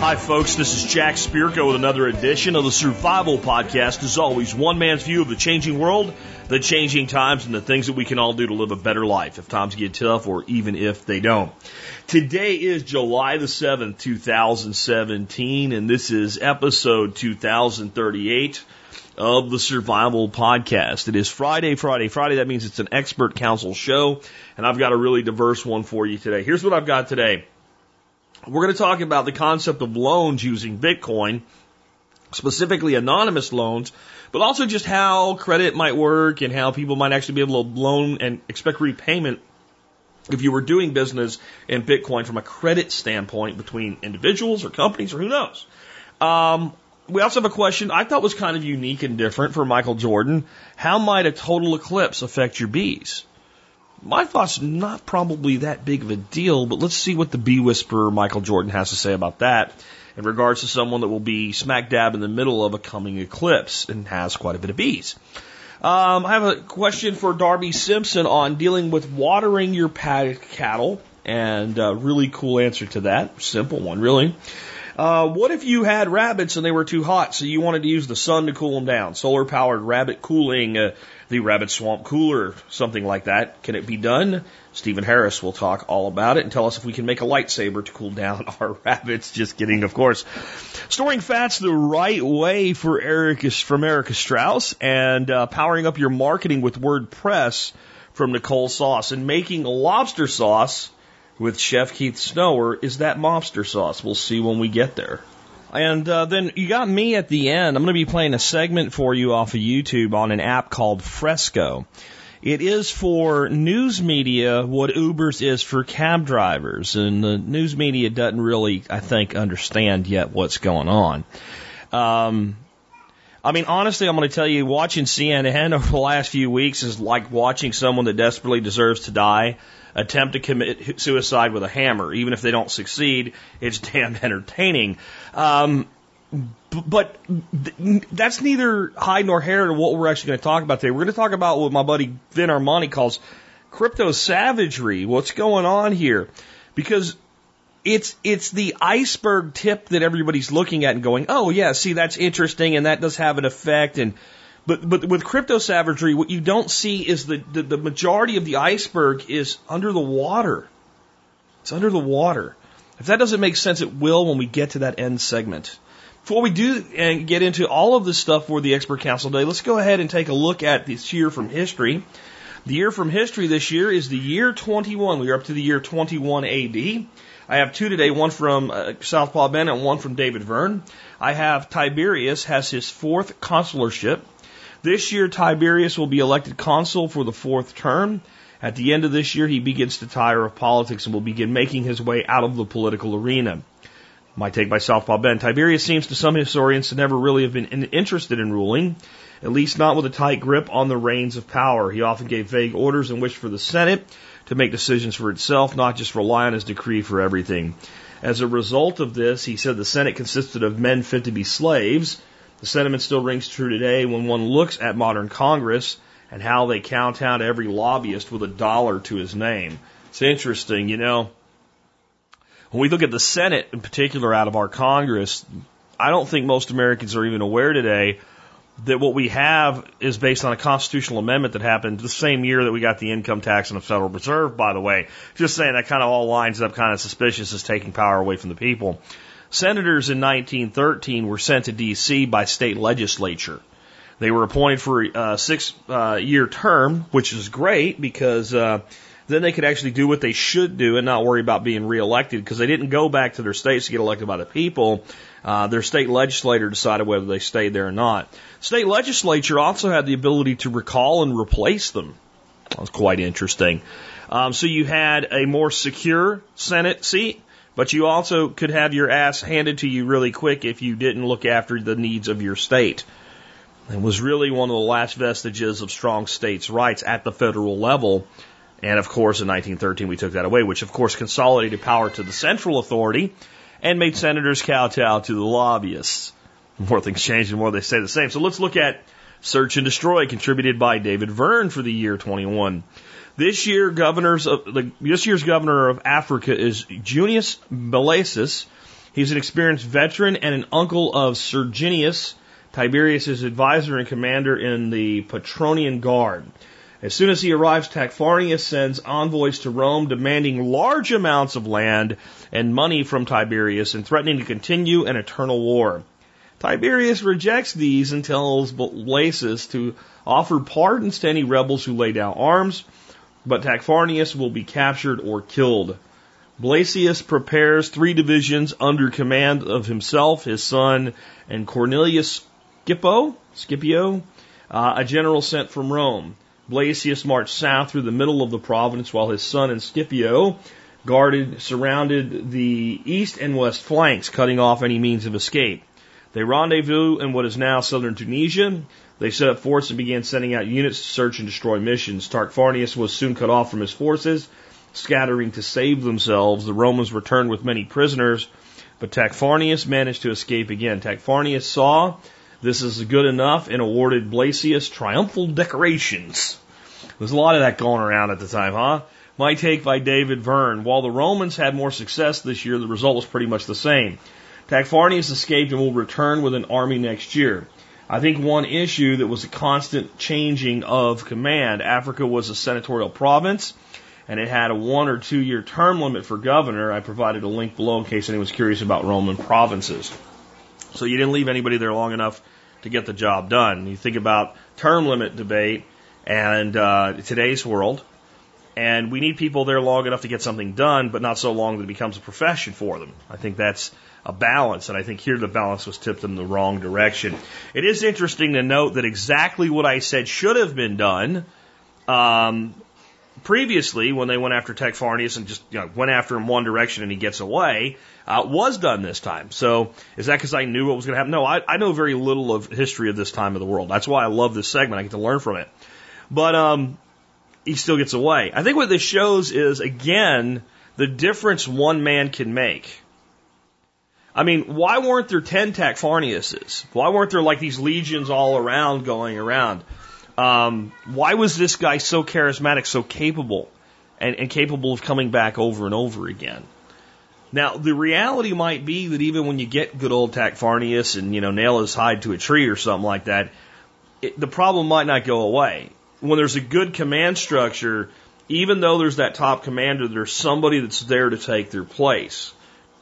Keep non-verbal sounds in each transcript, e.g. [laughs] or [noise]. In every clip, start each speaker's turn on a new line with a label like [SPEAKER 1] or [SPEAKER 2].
[SPEAKER 1] Hi, folks. This is Jack Spirko with another edition of the Survival Podcast. As always, one man's view of the changing world, the changing times, and the things that we can all do to live a better life if times get tough or even if they don't. Today is July the 7th, 2017, and this is episode 2038 of the Survival Podcast. It is Friday, Friday, Friday. That means it's an expert council show, and I've got a really diverse one for you today. Here's what I've got today. We're going to talk about the concept of loans using Bitcoin, specifically anonymous loans, but also just how credit might work and how people might actually be able to loan and expect repayment if you were doing business in Bitcoin from a credit standpoint between individuals or companies or who knows. Um, we also have a question I thought was kind of unique and different for Michael Jordan. How might a total eclipse affect your bees? My thought's not probably that big of a deal, but let's see what the bee whisperer Michael Jordan has to say about that in regards to someone that will be smack dab in the middle of a coming eclipse and has quite a bit of bees. Um, I have a question for Darby Simpson on dealing with watering your paddock cattle, and a really cool answer to that. Simple one, really. Uh, what if you had rabbits and they were too hot, so you wanted to use the sun to cool them down? Solar powered rabbit cooling, uh, the rabbit swamp cooler, something like that. Can it be done? Stephen Harris will talk all about it and tell us if we can make a lightsaber to cool down [laughs] our rabbits. Just kidding, of course. Storing fat's the right way for Eric from Erica Strauss and uh, powering up your marketing with WordPress from Nicole Sauce and making lobster sauce with Chef Keith Snower is that mobster sauce. We'll see when we get there. And uh, then you got me at the end. I'm going to be playing a segment for you off of YouTube on an app called Fresco. It is for news media what Uber's is for cab drivers, and the news media doesn't really, I think, understand yet what's going on. Um, I mean, honestly, I'm going to tell you, watching CNN [laughs] over the last few weeks is like watching someone that desperately deserves to die attempt to commit suicide with a hammer. Even if they don't succeed, it's [laughs] damn entertaining. Um, but that's neither hide nor hair to what we're actually going to talk about today. We're going to talk about what my buddy Vin Armani calls crypto savagery. What's going on here? Because it's it's the iceberg tip that everybody's looking at and going, oh yeah, see that's interesting and that does have an effect and but but with crypto savagery, what you don't see is the, the, the majority of the iceberg is under the water. It's under the water. If that doesn't make sense, it will when we get to that end segment. Before we do and get into all of this stuff for the expert council day, let's go ahead and take a look at this year from history. The year from history this year is the year 21. We are up to the year 21 AD. I have two today, one from uh, Southpaw Ben and one from David Verne. I have Tiberius has his fourth consularship. This year, Tiberius will be elected consul for the fourth term. At the end of this year, he begins to tire of politics and will begin making his way out of the political arena. My take by Southpaw Ben. Tiberius seems to some historians to never really have been interested in ruling, at least not with a tight grip on the reins of power. He often gave vague orders and wished for the Senate to make decisions for itself, not just rely on his decree for everything. As a result of this, he said the Senate consisted of men fit to be slaves. The sentiment still rings true today when one looks at modern Congress and how they count out every lobbyist with a dollar to his name. It's interesting, you know. When we look at the Senate in particular out of our Congress, I don't think most Americans are even aware today that what we have is based on a constitutional amendment that happened the same year that we got the income tax and the Federal Reserve, by the way. Just saying that kind of all lines up kind of suspicious as taking power away from the people. Senators in 1913 were sent to D.C. by state legislature. They were appointed for a six uh, year term, which is great because uh, then they could actually do what they should do and not worry about being reelected because they didn't go back to their states to get elected by the people. Uh, their state legislature decided whether they stayed there or not. State legislature also had the ability to recall and replace them. That was quite interesting. Um, so you had a more secure Senate seat, but you also could have your ass handed to you really quick if you didn't look after the needs of your state. It was really one of the last vestiges of strong states' rights at the federal level. And of course, in 1913, we took that away, which of course consolidated power to the central authority. and made senators kowtow to the lobbyists. The more things change, the more they stay the same. So let's look at Search and Destroy, contributed by David Verne for the year 21. This year, governors of the, this year's governor of Africa is Junius Blaesus. He's an experienced veteran and an uncle of Serginius, Tiberius's advisor and commander in the Praetorian Guard. As soon as he arrives, Tacfarnius sends envoys to Rome demanding large amounts of land and money from Tiberius and threatening to continue an eternal war. Tiberius rejects these and tells Blaesus to offer pardons to any rebels who lay down arms, but Tacfarnius will be captured or killed. Blaesus prepares three divisions under command of himself, his son, and Cornelius Scipio, Scipio uh, a general sent from Rome. Blaesus marched south through the middle of the province while his son and Scipio guarded, surrounded the east and west flanks, cutting off any means of escape. They rendezvous in what is now southern Tunisia. They set up forts and began sending out units to search and destroy missions. Tarquinius was soon cut off from his forces, scattering to save themselves. The Romans returned with many prisoners, but Tacfarnius managed to escape again. Tacfarnius saw this is good enough and awarded Blaesus triumphal decorations. There's a lot of that going around at the time, huh? My take by David Verne. While the Romans had more success this year, the result was pretty much the same. Tacfarnius escaped and will return with an army next year. I think one issue that was a constant changing of command, Africa was a senatorial province and it had a one or two year term limit for governor. I provided a link below in case anyone's curious about Roman provinces. So you didn't leave anybody there long enough to get the job done. You think about term limit debate and uh, today's world, and we need people there long enough to get something done, but not so long that it becomes a profession for them. I think that's a balance, and I think here the balance was tipped in the wrong direction. It is interesting to note that exactly what I said should have been done um, previously, when they went after Tacfarnius and just you know, went after him one direction and he gets away, uh, was done this time. So is that because I knew what was going to happen? No, I, I know very little of history of this time of the world. That's why I love this segment. I get to learn from it. But um, he still gets away. I think what this shows is again the difference one man can make. I mean, why weren't there 10 Tacfarniuses? Why weren't there like these legions all around going around? Um, why was this guy so charismatic, so capable, and, and capable of coming back over and over again? Now, the reality might be that even when you get good old Tacfarnius and, you know, nail his hide to a tree or something like that, it, the problem might not go away. When there's a good command structure, even though there's that top commander, there's somebody that's there to take their place.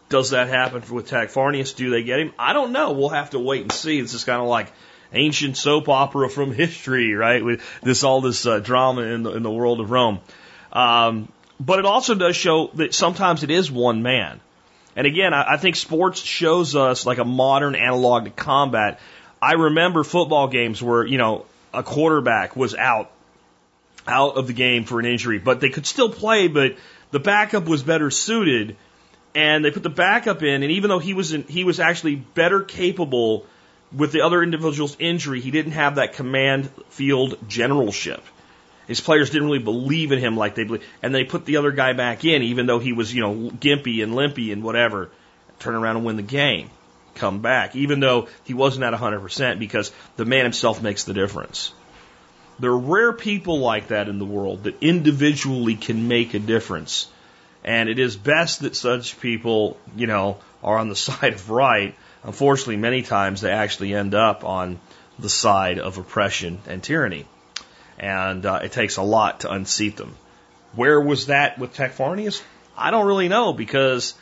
[SPEAKER 1] Does that happen with Tacfarnius? Do they get him? I don't know. We'll have to wait and see. This is kind of like ancient soap opera from [laughs] history, right? With this all this uh, drama in the in the world of Rome. Um, but it also does show that sometimes it is one man. And again, I, I think sports shows us like a modern analog to combat. I remember football games where you know a quarterback was out out of the game for an injury, but they could still play, but the backup was better suited and they put the backup in, and even though he was in, he was actually better capable with the other individual's injury, he didn't have that command field generalship. His players didn't really believe in him like they believe, and they put the other guy back in, even though he was you know gimpy and limpy and whatever. Turn around and win the game, come back, even though he wasn't at 100% because the man himself makes the difference. There are rare people like that in the world that individually can make a difference and it is best that such people, you know, are on the [laughs] side of right. Unfortunately, many times they actually end up on the side of oppression and tyranny. And uh, it takes a lot to unseat them. Where was that with Tacfarnius? I don't really know because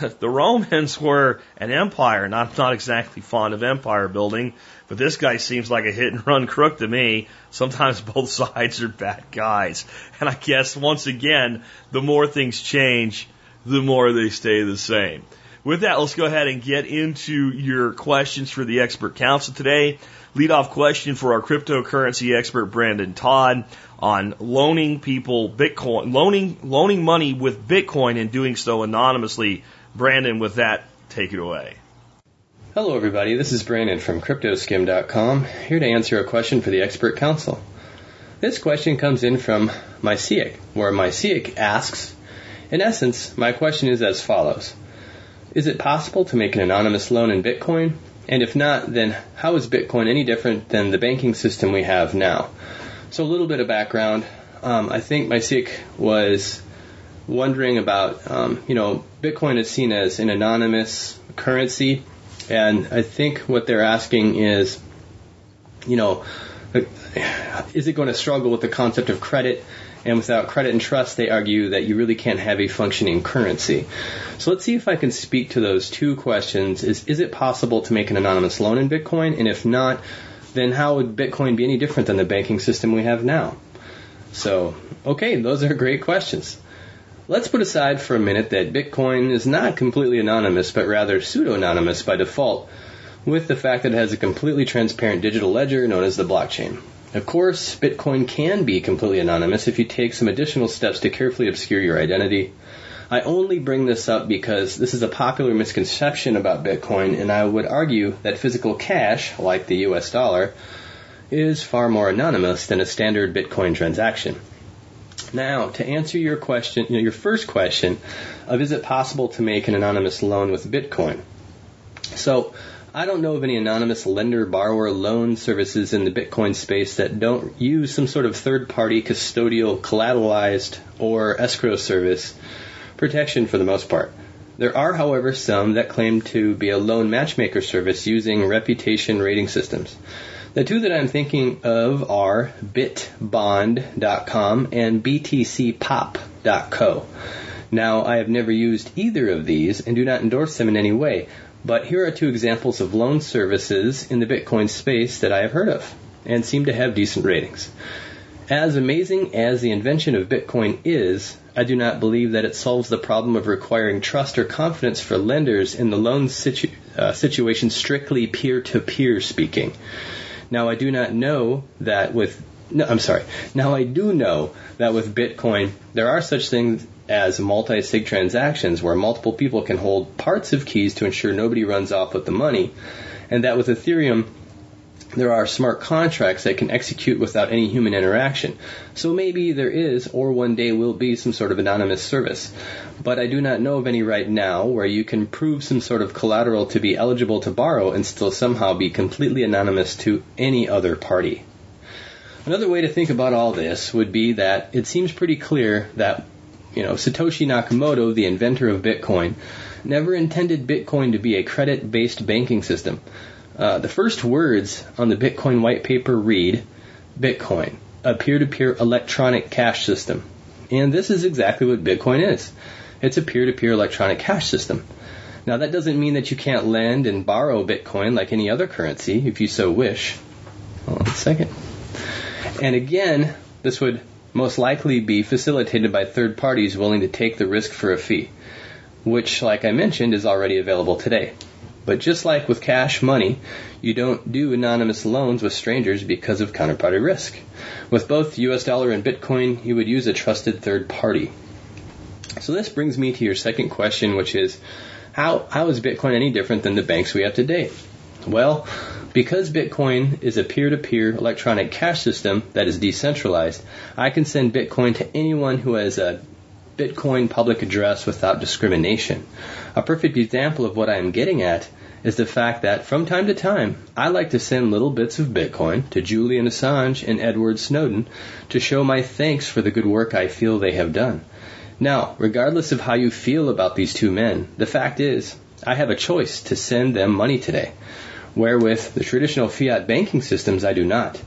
[SPEAKER 1] [laughs] the Romans [laughs] were an empire, and I'm not exactly fond of empire building, but this guy seems like a hit and run crook to me. Sometimes [laughs] both sides are bad guys. And I guess once again, the more things change, the more they stay the same. With that, let's go ahead and get into your questions for the expert council today. Lead off question for our cryptocurrency expert Brandon Todd on loaning people Bitcoin, loaning loaning money with Bitcoin and doing so anonymously Brandon, with that, take it away.
[SPEAKER 2] Hello, everybody. This is Brandon from CryptoSkim.com, here to answer a question for the Expert Council. This question comes in from Myciic, where Myciic asks, in essence, my question is as follows. is it possible to make an anonymous loan in Bitcoin? And if not, then how is Bitcoin any different than the banking system we have now? So a little bit of background. Um, I think Mysik was wondering about, um, you know, Bitcoin is seen as an anonymous currency, and I think what they're asking is, you know, is it going to struggle with the concept of credit? And without credit and trust, they argue that you really can't have a functioning currency. So let's see if I can speak to those two questions. Is, is it possible to make an anonymous loan in Bitcoin? And if not, then how would Bitcoin be any different than the banking system we have now? So, okay, those are great questions. Let's put aside for a minute that Bitcoin is not completely anonymous, but rather pseudo-anonymous by default, with the fact that it has a completely transparent digital ledger known as the blockchain. Of course, Bitcoin can be completely anonymous if you take some additional steps to carefully obscure your identity. I only bring this up because this is a popular misconception about Bitcoin, and I would argue that physical cash, like the US dollar, is far more anonymous than a standard Bitcoin transaction. Now, to answer your question, you know, your first question of is it possible to make an anonymous loan with Bitcoin? So, I don't know of any anonymous lender borrower loan services in the Bitcoin space that don't use some sort of third party custodial collateralized or escrow service protection for the most part. There are, however, some that claim to be a loan matchmaker service using reputation rating systems. The two that I'm thinking of are bitbond.com and btcpop.co. Now, I have never used either of these and do not endorse them in any way, but here are two examples of loan services in the Bitcoin space that I have heard of and seem to have decent ratings. As amazing as the invention of Bitcoin is, I do not believe that it solves the problem of requiring trust or confidence for lenders in the loan situ- uh, situation strictly peer to peer speaking. Now, I do not know that with no, I'm sorry. Now I do know that with Bitcoin, there are such things as multi-sig transactions where multiple people can hold parts of keys to ensure nobody runs off with the money, and that with Ethereum, there are smart contracts that can execute without any human interaction. So maybe there is, or one day will be, some sort of anonymous service. But I do not know of any right now where you can prove some sort of collateral to be eligible to borrow and still somehow be completely anonymous to any other party. Another way to think about all this would be that it seems pretty clear that, you know, Satoshi Nakamoto, the inventor of Bitcoin, never intended Bitcoin to be a credit-based banking system. Uh, the first words on the Bitcoin white paper read, Bitcoin, a peer-to-peer electronic cash system. And this is exactly what Bitcoin is. It's a peer-to-peer electronic cash system. Now that doesn't mean that you can't lend and borrow Bitcoin like any other currency if you so wish. Hold on a second. And again, this would most likely be facilitated by third parties willing to take the risk for a fee, which, like I mentioned, is already available today. But just like with cash money, you don't do anonymous loans with strangers because of counterparty risk. With both US dollar and Bitcoin, you would use a trusted third party. So this brings me to your second question, which is how, how is Bitcoin any different than the banks we have today? Well, because Bitcoin is a peer-to-peer electronic cash system that is decentralized, I can send Bitcoin to anyone who has a Bitcoin public address without discrimination. A perfect example of what I am getting at is the fact that from time to time, I like to send little bits of Bitcoin to Julian Assange and Edward Snowden to show my thanks for the good work I feel they have done. Now, regardless of how you feel about these two men, the fact is, I have a choice to send them money today where with the traditional fiat banking systems I do not.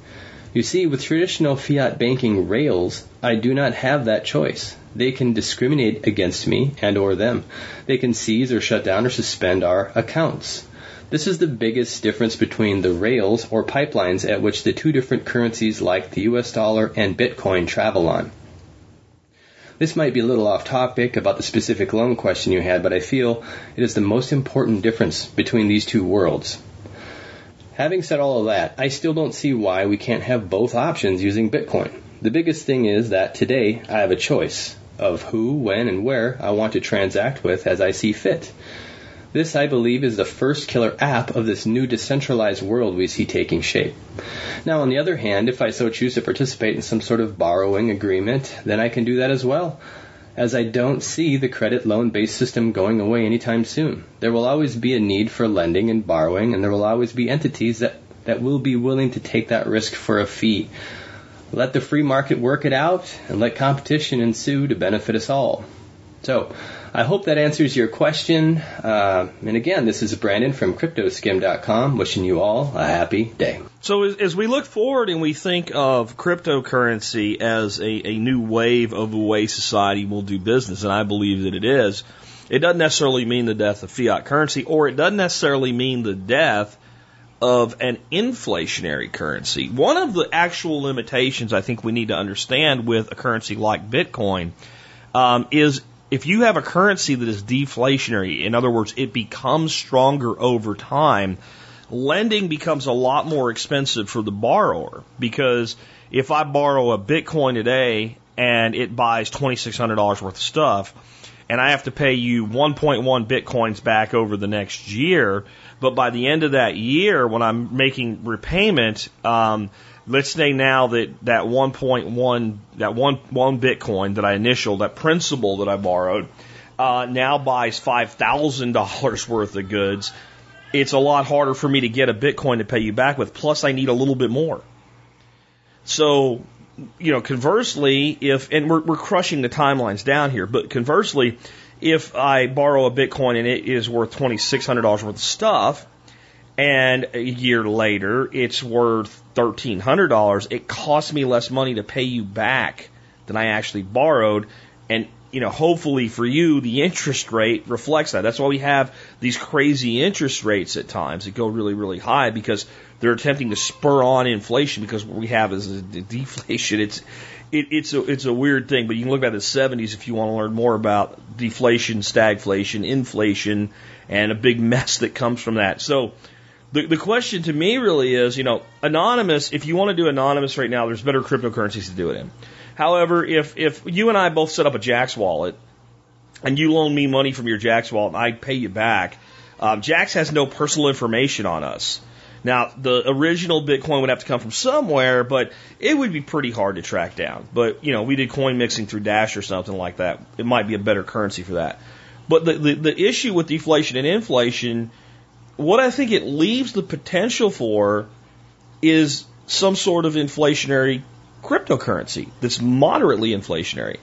[SPEAKER 2] You see, with traditional fiat banking rails, I do not have that choice. They can discriminate against me and or them. They can seize or shut down or suspend our accounts. This is the biggest difference between the rails or pipelines at which the two different currencies like the US dollar and Bitcoin travel on. This might be a little off topic about the specific loan question you had, but I feel it is the most important difference between these two worlds. Having said all of that, I still don't see why we can't have both options using Bitcoin. The biggest thing is that today I have a choice of who, when, and where I want to transact with as I see fit. This, I believe, is the first killer app of this new decentralized world we see taking shape. Now, on the other hand, if I so choose to participate in some sort of borrowing agreement, then I can do that as well. as I don't see the credit loan based system going away anytime soon. There will always be a need for lending and borrowing, and there will always be entities that, that will be willing to take that risk for a fee. Let the free market work it out, and let competition ensue to benefit us all. So, I hope that answers your question. Uh, and again, this is Brandon from CryptoSkim.com, wishing you all a happy day.
[SPEAKER 1] So as, as we look forward and we think of cryptocurrency as a, a new wave of the way society will do business, and I believe that it is, it doesn't necessarily mean the death of fiat currency, or it doesn't necessarily mean the death of an inflationary currency. One of the actual limitations I think we need to understand with a currency like Bitcoin um, is if you have a currency that is deflationary, in other words, it becomes stronger over time, lending becomes a lot more expensive for the borrower. Because if I borrow a Bitcoin today and it buys $2,600 worth of stuff, and I have to pay you 1.1 Bitcoins back over the next year, but by the end of that year, when I'm making repayment, um, let's say now that that 1.1 that one one Bitcoin that I initial that principal that I borrowed uh, now buys five thousand dollars [laughs] worth of goods. It's a lot harder for me to get a Bitcoin to pay you back with. Plus, I need a little bit more. So, you know, conversely, if and we're, we're crushing the timelines down here, but conversely, if I borrow a Bitcoin and it is worth twenty six hundred dollars worth of stuff, and a year later it's worth $1,300, it costs me less money to pay you back than I actually borrowed. And, you know, hopefully for you, the interest rate reflects that. That's why we have these crazy interest rates at times that go really, really high because they're attempting to spur on inflation because what we have is deflation. It's, it, it's a, it's a weird thing, but you can look at the 70s if you want to learn more about deflation, stagflation, inflation, and a big [laughs] mess that comes from that. So, the, the question to me really is, you know, anonymous, if you want to do anonymous right now, there's better cryptocurrencies to do it in. However, if, if you and I both set up a Jaxx wallet and you loan me money from your Jaxx wallet and I pay you back, um, Jaxx has no personal information on us. Now, the original Bitcoin would have to come from somewhere, but it would be pretty hard to track down. But, you know, we did coin mixing through Dash or something like that. It might be a better currency for that. But the, the, the issue with deflation and inflation what I think it leaves the potential for is some sort of inflationary cryptocurrency that's moderately inflationary.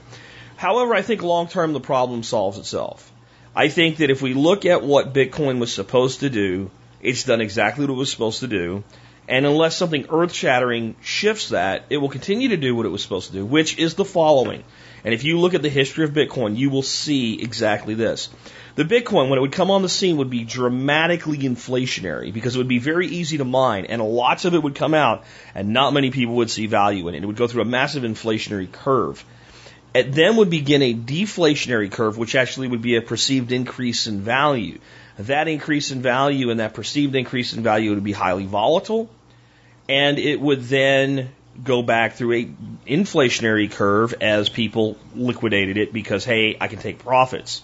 [SPEAKER 1] However, I think long term the problem solves itself. I think that if we look at what Bitcoin was supposed to do, it's done exactly what it was supposed to do. And unless something earth shattering shifts that, it will continue to do what it was supposed to do, which is the following. And if you look at the history of Bitcoin, you will see exactly this. The Bitcoin, when it would come on the scene, would be dramatically inflationary because it would be very easy to mine and lots of it would come out and not many people would see value in it. It would go through a massive inflationary curve. It then would begin a deflationary curve, which actually would be a perceived increase in value. That increase in value and that perceived increase in value would be highly volatile, and it would then go back through a inflationary curve as people liquidated it because hey, I can take profits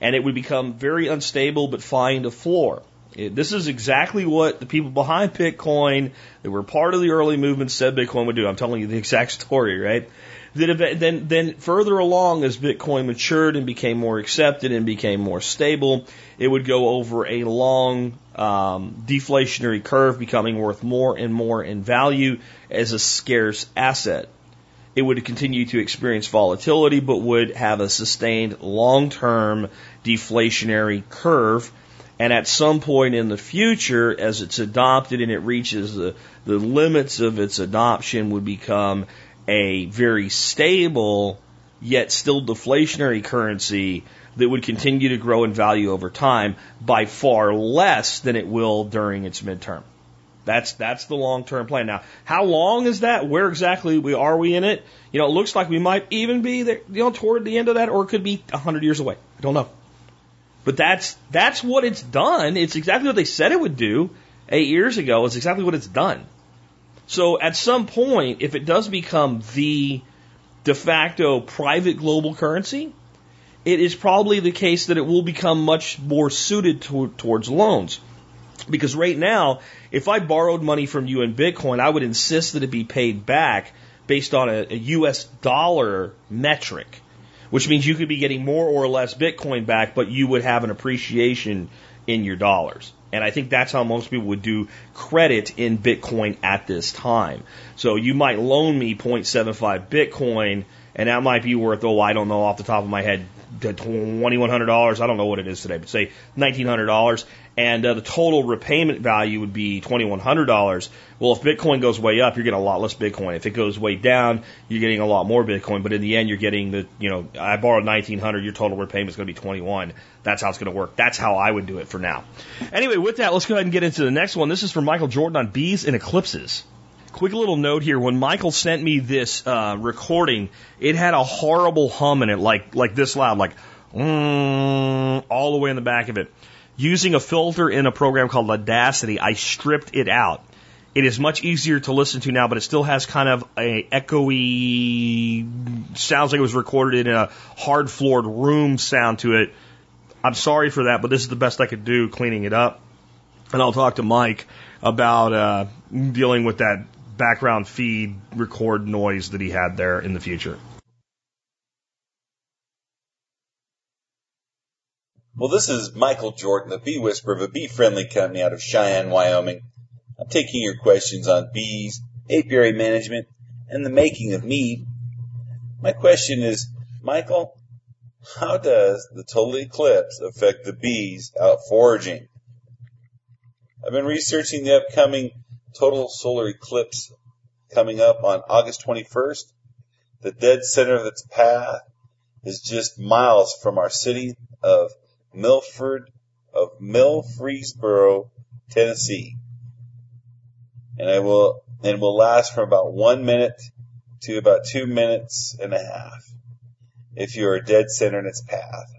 [SPEAKER 1] and it would become very unstable but find a floor. It, this is exactly what the people behind Bitcoin that were part of the early movement said Bitcoin would do. I'm telling you the [laughs] exact story, right? Then, then further along as Bitcoin matured and became more accepted and became more stable, it would go over a long um, deflationary curve, becoming worth more and more in value as a scarce asset it would continue to experience volatility, but would have a sustained long term deflationary curve. And at some point in the future, as it's adopted and it reaches the, the limits of its adoption, would become a very stable yet still deflationary currency that would continue to grow in value over time by far less than it will during its midterm. That's that's the long term plan. Now, how long is that? Where exactly we are we in it? You know, it looks like we might even be there, you know, toward the end of that, or it could be hundred years away. I don't know. But that's that's what it's done. It's exactly what they said it would do eight years ago. It's exactly what it's done. So at some point, if it does become the de facto private global currency, it is probably the case that it will become much more suited to, towards loans. Because right now, if I borrowed money from you in Bitcoin, I would insist that it be paid back based on a, a US dollar metric. which means you could be getting more or less Bitcoin back, but you would have an appreciation in your dollars. And I think that's how most people would do credit in Bitcoin at this time. So you might loan me 0.75 Bitcoin, and that might be worth, oh, I don't know off the top of my head, $2,100. I don't know what it is today, but say $1,900. And uh, the total repayment value would be $2,100. Well, if Bitcoin goes way up, you're getting a lot less Bitcoin. If it goes way down, you're getting a lot more Bitcoin. But in the end, you're getting the, you know, I borrowed 1900 your total repayment is going to be 21 That's how it's going to work. That's how I would do it for now. Anyway, with that, let's go ahead and get into the next one. This is from Michael Jordan on bees and eclipses. Quick little note here. When Michael sent me this uh, recording, it had a horrible hum in it, like like this loud, like mm, all the way in the back of it. Using a filter in a program called Audacity, I stripped it out. It is much easier to listen to now, but it still has kind of a echoey, sounds like it was recorded in a hard floored room sound to it. I'm sorry for that, but this is the best I could do cleaning it up. And I'll talk to Mike about uh, dealing with that background feed record noise that he had there in the future.
[SPEAKER 3] Well, this is Michael Jordan, the bee whisperer of a bee friendly company out of Cheyenne, Wyoming. I'm taking your questions on bees, apiary management, and the making of mead. My question is, Michael, how does the total eclipse affect the bees out foraging? I've been researching the upcoming total solar eclipse coming up on August 21st. The dead center of its path is just miles from our city of Milford, of Murfreesboro, Tennessee. And it will, and will last from about one minute to about two minutes and a half if you are dead center in its path.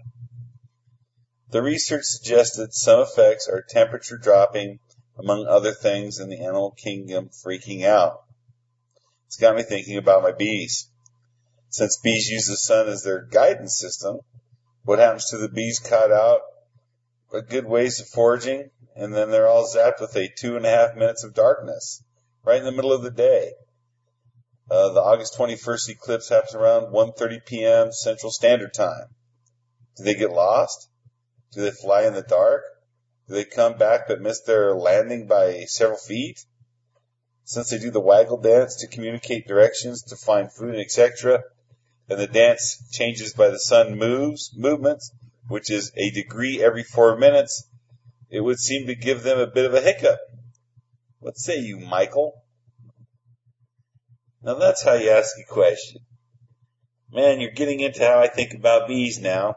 [SPEAKER 3] The research suggested some effects are temperature dropping among other things in the animal kingdom freaking out. It's got me thinking about my bees. Since bees use the sun as their guidance system, what happens to the bees caught out a good ways of foraging and then they're all zapped with a two and a half minutes of darkness right in the middle of the day. Uh, the August 21st eclipse happens around 1.30 p.m. Central Standard Time. Do they get lost? Do they fly in the dark? Do they come back but miss their landing by several feet? Since they do the waggle dance to communicate directions, to find food, etc., and the dance changes by the sun moves, movements, which is a degree every four minutes, it would seem to give them a bit of a hiccup. What say you, Michael? Now that's how you ask a question. Man, you're getting into how I think about bees now.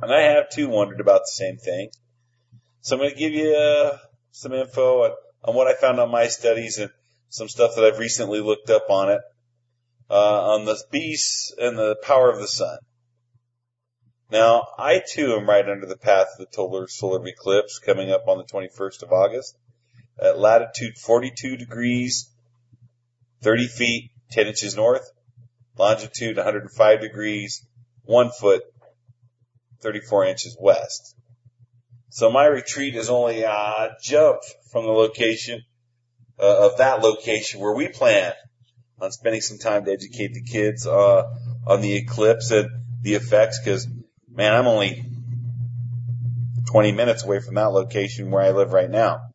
[SPEAKER 3] And I have too wondered about the same thing. So I'm going to give you uh, some info on, on, what I found on my studies and some stuff that I've recently looked up on it, uh, on the beast and the power of the sun. Now, I too am right under the path of the total solar eclipse coming up on the 21st of August at latitude 42 degrees, 30 feet, 10 inches north, longitude 105 degrees, 1 foot, 34 inches west. So my retreat is only a jump from the location uh, of that location where we plan on spending some time to educate the kids uh, on the eclipse and the effects. Because man, I'm only 20 minutes away from that location where I live right now,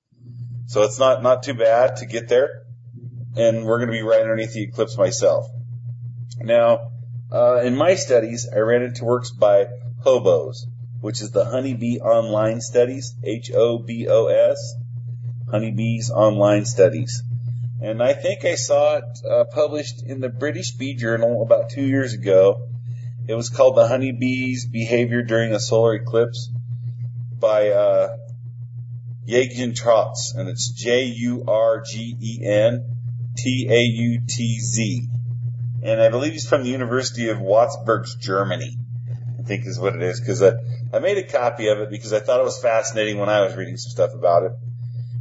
[SPEAKER 3] so it's not not too bad to get there. And we're going to be right underneath the eclipse myself. Now, uh, in my studies, I ran into works by HOBOS which is the Honeybee Online Studies, H-O-B-O-S, Honeybees Online Studies. And I think I saw it uh, published in the British Bee Journal about two years ago. It was called The Honeybee's Behavior During a Solar Eclipse by uh, Jurgen Tautz, and it's J-U-R-G-E-N-T-A-U-T-Z. And I believe he's from the University of Würzburg, Germany. I think is what it is because uh, I made a copy of it because I thought it was fascinating when I was reading some stuff about it.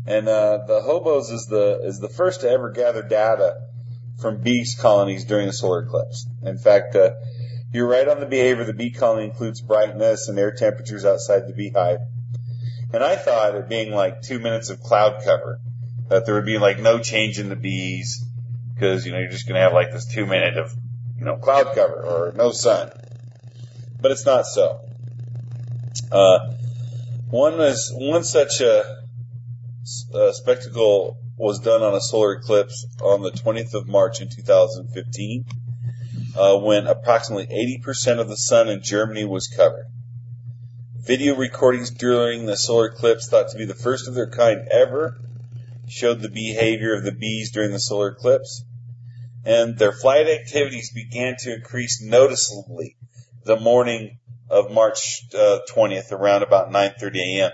[SPEAKER 3] And uh, the HOBOS is the is the first to ever gather data from bee colonies during a solar eclipse. In fact, uh, you're right on the behavior. The bee colony includes brightness and air temperatures outside the beehive. And I thought it being like two minutes of cloud cover, that there would be like no change in the bees because you know you're just going to have like this two minute of you know cloud cover or no sun. but it's not so. Uh, one was one such a, a spectacle was done on a solar eclipse on the 20th of March in 2015, uh, when approximately 80% of the sun in Germany was covered. Video recordings during the solar eclipse, thought to be the first of their kind ever, showed the behavior of the bees during the solar eclipse, and their flight activities began to increase noticeably the morning of March uh, 20th, around about 9:30 a.m.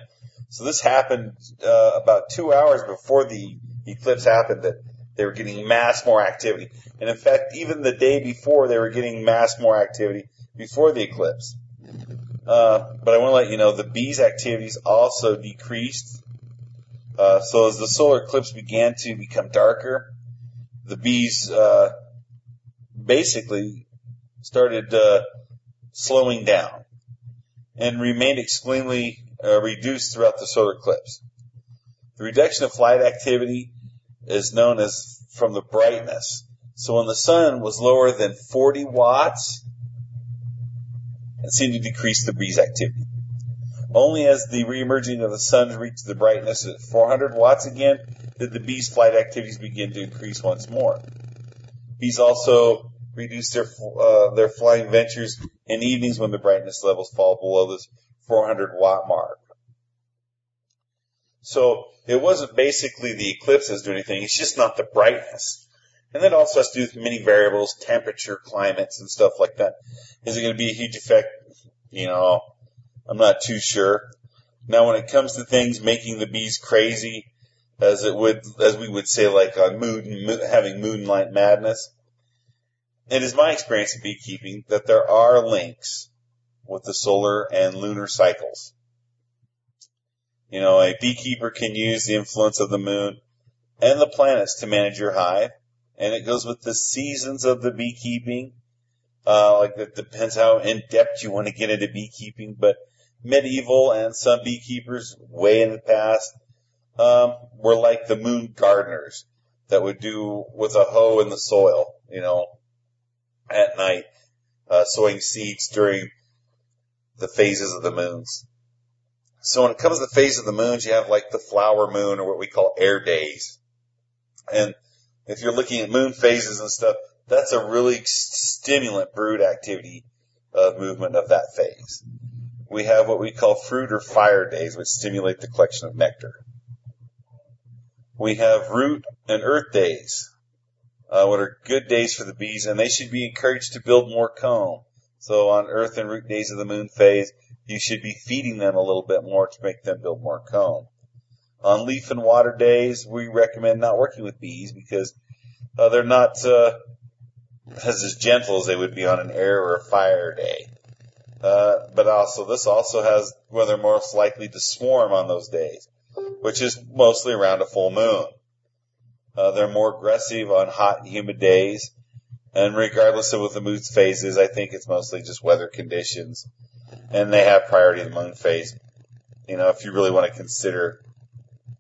[SPEAKER 3] So this happened uh, about two hours before the eclipse happened. That they were getting mass more activity, and in fact, even the day before, they were getting mass more activity before the eclipse. Uh, but I want to let you know the bees' activities also decreased. Uh, so as the solar eclipse began to become darker, the bees uh, basically started uh, slowing down and remained extremely uh, reduced throughout the solar eclipse. The reduction of flight activity is known as from the brightness. So when the sun was lower than 40 watts, it seemed to decrease the bees' activity. Only as the reemerging of the sun reached the brightness at 400 watts again did the bees' flight activities begin to increase once more. Bees also reduce their uh, their flying ventures in evenings when the brightness levels fall below this 400 watt mark. So it wasn't basically the eclipse that's doing anything; it's just not the brightness. And that also has to do with many variables, temperature, climates, and stuff like that. Is it going to be a huge effect? You know, I'm not too sure. Now, when it comes to things making the bees crazy, as it would, as we would say, like on moon, having moonlight madness, it is my experience in beekeeping that there are links with the solar and lunar cycles. You know, a beekeeper can use the influence of the moon and the planets to manage your hive, and it goes with the seasons of the beekeeping. Uh, like it depends how in depth you want to get into beekeeping, but medieval and some beekeepers way in the past um, were like the moon gardeners that would do with a hoe in the soil, you know, at night, uh, sowing seeds during the phases of the moons. So when it comes to the phase of the moons, you have like the flower moon or what we call air days. And if you're looking at moon phases and stuff, that's a really stimulant brood activity of movement of that phase. We have what we call fruit or fire days, which stimulate the collection of nectar. We have root and earth days, uh, what are good days for the bees, and they should be encouraged to build more comb. So on earth and root days of the moon phase, you should be feeding them a little bit more to make them build more comb. On leaf and water days, we recommend not working with bees because uh, they're not uh, as as gentle as they would be on an air or a fire day. Uh, but also, this also has where they're most likely to swarm on those days, which is mostly around a full moon. Uh, they're more aggressive on hot and humid days. And regardless of what the moon phase is, I think it's mostly just weather conditions. And they have priority in the moon phase. You know, if you really want to consider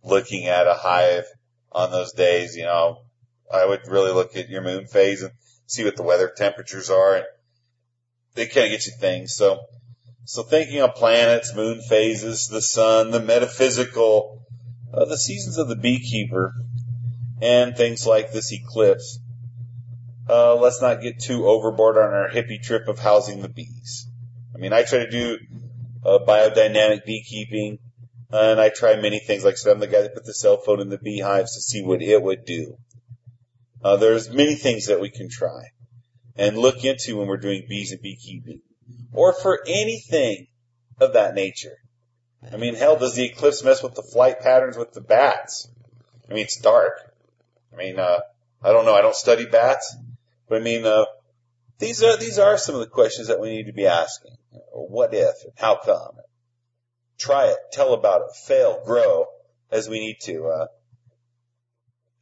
[SPEAKER 3] looking at a hive on those days, you know, I would really look at your moon phase and see what the weather temperatures are. And they kind of get you things. So, so thinking of planets, moon phases, the sun, the metaphysical, uh, the seasons of the beekeeper, and things like this eclipse. Uh, let's not get too overboard on our hippie trip of housing the bees. I mean, I try to do uh, biodynamic beekeeping, and I try many things. Like I said, I'm the guy that put the cell phone in the beehives to see what it would do. Uh, there's many things that we can try and look into when we're doing bees and beekeeping, or for anything of that nature. I mean, hell, does the eclipse mess with the flight patterns with the bats? I mean, it's dark. I mean, uh, I don't know. I don't study bats, but I mean, uh, these are these are some of the questions that we need to be asking. What if? How come? Try it. Tell about it. Fail. Grow as we need to. Uh,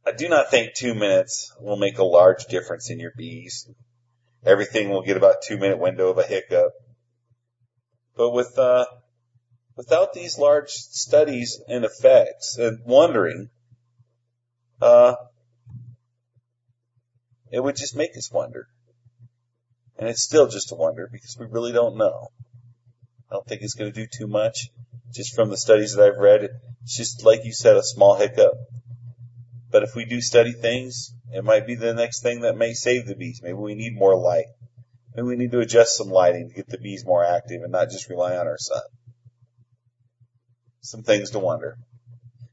[SPEAKER 3] I do not think two minutes will make a large difference in your bees. Everything will get about two minute window of a hiccup. But with uh, without these large studies and effects and wondering, uh, it would just make us wonder. And it's still just a wonder because we really don't know. I don't think it's going to do too much. Just from the studies that I've read, it's just like you said, a small hiccup. But if we do study things, it might be the next thing that may save the bees. Maybe we need more light. Maybe we need to adjust some lighting to get the bees more active and not just rely on our sun. Some things to wonder.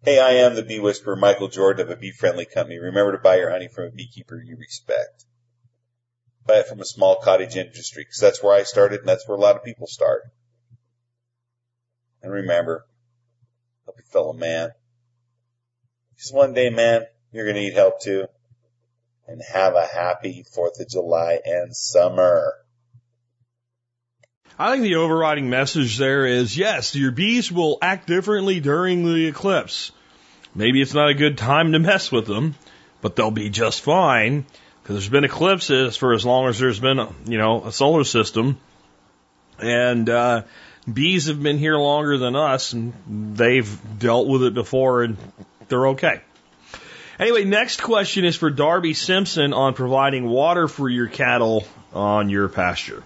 [SPEAKER 3] Hey, I am the Bee Whisperer, Michael Jordan of a bee friendly company. Remember to buy your honey from a beekeeper you respect. Buy it from a small cottage industry because that's where I started and that's where a lot of people start. And remember, help your fellow man. Because one day, man, you're going to need help too. And have a happy 4th of July and summer.
[SPEAKER 1] I think the overriding message there is yes, your bees will act differently during the eclipse. Maybe it's not a good time to mess with them, but they'll be just fine because there's been eclipses for as long as there's been, a, you know, a solar system, and uh, bees have been here longer than us, and they've dealt with it before, and they're okay. Anyway, next question is for Darby Simpson on providing water for your cattle on your pasture.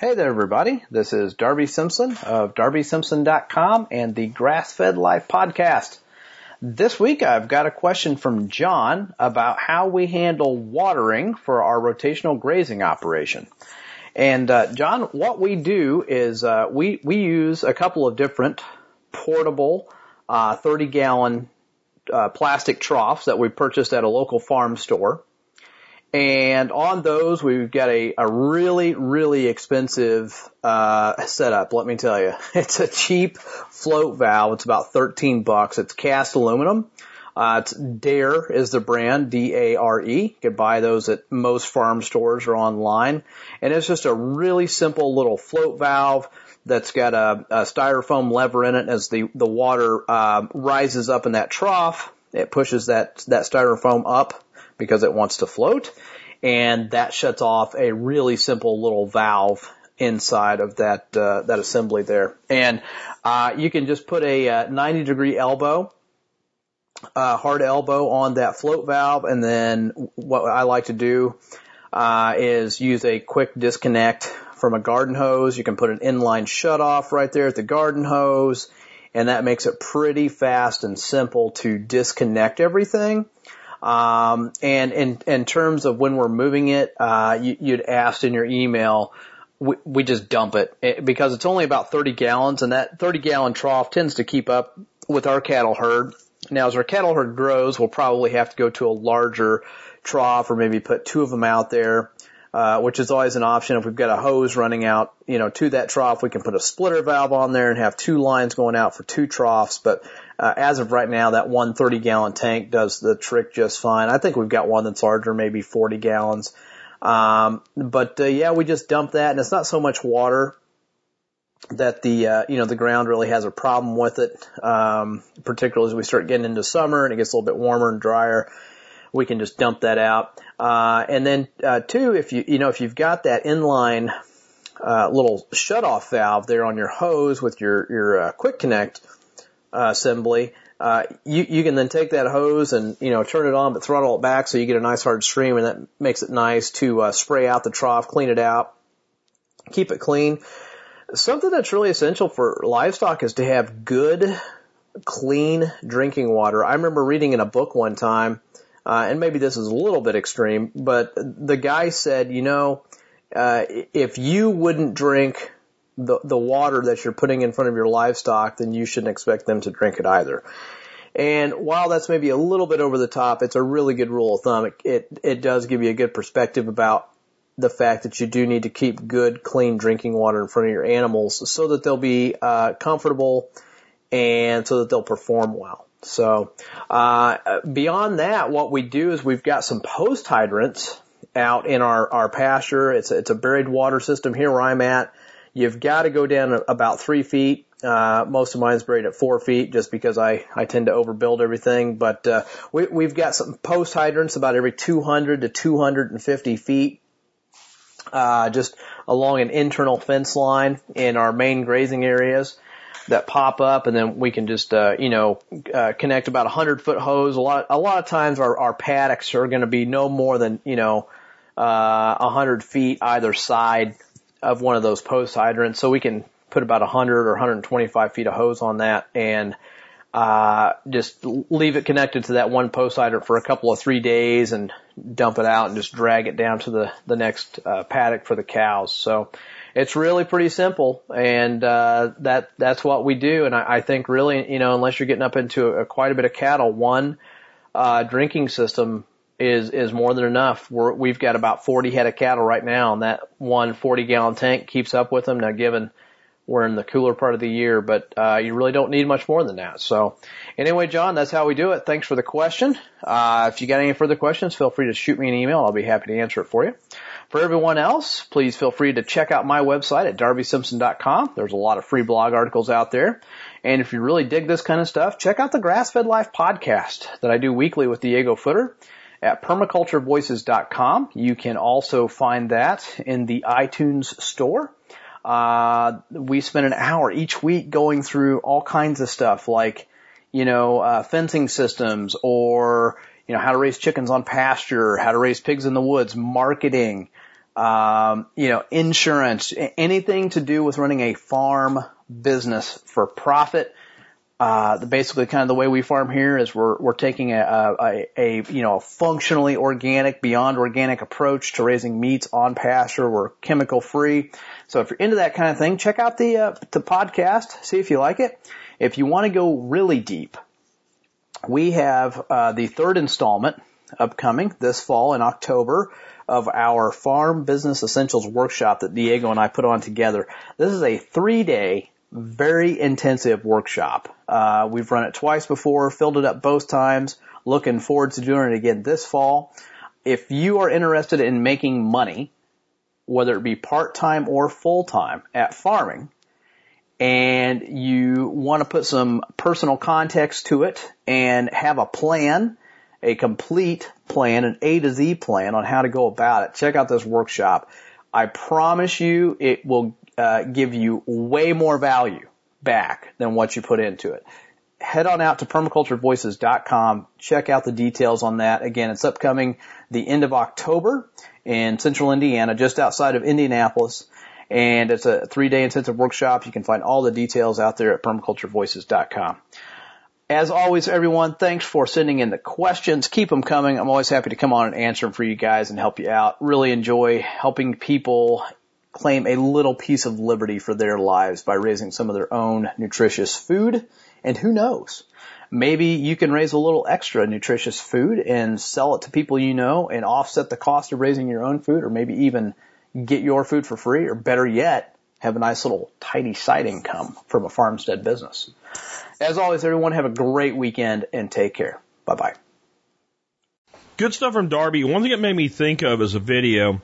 [SPEAKER 4] Hey there, everybody. This is Darby Simpson of darbysimpson.com and the Grass Fed Life podcast. This week I've got a question from John about how we handle watering for our rotational grazing operation. And uh, John, what we do is uh, we we use a couple of different portable uh, 30 gallon uh, plastic troughs that we purchased at a local farm store. And on those, we've got a, a really, really expensive uh, setup. Let me tell you, [laughs] it's a cheap float valve. It's about 13 bucks. It's cast aluminum. Uh, it's Dare is the brand, D-A-R-E. You can buy those at most farm stores or online. And it's just a really simple little float valve that's got a, a styrofoam lever in it. As the the water uh, rises up in that trough, it pushes that that styrofoam up because it wants to float. And that shuts off a really simple little valve inside of that, uh, that assembly there. And, uh, you can just put a uh, 90 degree elbow, uh, hard elbow on that float valve. And then what I like to do, uh, is use a quick disconnect from a garden hose. You can put an inline shutoff right there at the garden hose. And that makes it pretty fast and simple to disconnect everything. Um, and in, in terms of when we're moving it, uh, you, you'd asked in your email, we, we just dump it. because it's only about 30 gallons and that 30 gallon trough tends to keep up with our cattle herd. Now as our cattle herd grows, we'll probably have to go to a larger trough or maybe put two of them out there. Uh, which is always an option. If we've got a hose running out, you know, to that trough, we can put a splitter valve on there and have two lines going out for two troughs. But uh, as of right now, that one 30 gallon tank does the trick just fine. I think we've got one that's larger, maybe 40 gallons. Um, but uh, yeah, we just dump that, and it's not so much water that the uh, you know the ground really has a problem with it. Um, particularly as we start getting into summer and it gets a little bit warmer and drier, we can just dump that out. Uh, and then uh, two, if you you know if you've got that inline uh, little shut off valve there on your hose with your your uh, quick connect uh, assembly, uh, you, you can then take that hose and, you know, turn it on, but throttle it back so you get a nice hard stream and that makes it nice to, uh, spray out the trough, clean it out, keep it clean. Something that's really essential for livestock is to have good, clean drinking water. I remember reading in a book one time, uh, and maybe this is a little bit extreme, but the guy said, you know, uh, if you wouldn't drink the, the water that you're putting in front of your livestock, then you shouldn't expect them to drink it either. And while that's maybe a little bit over the top, it's a really good rule of thumb. It, it, it does give you a good perspective about the fact that you do need to keep good, clean drinking water in front of your animals so that they'll be uh, comfortable and so that they'll perform well. So uh, beyond that, what we do is we've got some post hydrants out in our, our pasture. It's a, it's a buried water system here where I'm at. You've got to go down about three feet. Uh, most of mine's buried at four feet just because I, I tend to overbuild everything. But, uh, we, we've got some post hydrants about every 200 to 250 feet, uh, just along an internal fence line in our main grazing areas that pop up and then we can just, uh, you know, uh, connect about a hundred foot hose. A lot, a lot of times our, our paddocks are going to be no more than, you know, uh, 100 feet either side of one of those post hydrants. So we can put about 100 or 125 feet of hose on that and uh, just leave it connected to that one post hydrant for a couple of three days and dump it out and just drag it down to the the next uh, paddock for the cows. So it's really pretty simple, and uh, that that's what we do. And I, I think really, you know, unless you're getting up into a, quite a bit of cattle, one uh, drinking system is is more than enough. We're, we've got about 40 head of cattle right now, and that one 40 gallon tank keeps up with them. Now, given we're in the cooler part of the year, but uh, you really don't need much more than that. So, anyway, John, that's how we do it. Thanks for the question. Uh, if you got any further questions, feel free to shoot me an email. I'll be happy to answer it for you. For everyone else, please feel free to check out my website at darbysimpson.com. There's a lot of free blog articles out there. And if you really dig this kind of stuff, check out the Grass Fed Life podcast that I do weekly with Diego Footer at permaculturevoices.com. You can also find that in the iTunes store. Uh, we spend an hour each week going through all kinds of stuff like, you know, uh, fencing systems or, you know, how to raise chickens on pasture, how to raise pigs in the woods, marketing, um, you know, insurance, anything to do with running a farm business for profit. Uh, basically kind of the way we farm here is we're, we're taking a, a, a, you know, a functionally organic, beyond organic approach to raising meats on pasture. We're chemical free. So if you're into that kind of thing, check out the, uh, the podcast, see if you like it. If you want to go really deep, we have, uh, the third installment upcoming this fall in October of our Farm Business Essentials workshop that Diego and I put on together. This is a three day very intensive workshop. Uh, we've run it twice before, filled it up both times, looking forward to doing it again this fall. If you are interested in making money, whether it be part-time or full-time at farming, and you want to put some personal context to it and have a plan, a complete plan, an A to Z plan on how to go about it, check out this workshop. I promise you it will uh, give you way more value back than what you put into it. Head on out to permaculturevoices.com. Check out the details on that. Again, it's upcoming the end of October in central Indiana, just outside of Indianapolis. And it's a three day intensive workshop. You can find all the details out there at permaculturevoices.com. As always, everyone, thanks for sending in the questions. Keep them coming. I'm always happy to come on and answer them for you guys and help you out. Really enjoy helping people claim a little piece of liberty for their lives by raising some of their own nutritious food. And who knows? Maybe you can raise a little extra nutritious food and sell it to people you know and offset the cost of raising your own food or maybe even get your food for free or better yet, have a nice little tidy side income from a farmstead business. As always, everyone have a great weekend and take care. Bye bye.
[SPEAKER 1] Good stuff from Darby. One thing it made me think of is a video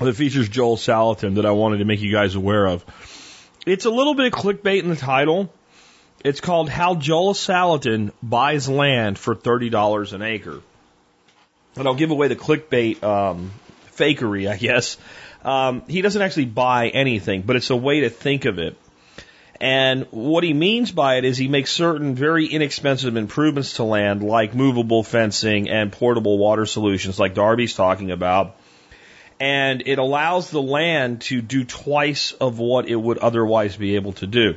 [SPEAKER 1] that features Joel Salatin that I wanted to make you guys aware of. It's a little bit of clickbait in the title. It's called How Joel Salatin Buys Land for $30 an Acre. And I'll give away the clickbait um, fakery, I guess. Um, he doesn't actually buy anything, but it's a way to think of it. And what he means by it is he makes certain very inexpensive improvements to land, like movable fencing and portable water solutions, like Darby's talking about and it allows the land to do twice of what it would otherwise be able to do.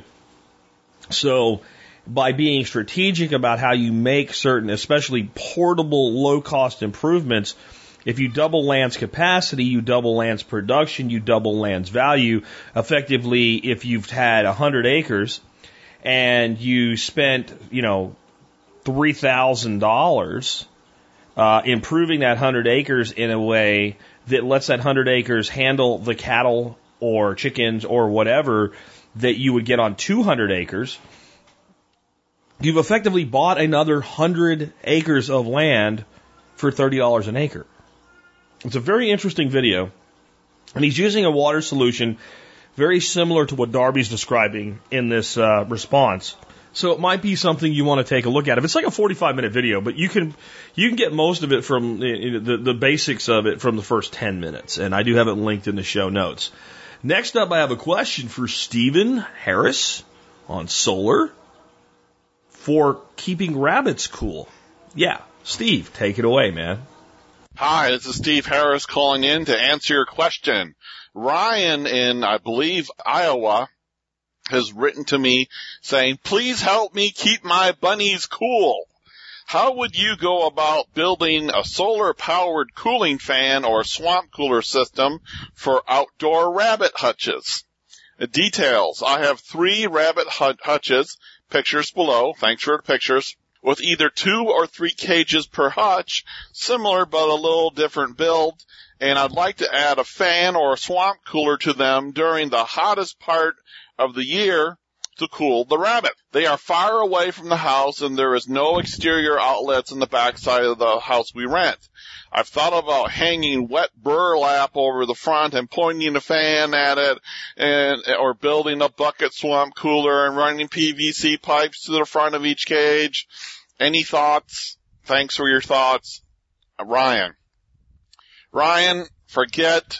[SPEAKER 1] So, by being strategic about how you make certain, especially portable, low cost improvements, if you double land's capacity, you double land's production, you double land's value. Effectively, if you've had 100 acres and you spent, you know, $3,000 uh, improving that 100 acres in a way that lets that 100 acres handle the cattle or chickens or whatever that you would get on 200 acres, you've effectively bought another 100 acres of land for $30 an acre. It's a very interesting video. And he's using a water solution very similar to what Darby's describing in this uh, response. So it might be something you want to take a look at. If it's like a 45 minute video, but you can you can get most of it from the, the, the basics of it from the first 10 minutes, and I do have it linked in the show notes. Next up, I have a question for Stephen Harris on solar for keeping rabbits cool. Yeah, Steve, take it away, man.
[SPEAKER 5] Hi, this is Steve Harris calling in to answer your question. Ryan in, I believe, Iowa has written to me saying, please help me keep my bunnies cool. How would you go about building a solar powered cooling fan or swamp cooler system for outdoor rabbit hutches? Uh, details. I have three rabbit hutches, pictures below, thanks for the pictures, with either two or three cages per hutch, similar but a little different build, and I'd like to add a fan or a swamp cooler to them during the hottest part of the year to cool the rabbit. They are far away from the house and there is no exterior outlets in the backside of the house we rent. I've thought about hanging wet burlap over the front and pointing a fan at it and, or building a bucket swamp cooler and running PVC pipes to the front of each cage. Any thoughts? Thanks for your thoughts. Ryan. Ryan, forget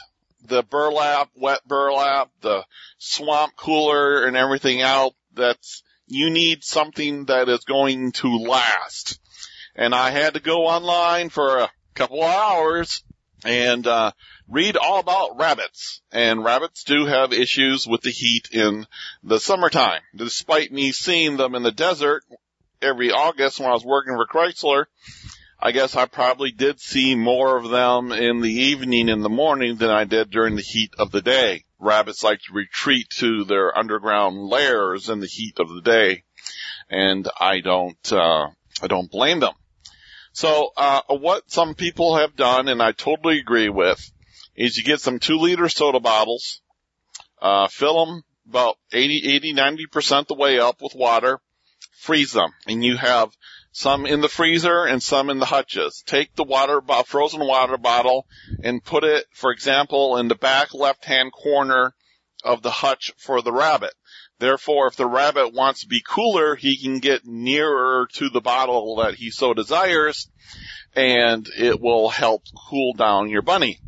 [SPEAKER 5] the burlap, wet burlap, the swamp cooler and everything else. That's, you need something that is going to last. And I had to go online for a couple of hours and, uh, read all about rabbits. And rabbits do have issues with the heat in the summertime. Despite me seeing them in the desert every August when I was working for Chrysler, I guess I probably did see more of them in the evening in the morning than I did during the heat of the day. Rabbits like to retreat to their underground lairs in the heat of the day, and I don't, uh, I don't blame them. So, uh, what some people have done, and I totally agree with, is you get some two liter soda bottles, uh, fill them about 80, 80, 90% the way up with water, freeze them, and you have some in the freezer and some in the hutches. Take the water, frozen water bottle and put it, for example, in the back left-hand corner of the hutch for the rabbit. Therefore, if the rabbit wants to be cooler, he can get nearer to the bottle that he so desires and it will help cool down your bunny.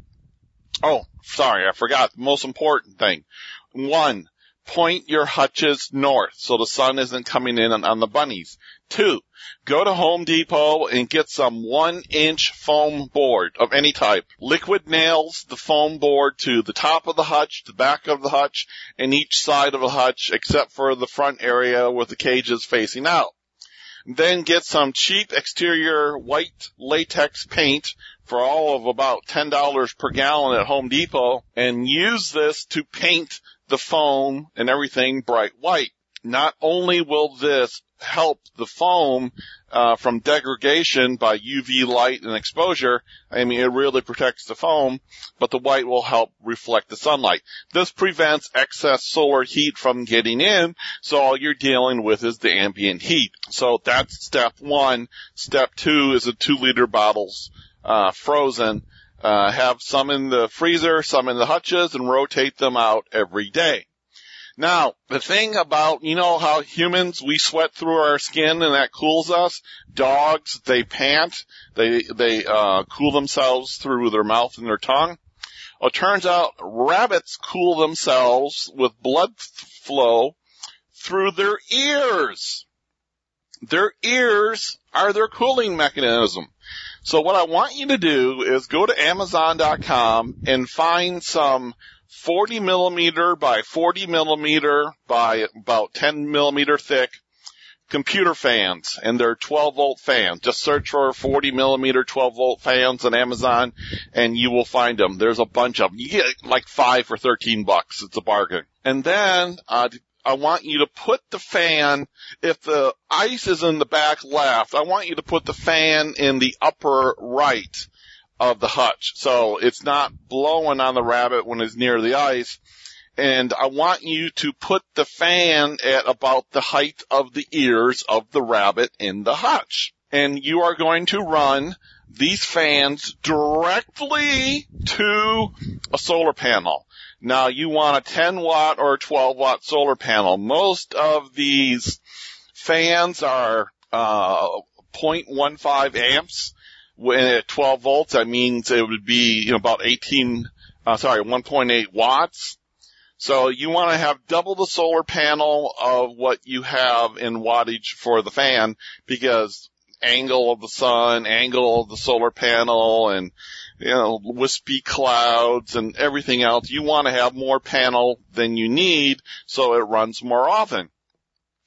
[SPEAKER 5] Oh, sorry, I forgot the most important thing. One, point your hutches north so the sun isn't coming in on, the bunnies. Two, go to Home Depot and get some one inch foam board of any type. Liquid nails the foam board to the top of the hutch, the back of the hutch, and each side of the hutch except for the front area with the cages facing out. Then get some cheap exterior white latex paint for all of about $10 per gallon at Home Depot and use this to paint the foam and everything bright white. Not only will this help the foam uh, from degradation by UV light and exposure. I mean, it really protects the foam, but the white will help reflect the sunlight. This prevents excess solar heat from getting in, so all you're dealing with is the ambient heat. So that's step one. Step two is the two liter bottles uh, frozen. Uh, have some in the freezer, some in the hutches, and rotate them out every day. Now, the thing about, you know how humans, we sweat through our skin and that cools us? Dogs, they pant, they, they, uh, cool themselves through their mouth and their tongue. Well, it turns out rabbits cool themselves with blood flow through their ears. Their ears are their cooling mechanism. So what I want you to do is go to Amazon.com and find some 40 millimeter by 40 millimeter by about 10 millimeter thick computer fans and they're 12 volt fans. Just search for 40 millimeter 12 volt fans on Amazon and you will find them. There's a bunch of them. You get like five for 13 bucks. It's a bargain. And then, uh, I want you to put the fan, if the ice is in the back left, I want you to put the fan in the upper right of the hutch. So it's not blowing on the rabbit when it's near the ice. And I want you to put the fan at about the height of the ears of the rabbit in the hutch. And you are going to run these fans directly to a solar panel. Now you want a 10 watt or 12 watt solar panel. Most of these fans are, uh, 0.15 amps when at 12 volts, that means it would be you know, about 18, uh, sorry, 1.8 watts. So you want to have double the solar panel of what you have in wattage for the fan because angle of the sun, angle of the solar panel, and you know, wispy clouds and everything else. You want to have more panel than you need so it runs more often.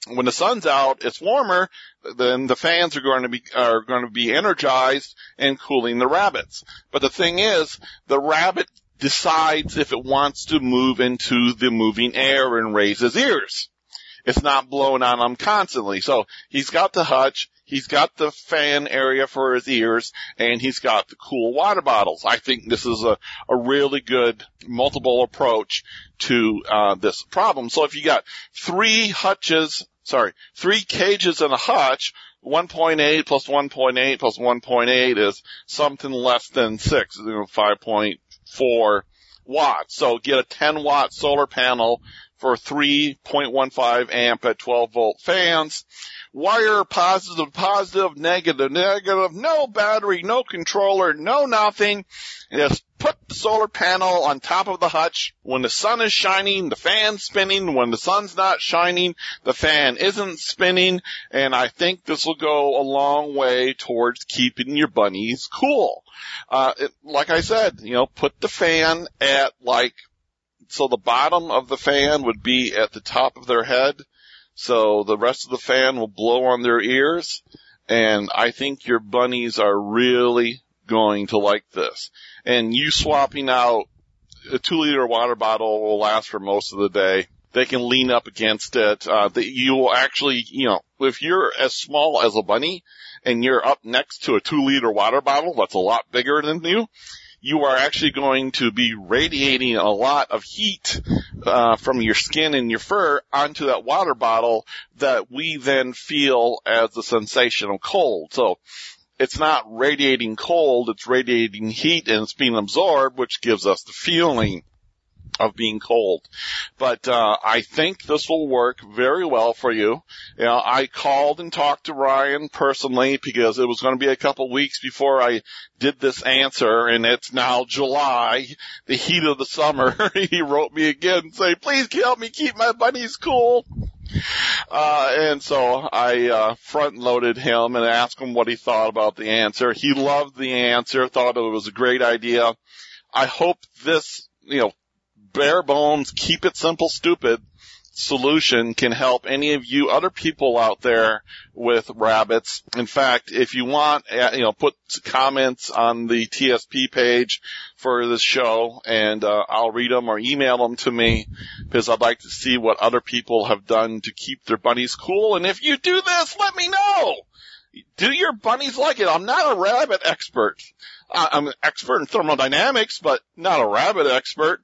[SPEAKER 5] When the sun's out, it's warmer, then the fans are going to be, are going to be energized and cooling the rabbits. But the thing is, the rabbit decides if it wants to move into the moving air and raise his ears. It's not blowing on him constantly. So he's got the hutch, he's got the fan area for his ears, and he's got the cool water bottles. I think this is a, a really good multiple approach to uh, this problem. So if you got three hutches, sorry, three cages and a hutch, 1.8 plus 1.8 plus 1.8 is something less than 6, you know, 5.4 watts. So get a 10 watt solar panel for 3.15 amp at 12 volt fans. Wire positive, positive, negative, negative, no battery, no controller, no nothing. Just put the solar panel on top of the hutch. When the sun is shining, the fan's spinning. When the sun's not shining, the fan isn't spinning. And I think this will go a long way towards keeping your bunnies cool. Uh, it, like I said, you know, put the fan at like so the bottom of the fan would be at the top of their head. So the rest of the fan will blow on their ears. And I think your bunnies are really going to like this. And you swapping out a two liter water bottle will last for most of the day. They can lean up against it. Uh, you will actually, you know, if you're as small as a bunny and you're up next to a two liter water bottle that's a lot bigger than you, you are actually going to be radiating a lot of heat uh, from your skin and your fur onto that water bottle that we then feel as the sensation of cold. So it's not radiating cold, it's radiating heat and it's being absorbed, which gives us the feeling of being cold. But uh, I think this will work very well for you. You know, I called and talked to Ryan personally because it was going to be a couple weeks before I did this answer, and it's now July, the heat of the summer. [laughs] he wrote me again and say, "Please help me keep my bunnies cool." Uh, and so I, uh, front loaded him and asked him what he thought about the answer. He loved the answer, thought it was a great idea. I hope this, you know, bare bones, keep it simple, stupid solution can help any of you other people out there with rabbits. In fact, if you want, uh, you know, put comments on the TSP page for this show and uh, I'll read them or email them to me because I'd like to see what other people have done to keep their bunnies cool. And if you do this, let me know. Do your bunnies like it? I'm not a rabbit expert. I'm an expert in thermodynamics, but not a rabbit expert.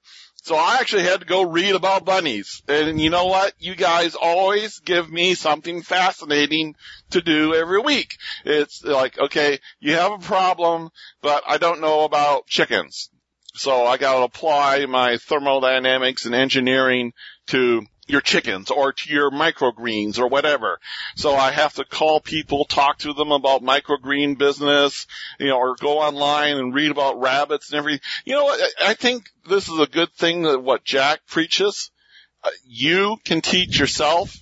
[SPEAKER 5] So I actually had to go read about bunnies. And you know what? You guys always give me something fascinating to do every week. It's like, okay, you have a problem, but I don't know about chickens. So I gotta apply my thermodynamics and engineering to your chickens or to your microgreens or whatever. So I have to call people, talk to them about microgreen business, you know, or go online and read about rabbits and everything. You know what? I think this is a good thing that what Jack preaches. Uh, you can teach yourself.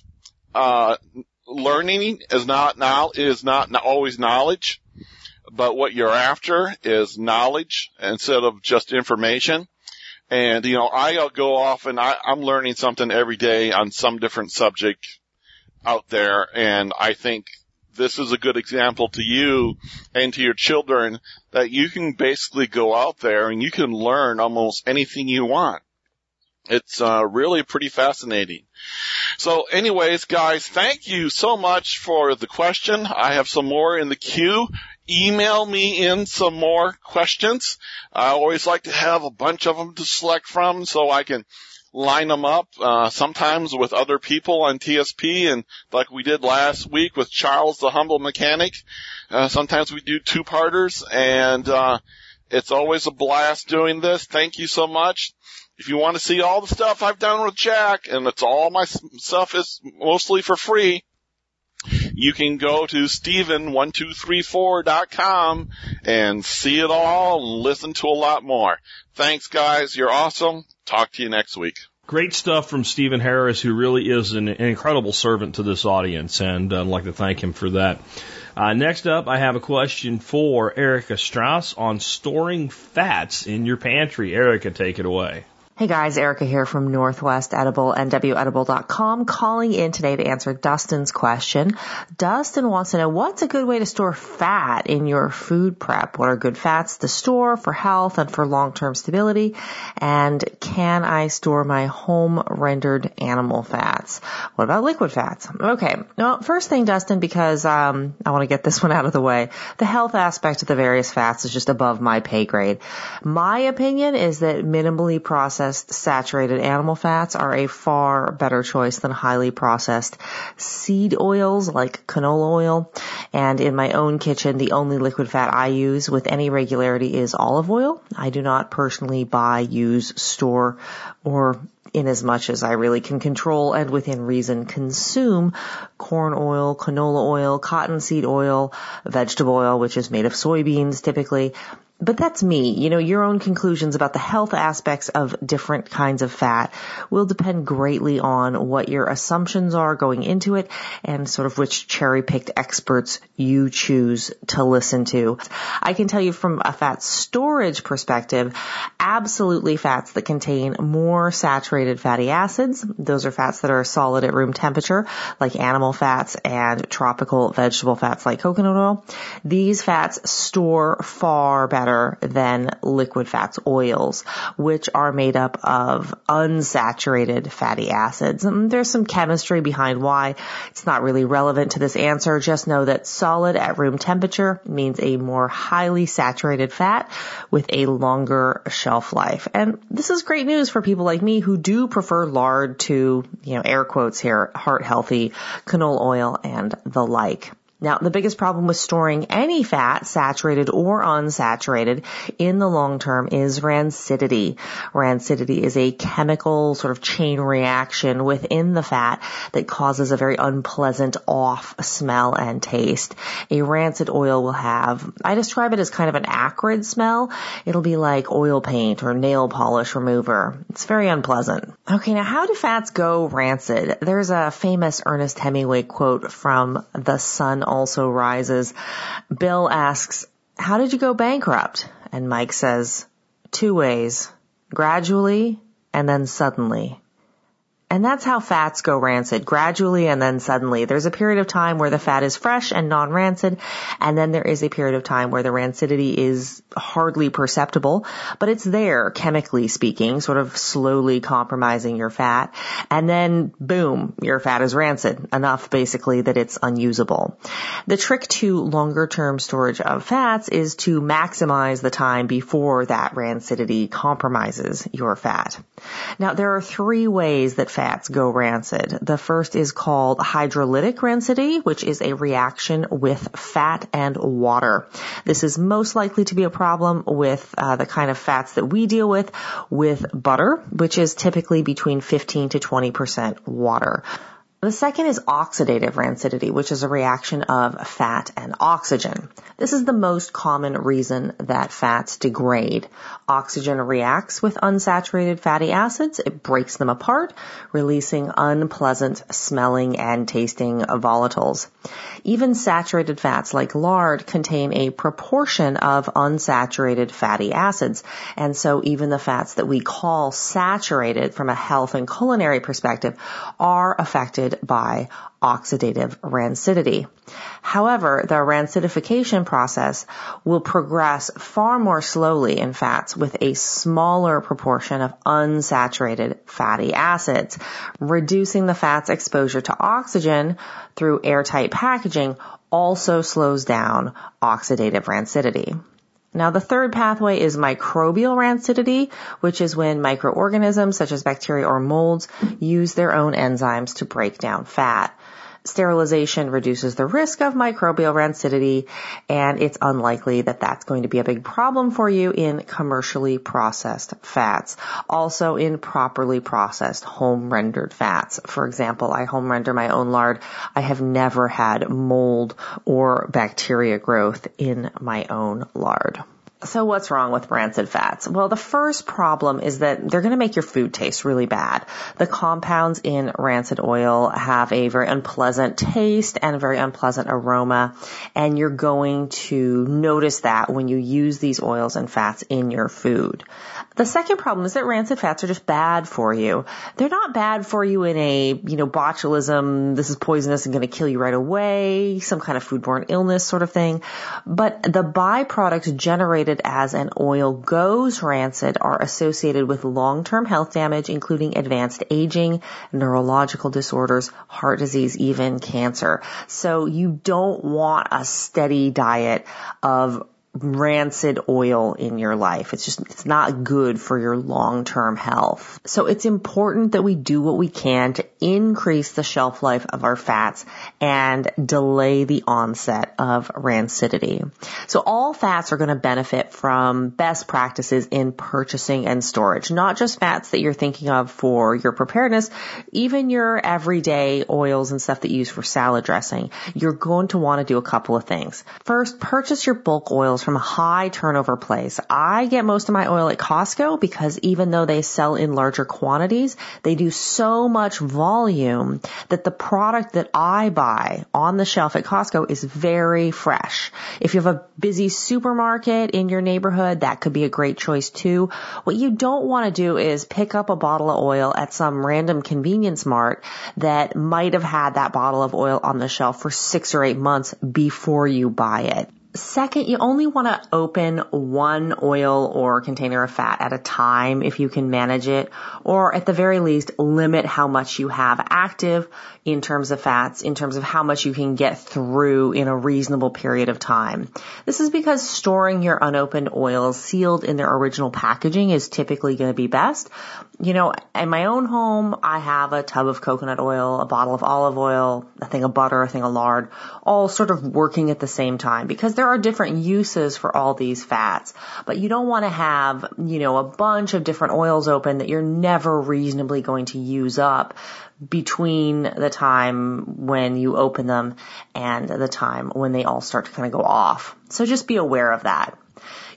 [SPEAKER 5] Uh, learning is not now is not always knowledge, but what you're after is knowledge instead of just information. And, you know, I go off and I, I'm learning something every day on some different subject out there. And I think this is a good example to you and to your children that you can basically go out there and you can learn almost anything you want. It's uh, really pretty fascinating. So anyways, guys, thank you so much for the question. I have some more in the queue email me in some more questions. I always like to have a bunch of them to select from so I can line them up, uh, sometimes with other people on TSP and like we did last week with Charles the Humble Mechanic. Uh, sometimes we do two parters and, uh, it's always a blast doing this. Thank you so much. If you want to see all the stuff I've done with Jack and it's all my stuff is mostly for free, you can go to Steven1234.com and see it all and listen to a lot more. Thanks guys. You're awesome. Talk to you next week.
[SPEAKER 1] Great stuff from Stephen Harris, who really is an, an incredible servant to this audience, and I'd like to thank him for that. Uh, next up, I have a question for Erica Strauss on storing fats in your pantry. Erica, take it away.
[SPEAKER 6] Hey guys, Erica here from Northwest Edible, nwedible.com, calling in today to answer Dustin's question. Dustin wants to know what's a good way to store fat in your food prep? What are good fats to store for health and for long-term stability? And can I store my home rendered animal fats? What about liquid fats? Okay. Well, first thing, Dustin, because, um, I want to get this [laughs] one out of the way. The health aspect of the various fats is just above my pay grade. My opinion is that minimally processed processed saturated animal fats are a far better choice than highly processed seed oils like canola oil. And in my own kitchen, the only liquid fat I use with any regularity is olive oil. I do not personally buy, use, store, or in as much as I really can control and within reason consume corn oil, canola oil, cottonseed oil, vegetable oil, which is made of soybeans typically, but that's me. You know, your own conclusions about the health aspects of different kinds of fat will depend greatly on what your assumptions are going into it and sort of which cherry picked experts you choose to listen to. I can tell you from a fat storage perspective, absolutely fats that contain more saturated fatty acids. Those are fats that are solid at room temperature, like animal fats and tropical vegetable fats like coconut oil. These fats store far better better than liquid fats oils, which are made up of unsaturated fatty acids. And there's some chemistry behind why it's not really relevant to this answer. Just know that solid at room temperature means a more highly saturated fat with a longer shelf life. And this is great news for people like me who do prefer lard to, you know, air quotes here, heart healthy canola oil and the like. Now, the biggest problem with storing any fat, saturated or unsaturated, in the long term is rancidity. Rancidity is a chemical sort of chain reaction within the fat that causes a very unpleasant off smell and taste. A rancid oil will have, I describe it as kind of an acrid smell. It'll be like oil paint or nail polish remover. It's very unpleasant. Okay, now how do fats go rancid? There's a famous Ernest Hemingway quote from The Sun also rises. Bill asks, how did you go bankrupt? And Mike says, two ways, gradually and then suddenly. And that's how fats go rancid, gradually and then suddenly. There's a period of time where the fat is fresh and non-rancid, and then there is a period of time where the rancidity is hardly perceptible, but it's there, chemically speaking, sort of slowly compromising your fat. And then, boom, your fat is rancid, enough basically that it's unusable. The trick to longer term storage of fats is to maximize the time before that rancidity compromises your fat. Now, there are three ways that fats go rancid. The first is called hydrolytic rancidity, which is a reaction with fat and water. This is most likely to be a problem with uh, the kind of fats that we deal with, with butter, which is typically between 15 to 20% water. The second is oxidative rancidity, which is a reaction of fat and oxygen. This is the most common reason that fats degrade. Oxygen reacts with unsaturated fatty acids. It breaks them apart, releasing unpleasant smelling and tasting volatiles. Even saturated fats like lard contain a proportion of unsaturated fatty acids. And so even the fats that we call saturated from a health and culinary perspective are affected by oxidative rancidity. However, the rancidification process will progress far more slowly in fats with a smaller proportion of unsaturated fatty acids. Reducing the fat's exposure to oxygen through airtight packaging also slows down oxidative rancidity. Now the third pathway is microbial rancidity, which is when microorganisms such as bacteria or molds use their own enzymes to break down fat. Sterilization reduces the risk of microbial rancidity and it's unlikely that that's going to be a big problem for you in commercially processed fats. Also in properly processed home rendered fats. For example, I home render my own lard. I have never had mold or bacteria growth in my own lard. So what's wrong with rancid fats? Well, the first problem is that they're going to make your food taste really bad. The compounds in rancid oil have a very unpleasant taste and a very unpleasant aroma, and you're going to notice that when you use these oils and fats in your food. The second problem is that rancid fats are just bad for you. They're not bad for you in a, you know, botulism, this is poisonous and going to kill you right away, some kind of foodborne illness sort of thing. But the byproducts generated as an oil goes rancid are associated with long-term health damage, including advanced aging, neurological disorders, heart disease, even cancer. So you don't want a steady diet of rancid oil in your life. It's just, it's not good for your long-term health. So it's important that we do what we can to increase the shelf life of our fats and delay the onset of rancidity. So all fats are going to benefit from best practices in purchasing and storage, not just fats that you're thinking of for your preparedness, even your everyday oils and stuff that you use for salad dressing. You're going to want to do a couple of things. First, purchase your bulk oils from a high turnover place. I get most of my oil at Costco because even though they sell in larger quantities, they do so much volume that the product that I buy on the shelf at Costco is very fresh. If you have a busy supermarket in your neighborhood, that could be a great choice too. What you don't want to do is pick up a bottle of oil at some random convenience mart that might have had that bottle of oil on the shelf for six or eight months before you buy it. Second, you only want to open one oil or container of fat at a time if you can manage it, or at the very least limit how much you have active in terms of fats, in terms of how much you can get through in a reasonable period of time. This is because storing your unopened oils sealed in their original packaging is typically going to be best. You know, in my own home, I have a tub of coconut oil, a bottle of olive oil, a thing of butter, a thing of lard, all sort of working at the same time because there are different uses for all these fats. But you don't want to have, you know, a bunch of different oils open that you're never reasonably going to use up between the time when you open them and the time when they all start to kind of go off. So just be aware of that.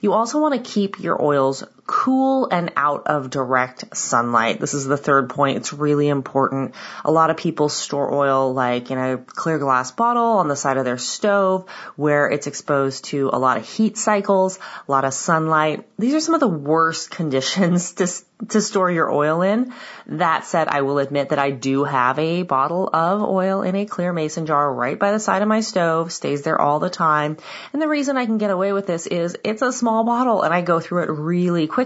[SPEAKER 6] You also want to keep your oils cool and out of direct sunlight. This is the third point. It's really important. A lot of people store oil like in a clear glass bottle on the side of their stove where it's exposed to a lot of heat cycles, a lot of sunlight. These are some of the worst [laughs] conditions to to store your oil in. That said, I will admit that I do have a bottle of oil in a clear mason jar right by the side of my stove, stays there all the time. And the reason I can get away with this is it's a small bottle and I go through it really quickly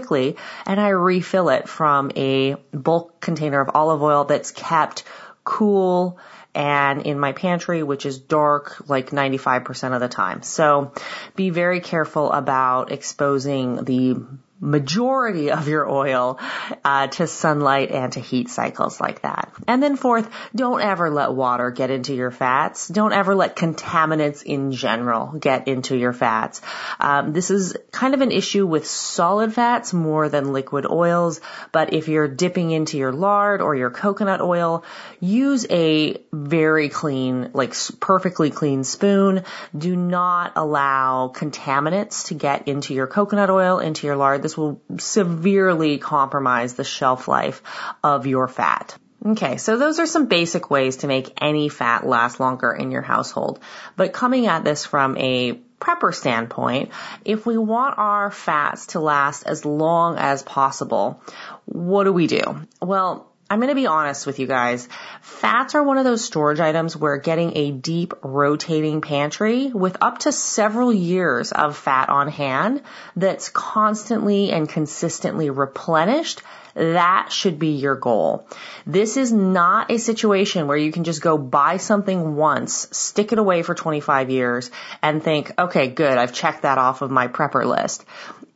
[SPEAKER 6] and I refill it from a bulk container of olive oil that's kept cool and in my pantry, which is dark like 95% of the time. So be very careful about exposing the majority of your oil uh, to sunlight and to heat cycles like that. And then fourth, don't ever let water get into your fats. Don't ever let contaminants in general get into your fats. Um, this is kind of an issue with solid fats more than liquid oils, but if you're dipping into your lard or your coconut oil, use a very clean, like perfectly clean spoon. Do not allow contaminants to get into your coconut oil, into your lard. This will severely compromise the shelf life of your fat. Okay, so those are some basic ways to make any fat last longer in your household. But coming at this from a prepper standpoint, if we want our fats to last as long as possible, what do we do? Well, I'm going to be honest with you guys. Fats are one of those storage items where getting a deep rotating pantry with up to several years of fat on hand that's constantly and consistently replenished that should be your goal. This is not a situation where you can just go buy something once, stick it away for 25 years, and think, okay, good, I've checked that off of my prepper list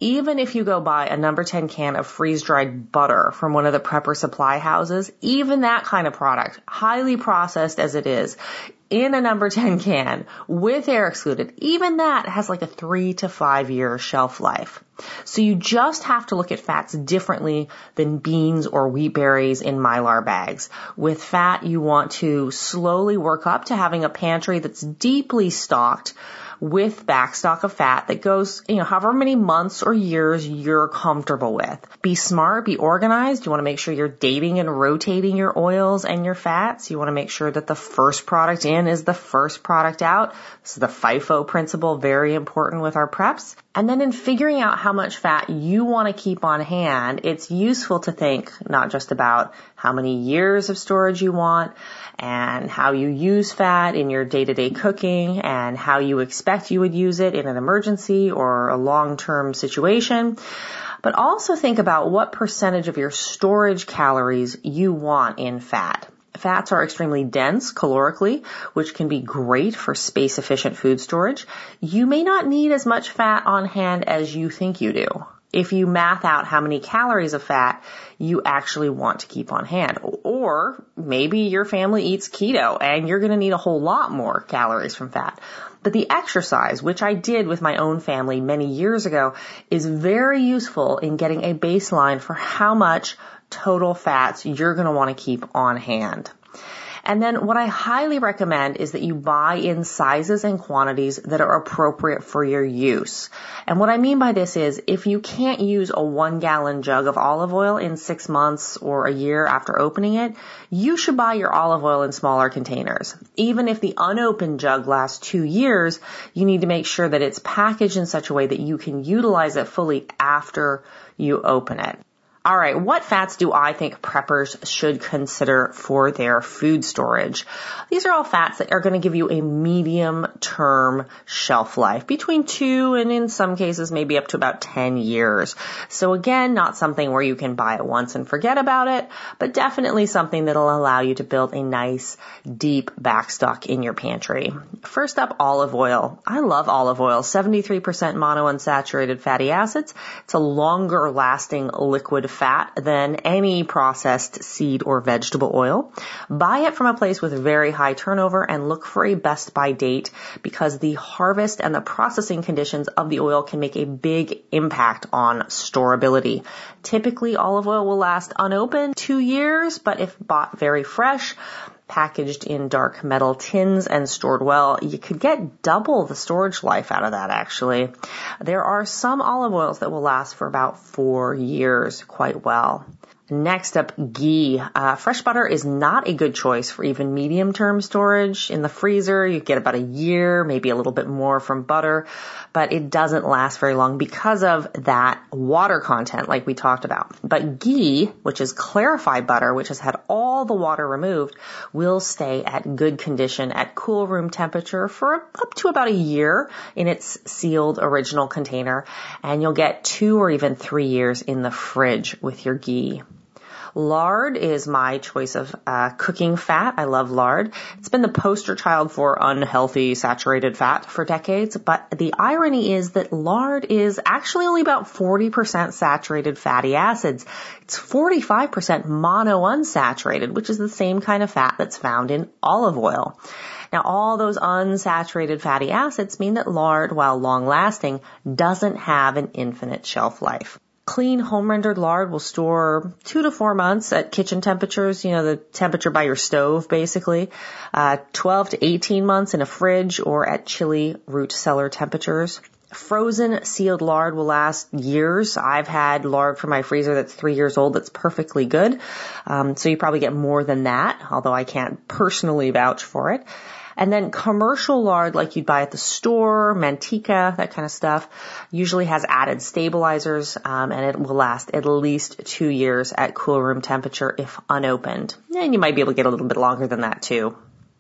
[SPEAKER 6] even if you go buy a number 10 can of freeze dried butter from one of the prepper supply houses, even that kind of product, highly processed as it is, in a number 10 can with air excluded, even that has like a three to five year shelf life. So you just have to look at fats differently than beans or wheat berries in mylar bags. With fat, you want to slowly work up to having a pantry that's deeply stocked with backstock of fat that goes, you know, however many months or years you're comfortable with. Be smart, be organized. You want to make sure you're dating and rotating your oils and your fats. You want to make sure that the first product in is the first product out. This is the FIFO principle, very important with our preps. And then in figuring out how much fat you want to keep on hand, it's useful to think not just about how many years of storage you want and how you use fat in your day-to-day cooking and how you expect you would use it in an emergency or a long-term situation. But also think about what percentage of your storage calories you want in fat. Fats are extremely dense calorically, which can be great for space efficient food storage. You may not need as much fat on hand as you think you do. If you math out how many calories of fat you actually want to keep on hand. Or maybe your family eats keto and you're going to need a whole lot more calories from fat. But the exercise, which I did with my own family many years ago, is very useful in getting a baseline for how much total fats you're going to want to keep on hand. And then what I highly recommend is that you buy in sizes and quantities that are appropriate for your use. And what I mean by this is if you can't use a one gallon jug of olive oil in six months or a year after opening it, you should buy your olive oil in smaller containers. Even if the unopened jug lasts two years, you need to make sure that it's packaged in such a way that you can utilize it fully after you open it. All right, what fats do I think preppers should consider for their food storage? These are all fats that are going to give you a medium term shelf life between two and in some cases maybe up to about 10 years. So again, not something where you can buy it once and forget about it, but definitely something that'll allow you to build a nice deep backstock in your pantry. First up, olive oil. I love olive oil. 73% monounsaturated fatty acids. It's a longer lasting liquid fat than any processed seed or vegetable oil. Buy it from a place with very high turnover and look for a best by date because the harvest and the processing conditions of the oil can make a big impact on storability. Typically olive oil will last unopened two years, but if bought very fresh, packaged in dark metal tins and stored well, you could get double the storage life out of that actually. There are some olive oils that will last for about four years quite well. Next up, ghee. Uh, fresh butter is not a good choice for even medium term storage. In the freezer, you get about a year, maybe a little bit more from butter, but it doesn't last very long because of that water content like we talked about. But ghee, which is clarified butter, which has had all the water removed, will stay at good condition at cool room temperature for up to about a year in its sealed original container, and you'll get two or even three years in the fridge with your ghee. Lard is my choice of uh, cooking fat. I love lard. It's been the poster child for unhealthy saturated fat for decades, but the irony is that lard is actually only about 40% saturated fatty acids. It's 45% monounsaturated, which is the same kind of fat that's found in olive oil. Now all those unsaturated fatty acids mean that lard, while long lasting, doesn't have an infinite shelf life. Clean home rendered lard will store two to four months at kitchen temperatures, you know, the temperature by your stove basically. Uh, 12 to 18 months in a fridge or at chilly root cellar temperatures. Frozen sealed lard will last years. I've had lard from my freezer that's three years old that's perfectly good. Um, so you probably get more than that, although I can't personally vouch for it. And then commercial lard, like you'd buy at the store, Manteca, that kind of stuff, usually has added stabilizers, um, and it will last at least two years at cool room temperature if unopened. And you might be able to get a little bit longer than that too.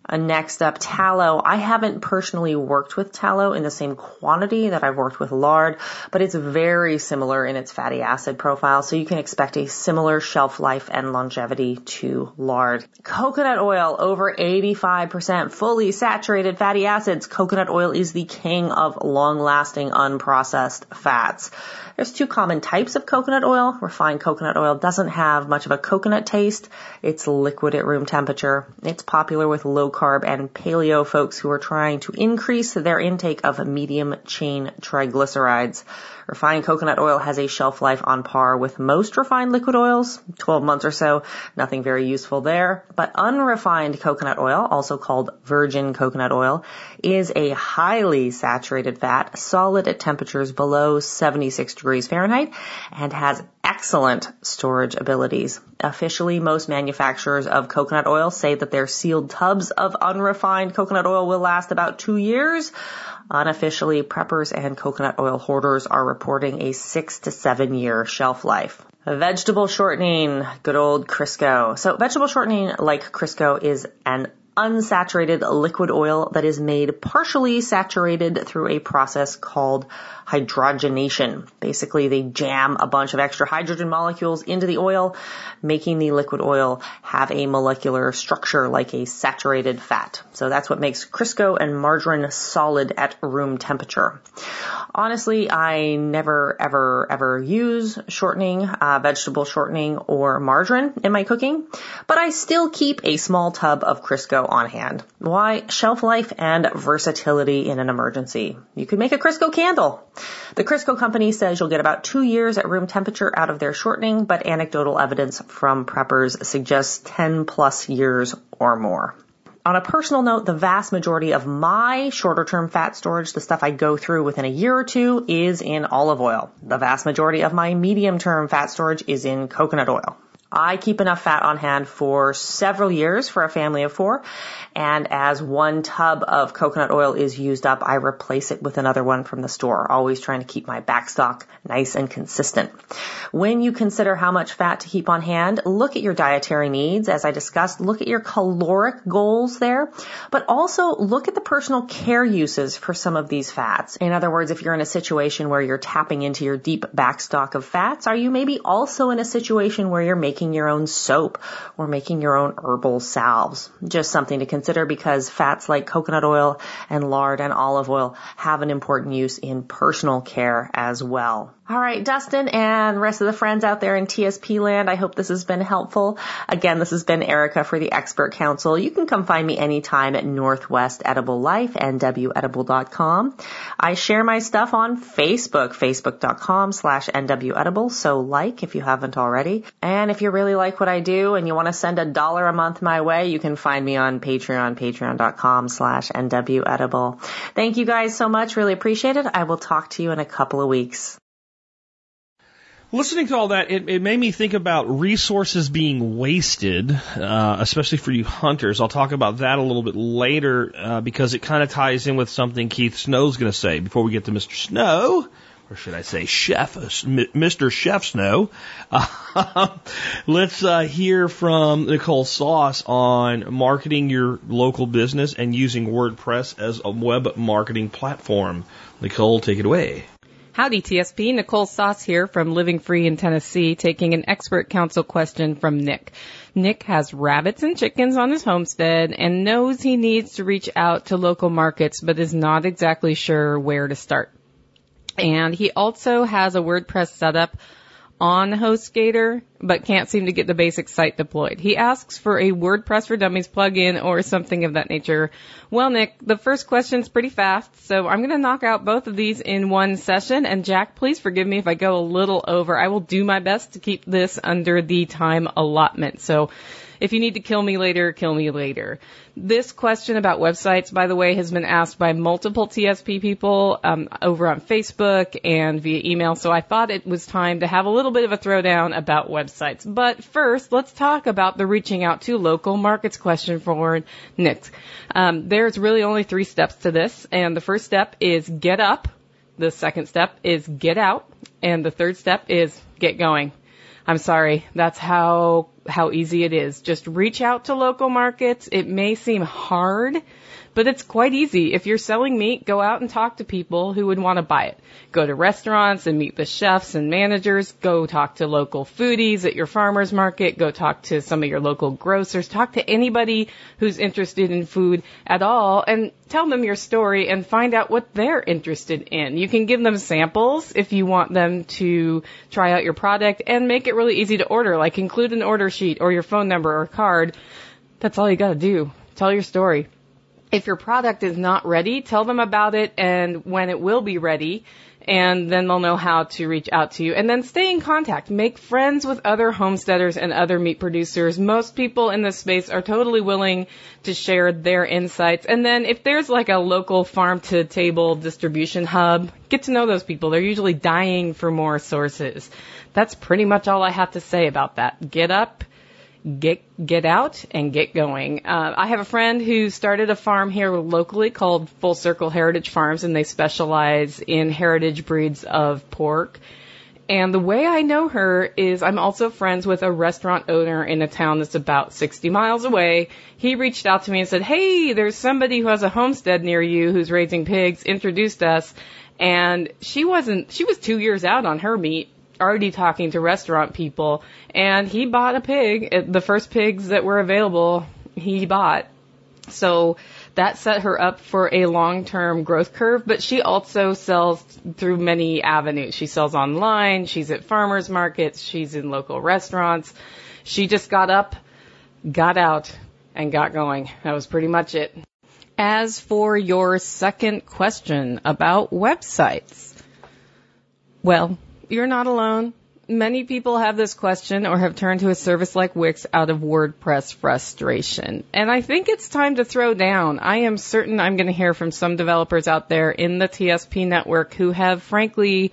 [SPEAKER 6] Uh, next up, tallow. I haven't personally worked with tallow in the same quantity that I've worked with lard, but it's very similar in its fatty acid profile, so you can expect a similar shelf life and longevity to lard. Coconut oil, over 85% fully saturated fatty acids. Coconut oil is the king of long-lasting unprocessed fats. There's two common types of coconut oil. Refined coconut oil doesn't have much of a coconut taste. It's liquid at room temperature. It's popular with low carb and paleo folks who are trying to increase their intake of medium chain triglycerides. Refined coconut oil has a shelf life on par with most refined liquid oils, 12 months or so. Nothing very useful there. But unrefined coconut oil, also called virgin coconut oil, is a highly saturated fat, solid at temperatures below 76 degrees Fahrenheit, and has excellent storage abilities. Officially, most manufacturers of coconut oil say that their sealed tubs of unrefined coconut oil will last about two years. Unofficially, preppers and coconut oil hoarders are reporting a six to seven year shelf life. Vegetable shortening, good old Crisco. So vegetable shortening, like Crisco, is an unsaturated liquid oil that is made partially saturated through a process called hydrogenation. Basically, they jam a bunch of extra hydrogen molecules into the oil, making the liquid oil have a molecular structure like a saturated fat. So that's what makes Crisco and margarine solid at room temperature. Honestly, I never, ever, ever use shortening, uh, vegetable shortening or margarine in my cooking, but I still keep a small tub of Crisco on hand. Why? Shelf life and versatility in an emergency. You could make a Crisco candle. The Crisco company says you'll get about two years at room temperature out of their shortening, but anecdotal evidence from preppers suggests 10 plus years or more. On a personal note, the vast majority of my shorter term fat storage, the stuff I go through within a year or two, is in olive oil. The vast majority of my medium term fat storage is in coconut oil. I keep enough fat on hand for several years for a family of four. And as one tub of coconut oil is used up, I replace it with another one from the store, always trying to keep my backstock nice and consistent. When you consider how much fat to keep on hand, look at your dietary needs. As I discussed, look at your caloric goals there, but also look at the personal care uses for some of these fats. In other words, if you're in a situation where you're tapping into your deep backstock of fats, are you maybe also in a situation where you're making making your own soap or making your own herbal salves. Just something to consider because fats like coconut oil and lard and olive oil have an important use in personal care as well. All right, Dustin and rest of the friends out there in TSP land, I hope this has been helpful. Again, this has been Erica for the Expert Council. You can come find me anytime at Northwest Edible Life, nwedible.com. I share my stuff on Facebook, facebook.com slash nwedible, so like if you haven't already. And if you really like what I do and you want to send a dollar a month my way, you can find me on Patreon, patreon.com slash nwedible. Thank you guys so much. Really appreciate it. I will talk to you in a couple of weeks.
[SPEAKER 1] Listening to all that, it, it made me think about resources being wasted, uh, especially for you hunters. I'll talk about that a little bit later uh, because it kind of ties in with something Keith Snow's going to say before we get to Mr. Snow, or should I say Chef, uh, Mr. Chef Snow. Uh, [laughs] let's uh, hear from Nicole Sauce on marketing your local business and using WordPress as a web marketing platform. Nicole, take it away.
[SPEAKER 7] Howdy, TSP. Nicole Sauce here from Living Free in Tennessee, taking an expert council question from Nick. Nick has rabbits and chickens on his homestead and knows he needs to reach out to local markets, but is not exactly sure where to start. And he also has a WordPress setup on HostGator, but can't seem to get the basic site deployed. He asks for a WordPress for Dummies plugin or something of that nature. Well, Nick, the first question's pretty fast, so I'm going to knock out both of these in one session. And Jack, please forgive me if I go a little over. I will do my best to keep this under the time allotment. So if you need to kill me later, kill me later. This question about websites, by the way, has been asked by multiple TSP people um, over on Facebook and via email. So I thought it was time to have a little bit of a throwdown about websites. But first, let's talk about the reaching out to local markets question for Nick. Um, there's really only three steps to this, and the first step is get up. The second step is get out, and the third step is get going. I'm sorry. That's how, how easy it is. Just reach out to local markets. It may seem hard, but it's quite easy. If you're selling meat, go out and talk to people who would want to buy it. Go to restaurants and meet the chefs and managers. Go talk to local foodies at your farmer's market. Go talk to some of your local grocers. Talk to anybody who's interested in food at all and tell them your story and find out what they're interested in. You can give them samples if you want them to try out your product and make it really easy to order, like include an order sheet or your phone number or card. That's all you gotta do. Tell your story. If your product is not ready, tell them about it and when it will be ready and then they'll know how to reach out to you. And then stay in contact. Make friends with other homesteaders and other meat producers. Most people in this space are totally willing to share their insights. And then if there's like a local farm to table distribution hub, get to know those people. They're usually dying for more sources. That's pretty much all I have to say about that. Get up, get get out and get going. Uh, I have a friend who started a farm here locally called Full Circle Heritage Farms, and they specialize in heritage breeds of pork. And the way I know her is I'm also friends with a restaurant owner in a town that's about 60 miles away. He reached out to me and said, Hey, there's somebody who has a homestead near you who's raising pigs, introduced us. And she wasn't, she was two years out on her meat already talking to restaurant people, and he bought a pig. The first pigs that were available, he bought. So that set her up for a long-term growth curve, but she also sells through many avenues. She sells online, she's at farmers markets, she's in local restaurants. She just got up, got out, and got going. That was pretty much it. As for your second question about websites, well, you're not alone. Many people have this question or have turned to a service like Wix out of WordPress frustration. And I think it's time to throw down. I am certain I'm going to hear from some developers out there in the TSP network who have frankly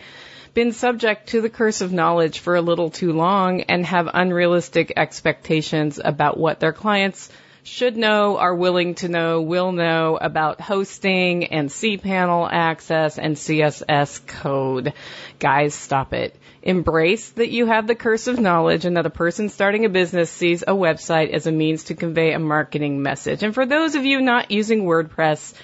[SPEAKER 7] been subject to the curse of knowledge for a little too long and have unrealistic expectations about what their clients should know, are willing to know, will know about hosting and cPanel access and CSS code. Guys, stop it. Embrace that you have the curse of knowledge and that a person starting a business sees a website as a means to convey a marketing message. And for those of you not using WordPress,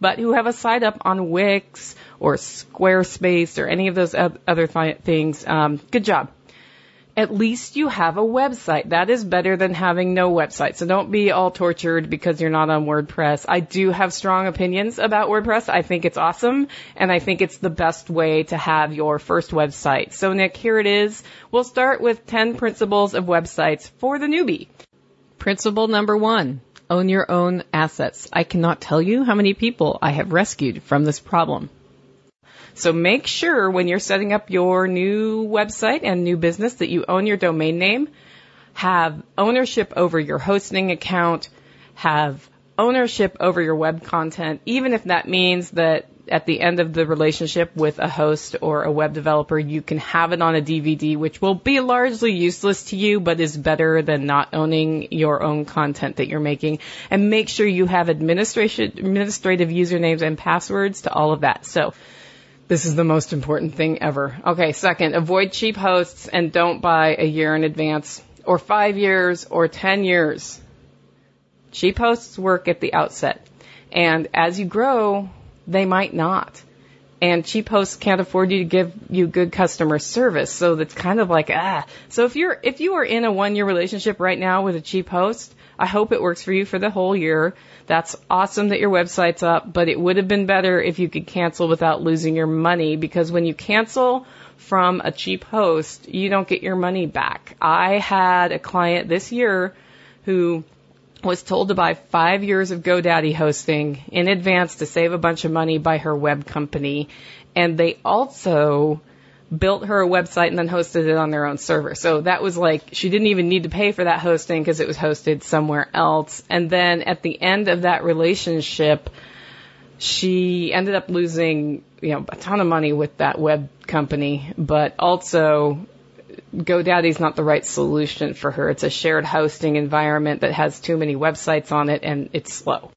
[SPEAKER 7] but who have a site up on Wix or Squarespace or any of those other th- things, um, good job at least you have a website. That is better than having no website. So don't be all tortured because you're not on WordPress. I do have strong opinions about WordPress. I think it's awesome and I think it's the best way to have your first website. So Nick, here it is. We'll start with 10 principles of websites for the newbie. Principle number one. Own your own assets. I cannot tell you how many people I have rescued from this problem. So make sure when you're setting up your new website and new business that you own your domain name, have ownership over your hosting account, have ownership over your web content, even if that means that at the end of the relationship with a host or a web developer, you can have it on a DVD, which will be largely useless to you, but is better than not owning your own content that you're making. And make sure you have administration, administrative usernames and passwords to all of that. So this is the most important thing ever. Okay, second, avoid cheap hosts and don't buy a year in advance or five years or ten years. Cheap hosts work at the outset. And as you grow, they might not. And cheap hosts can't afford you to give you good customer service. So that's kind of like, ah. So if you're, if you are in a one year relationship right now with a cheap host, I hope it works for you for the whole year. That's awesome that your website's up, but it would have been better if you could cancel without losing your money because when you cancel from a cheap host, you don't get your money back. I had a client this year who was told to buy five years of GoDaddy hosting in advance to save a bunch of money by her web company. And they also built her a website and then hosted it on their own server. So that was like, she didn't even need to pay for that hosting because it was hosted somewhere else. And then at the end of that relationship, she ended up losing, you know, a ton of money with that web company, but also GoDaddy's not the right solution for her. It's a shared hosting environment that has too many websites on it and it's slow.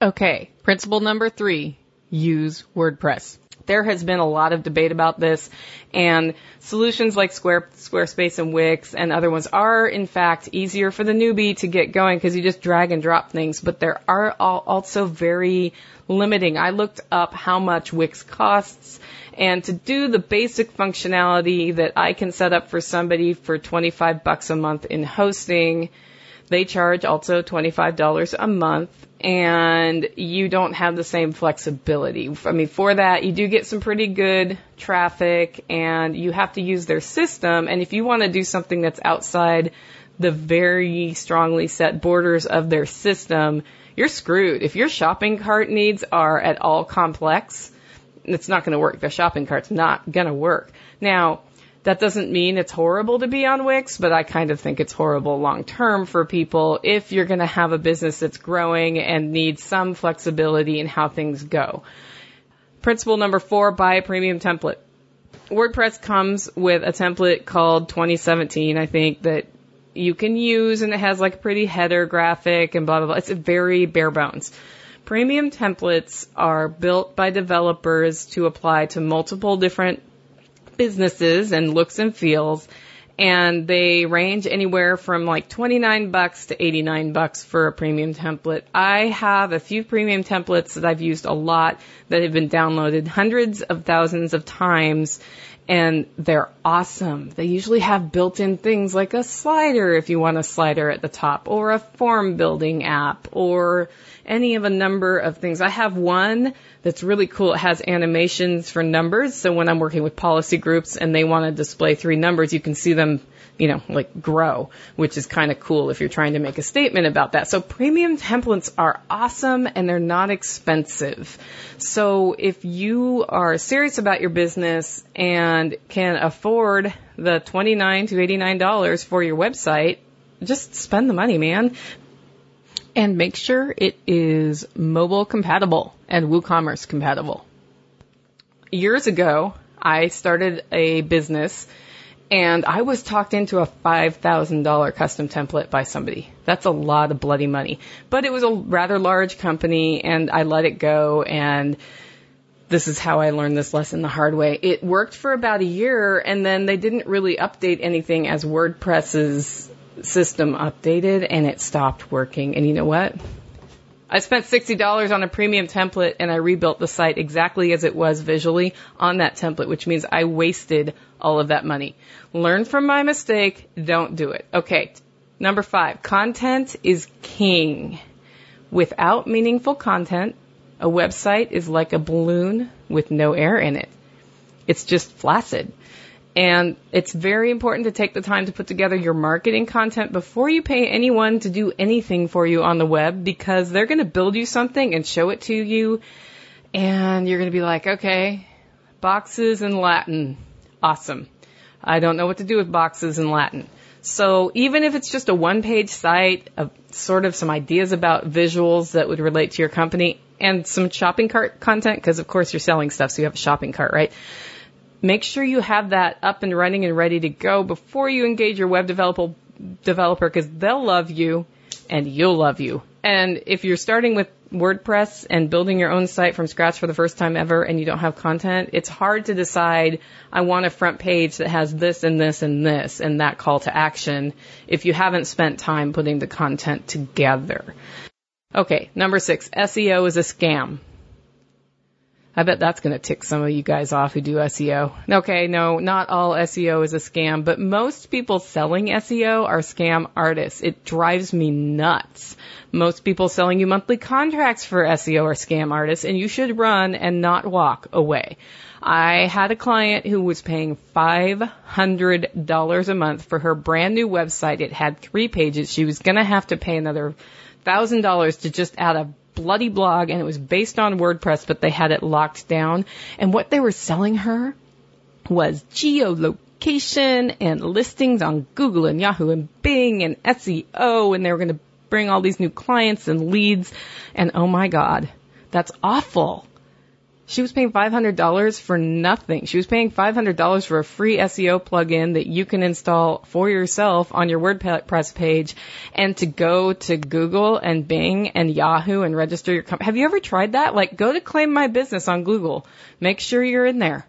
[SPEAKER 7] Okay. Principle number three, use WordPress there has been a lot of debate about this, and solutions like Square, Squarespace and Wix and other ones are, in fact, easier for the newbie to get going because you just drag and drop things, but there are also very limiting. I looked up how much Wix costs, and to do the basic functionality that I can set up for somebody for 25 bucks a month in hosting, they charge also $25 a month and you don't have the same flexibility. I mean, for that, you do get some pretty good traffic and you have to use their system. And if you want to do something that's outside the very strongly set borders of their system, you're screwed. If your shopping cart needs are at all complex, it's not going to work. The shopping cart's not going to work. Now, that doesn't mean it's horrible to be on Wix, but I kind of think it's horrible long term for people if you're going to have a business that's growing and needs some flexibility in how things go. Principle number four, buy a premium template. WordPress comes with a template called 2017, I think, that you can use and it has like a pretty header graphic and blah, blah, blah. It's very bare bones. Premium templates are built by developers to apply to multiple different businesses and looks and feels and they range anywhere from like 29 bucks to 89 bucks for a premium template. I have a few premium templates that I've used a lot that have been downloaded hundreds of thousands of times and they're awesome. They usually have built-in things like a slider if you want a slider at the top or a form building app or any of a number of things. I have one that's really cool. It has animations for numbers. So when I'm working with policy groups and they want to display three numbers, you can see them, you know, like grow, which is kind of cool if you're trying to make a statement about that. So premium templates are awesome and they're not expensive. So if you are serious about your business and can afford the 29 to $89 for your website, just spend the money, man and make sure it is mobile compatible and WooCommerce compatible. Years ago, I started a business and I was talked into a $5,000 custom template by somebody. That's a lot of bloody money. But it was a rather large company and I let it go and this is how I learned this lesson the hard way. It worked for about a year and then they didn't really update anything as WordPress's system updated and it stopped working. And you know what? I spent $60 on a premium template and I rebuilt the site exactly as it was visually on that template, which means I wasted all of that money. Learn from my mistake. Don't do it. Okay. Number five, content is king. Without meaningful content, a website is like a balloon with no air in it. It's just flaccid. And it's very important to take the time to put together your marketing content before you pay anyone to do anything for you on the web because they're going to build you something and show it to you. And you're going to be like, okay, boxes in Latin. Awesome. I don't know what to do with boxes in Latin. So even if it's just a one page site sort of some ideas about visuals that would relate to your company and some shopping cart content, because of course you're selling stuff, so you have a shopping cart, right? Make sure you have that up and running and ready to go before you engage your web developer developer because they'll love you and you'll love you. And if you're starting with WordPress and building your own site from scratch for the first time ever and you don't have content, it's hard to decide, I want a front page that has this and this and this and that call to action if you haven't spent time putting the content together. Okay, number six, SEO is a scam. I bet that's going to tick some of you guys off who do SEO. Okay, no, not all SEO is a scam, but most people selling SEO are scam artists. It drives me nuts. Most people selling you monthly contracts for SEO are scam artists, and you should run and not walk away. I had a client who was paying $500 a month for her brand new website. It had three pages. She was going to have to pay another $1,000 to just add a bloody blog and it was based on WordPress, but they had it locked down. And what they were selling her was geolocation and listings on Google and Yahoo and Bing and SEO and they were going to bring all these new clients and leads. And oh my God, that's awful. She was paying $500 for nothing. She was paying $500 for a free SEO plugin that you can install for yourself on your WordPress page and to go to Google and Bing and Yahoo and register your company. Have you ever tried that? Like go to claim my business on Google. Make sure you're in there.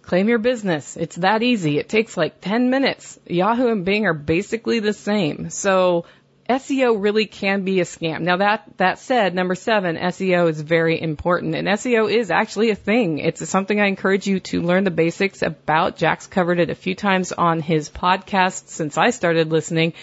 [SPEAKER 7] Claim your business. It's that easy. It takes like 10 minutes. Yahoo and Bing are basically the same. So SEO really can be a scam. Now that, that said, number seven, SEO is very important and SEO is actually a thing. It's something I encourage you to learn the basics about. Jack's covered it a few times on his podcast since I started listening.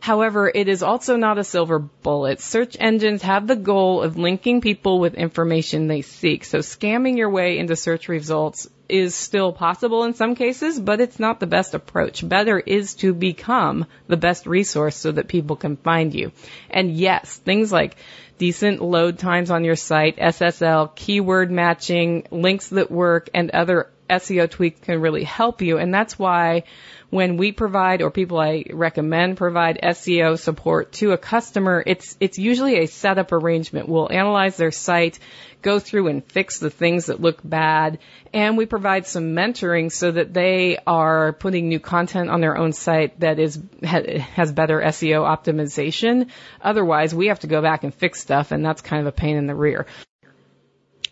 [SPEAKER 7] However, it is also not a silver bullet. Search engines have the goal of linking people with information they seek. So scamming your way into search results is still possible in some cases, but it's not the best approach. Better is to become the best resource so that people can find you. And yes, things like decent load times on your site, SSL, keyword matching, links that work, and other SEO tweaks can really help you. And that's why when we provide or people I recommend provide SEO support to a customer, it's, it's usually a setup arrangement. We'll analyze their site, go through and fix the things that look bad, and we provide some mentoring so that they are putting new content on their own site that is, has better SEO optimization. Otherwise, we have to go back and fix stuff and that's kind of a pain in the rear.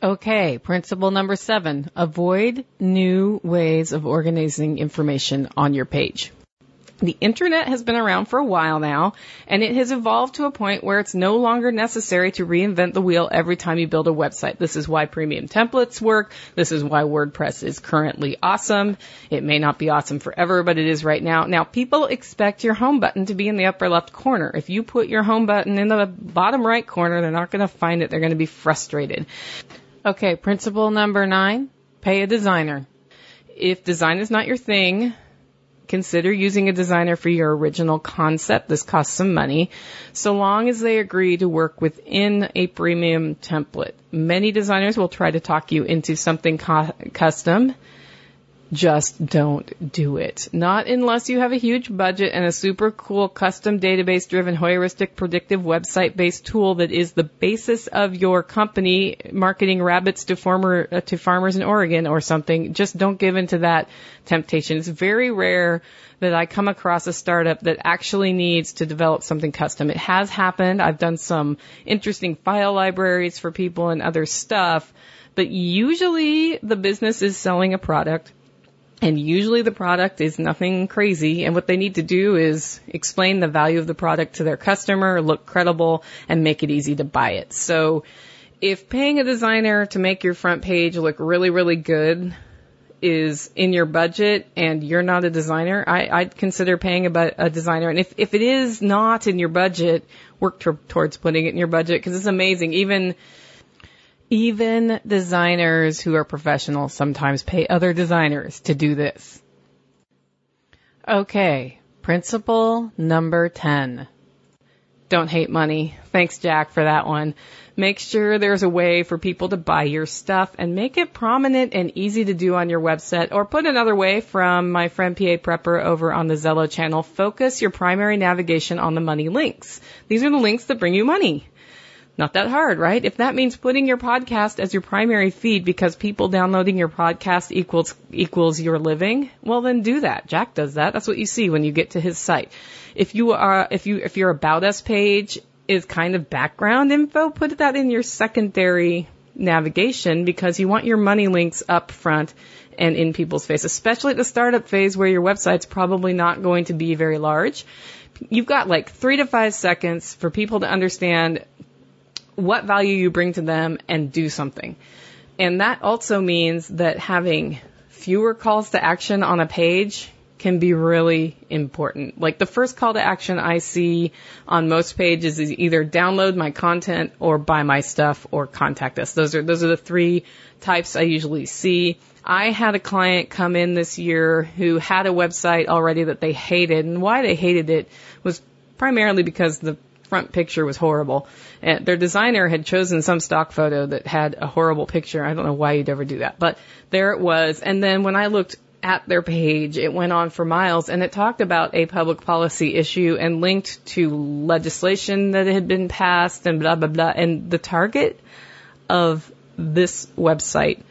[SPEAKER 7] Okay, principle number seven, avoid new ways of organizing information on your page. The internet has been around for a while now, and it has evolved to a point where it's no longer necessary to reinvent the wheel every time you build a website. This is why premium templates work. This is why WordPress is currently awesome. It may not be awesome forever, but it is right now. Now, people expect your home button to be in the upper left corner. If you put your home button in the bottom right corner, they're not going to find it. They're going to be frustrated. Okay, principle number nine, pay a designer. If design is not your thing, consider using a designer for your original concept. This costs some money, so long as they agree to work within a premium template. Many designers will try to talk you into something custom just don't do it. Not unless you have a huge budget and a super cool custom database driven heuristic predictive website based tool that is the basis of your company marketing rabbits to farmer uh, to farmers in Oregon or something. Just don't give into that temptation. It's very rare that I come across a startup that actually needs to develop something custom. It has happened. I've done some interesting file libraries for people and other stuff, but usually the business is selling a product and usually the product is nothing crazy. And what they need to do is explain the value of the product to their customer, look credible, and make it easy to buy it. So if paying a designer to make your front page look really, really good is in your budget and you're not a designer, I, I'd consider paying a, a designer. And if, if it is not in your budget, work to, towards putting it in your budget because it's amazing. Even even designers who are professionals sometimes pay other designers to do this. Okay, principle number 10. Don't hate money. Thanks, Jack, for that one. Make sure there's a way for people to buy your stuff and make it prominent and easy to do on your website. Or put another way from my friend PA Prepper over on the Zello channel, focus your primary navigation on the money links. These are the links that bring you money. Not that hard, right? If that means putting your podcast as your primary feed because people downloading your podcast equals equals your living, well then do that. Jack does that. That's what you see when you get to his site. If you are if you if your about us page is kind of background info, put that in your secondary navigation because you want your money links up front and in people's face, especially at the startup phase where your website's probably not going to be very large. You've got like three to five seconds for people to understand what value you bring to them and do something. And that also means that having fewer calls to action on a page can be really important. Like the first call to action I see on most pages is either download my content or buy my stuff or contact us. Those are those are the three types I usually see. I had a client come in this year who had a website already that they hated and why they hated it was primarily because the front picture was horrible. And their designer had chosen some stock photo that had a horrible picture. I don't know why you'd ever do that, but there it was. And then when I looked at their page, it went on for miles and it talked about a public policy issue and linked to legislation that had been passed and blah, blah, blah. And the target of this website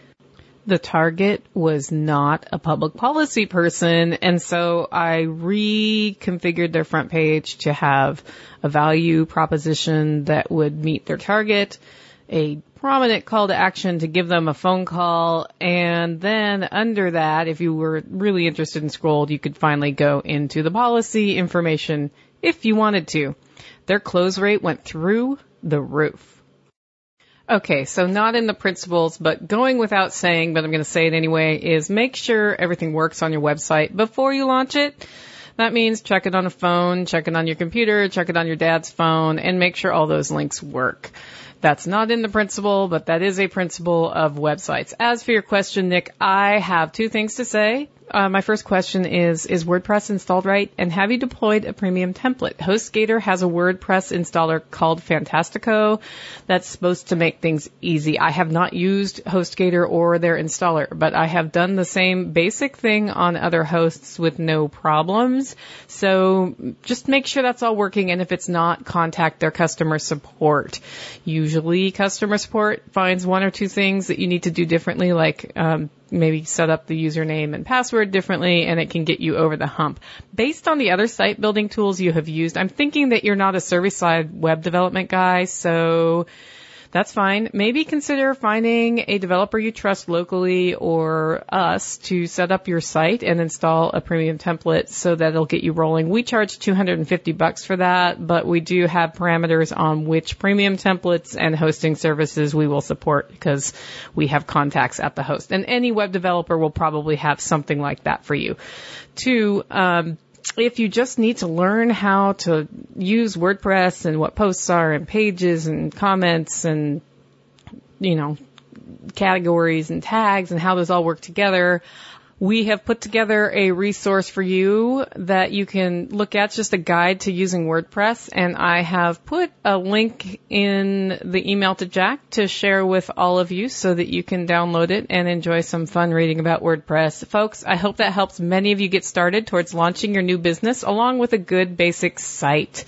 [SPEAKER 7] the target was not a public policy person, and so I reconfigured their front page to have a value proposition that would meet their target, a prominent call to action to give them a phone call, and then under that, if you were really interested in scrolled, you could finally go into the policy information if you wanted to. Their close rate went through the roof. Okay, so not in the principles, but going without saying, but I'm going to say it anyway, is make sure everything works on your website before you launch it. That means check it on a phone, check it on your computer, check it on your dad's phone, and make sure all those links work. That's not in the principle, but that is a principle of websites. As for your question, Nick, I have two things to say. Uh, my first question is, is WordPress installed right? And have you deployed a premium template? HostGator has a WordPress installer called Fantastico that's supposed to make things easy. I have not used HostGator or their installer, but I have done the same basic thing on other hosts with no problems. So just make sure that's all working. And if it's not, contact their customer support. Usually customer support finds one or two things that you need to do differently, like, um, maybe set up the username and password differently and it can get you over the hump. Based on the other site building tools you have used, I'm thinking that you're not a service side web development guy, so that's fine. Maybe consider finding a developer you trust locally or us to set up your site and install a premium template so that it'll get you rolling. We charge 250 bucks for that, but we do have parameters on which premium templates and hosting services we will support because we have contacts at the host. And any web developer will probably have something like that for you. Two, um, if you just need to learn how to use WordPress and what posts are and pages and comments and, you know, categories and tags and how those all work together, we have put together a resource for you that you can look at, just a guide to using WordPress. And I have put a link in the email to Jack to share with all of you so that you can download it and enjoy some fun reading about WordPress. Folks, I hope that helps many of you get started towards launching your new business along with a good basic site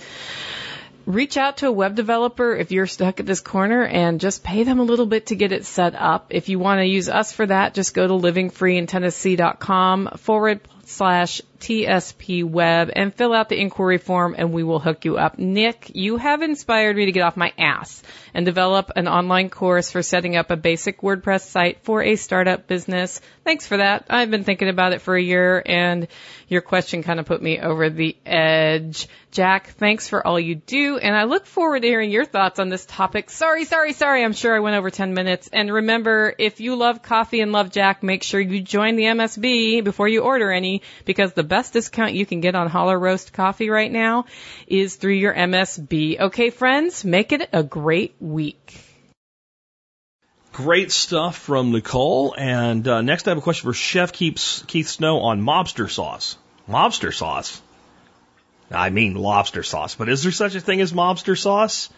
[SPEAKER 7] reach out to a web developer if you're stuck at this corner and just pay them a little bit to get it set up. If you want to use us for that, just go to livingfreeintennessee.com forward slash TSP web and fill out the inquiry form and we will hook you up. Nick, you have inspired me to get off my ass and develop an online course for setting up a basic WordPress site for a startup business. Thanks for that. I've been thinking about it for a year and your question kind of put me over the edge. Jack, thanks for all you do and I look forward to hearing your thoughts on this topic. Sorry, sorry, sorry. I'm sure I went over 10 minutes. And remember, if you love coffee and love Jack, make sure you join the MSB before you order any because the best discount you can get on Holler Roast coffee right now is through your MSB. Okay, friends, make it a great week.
[SPEAKER 1] Great stuff from Nicole. And uh, next, I have a question for Chef Keith, Keith Snow on mobster sauce. Mobster sauce? I mean lobster sauce, but is there such a thing as mobster sauce?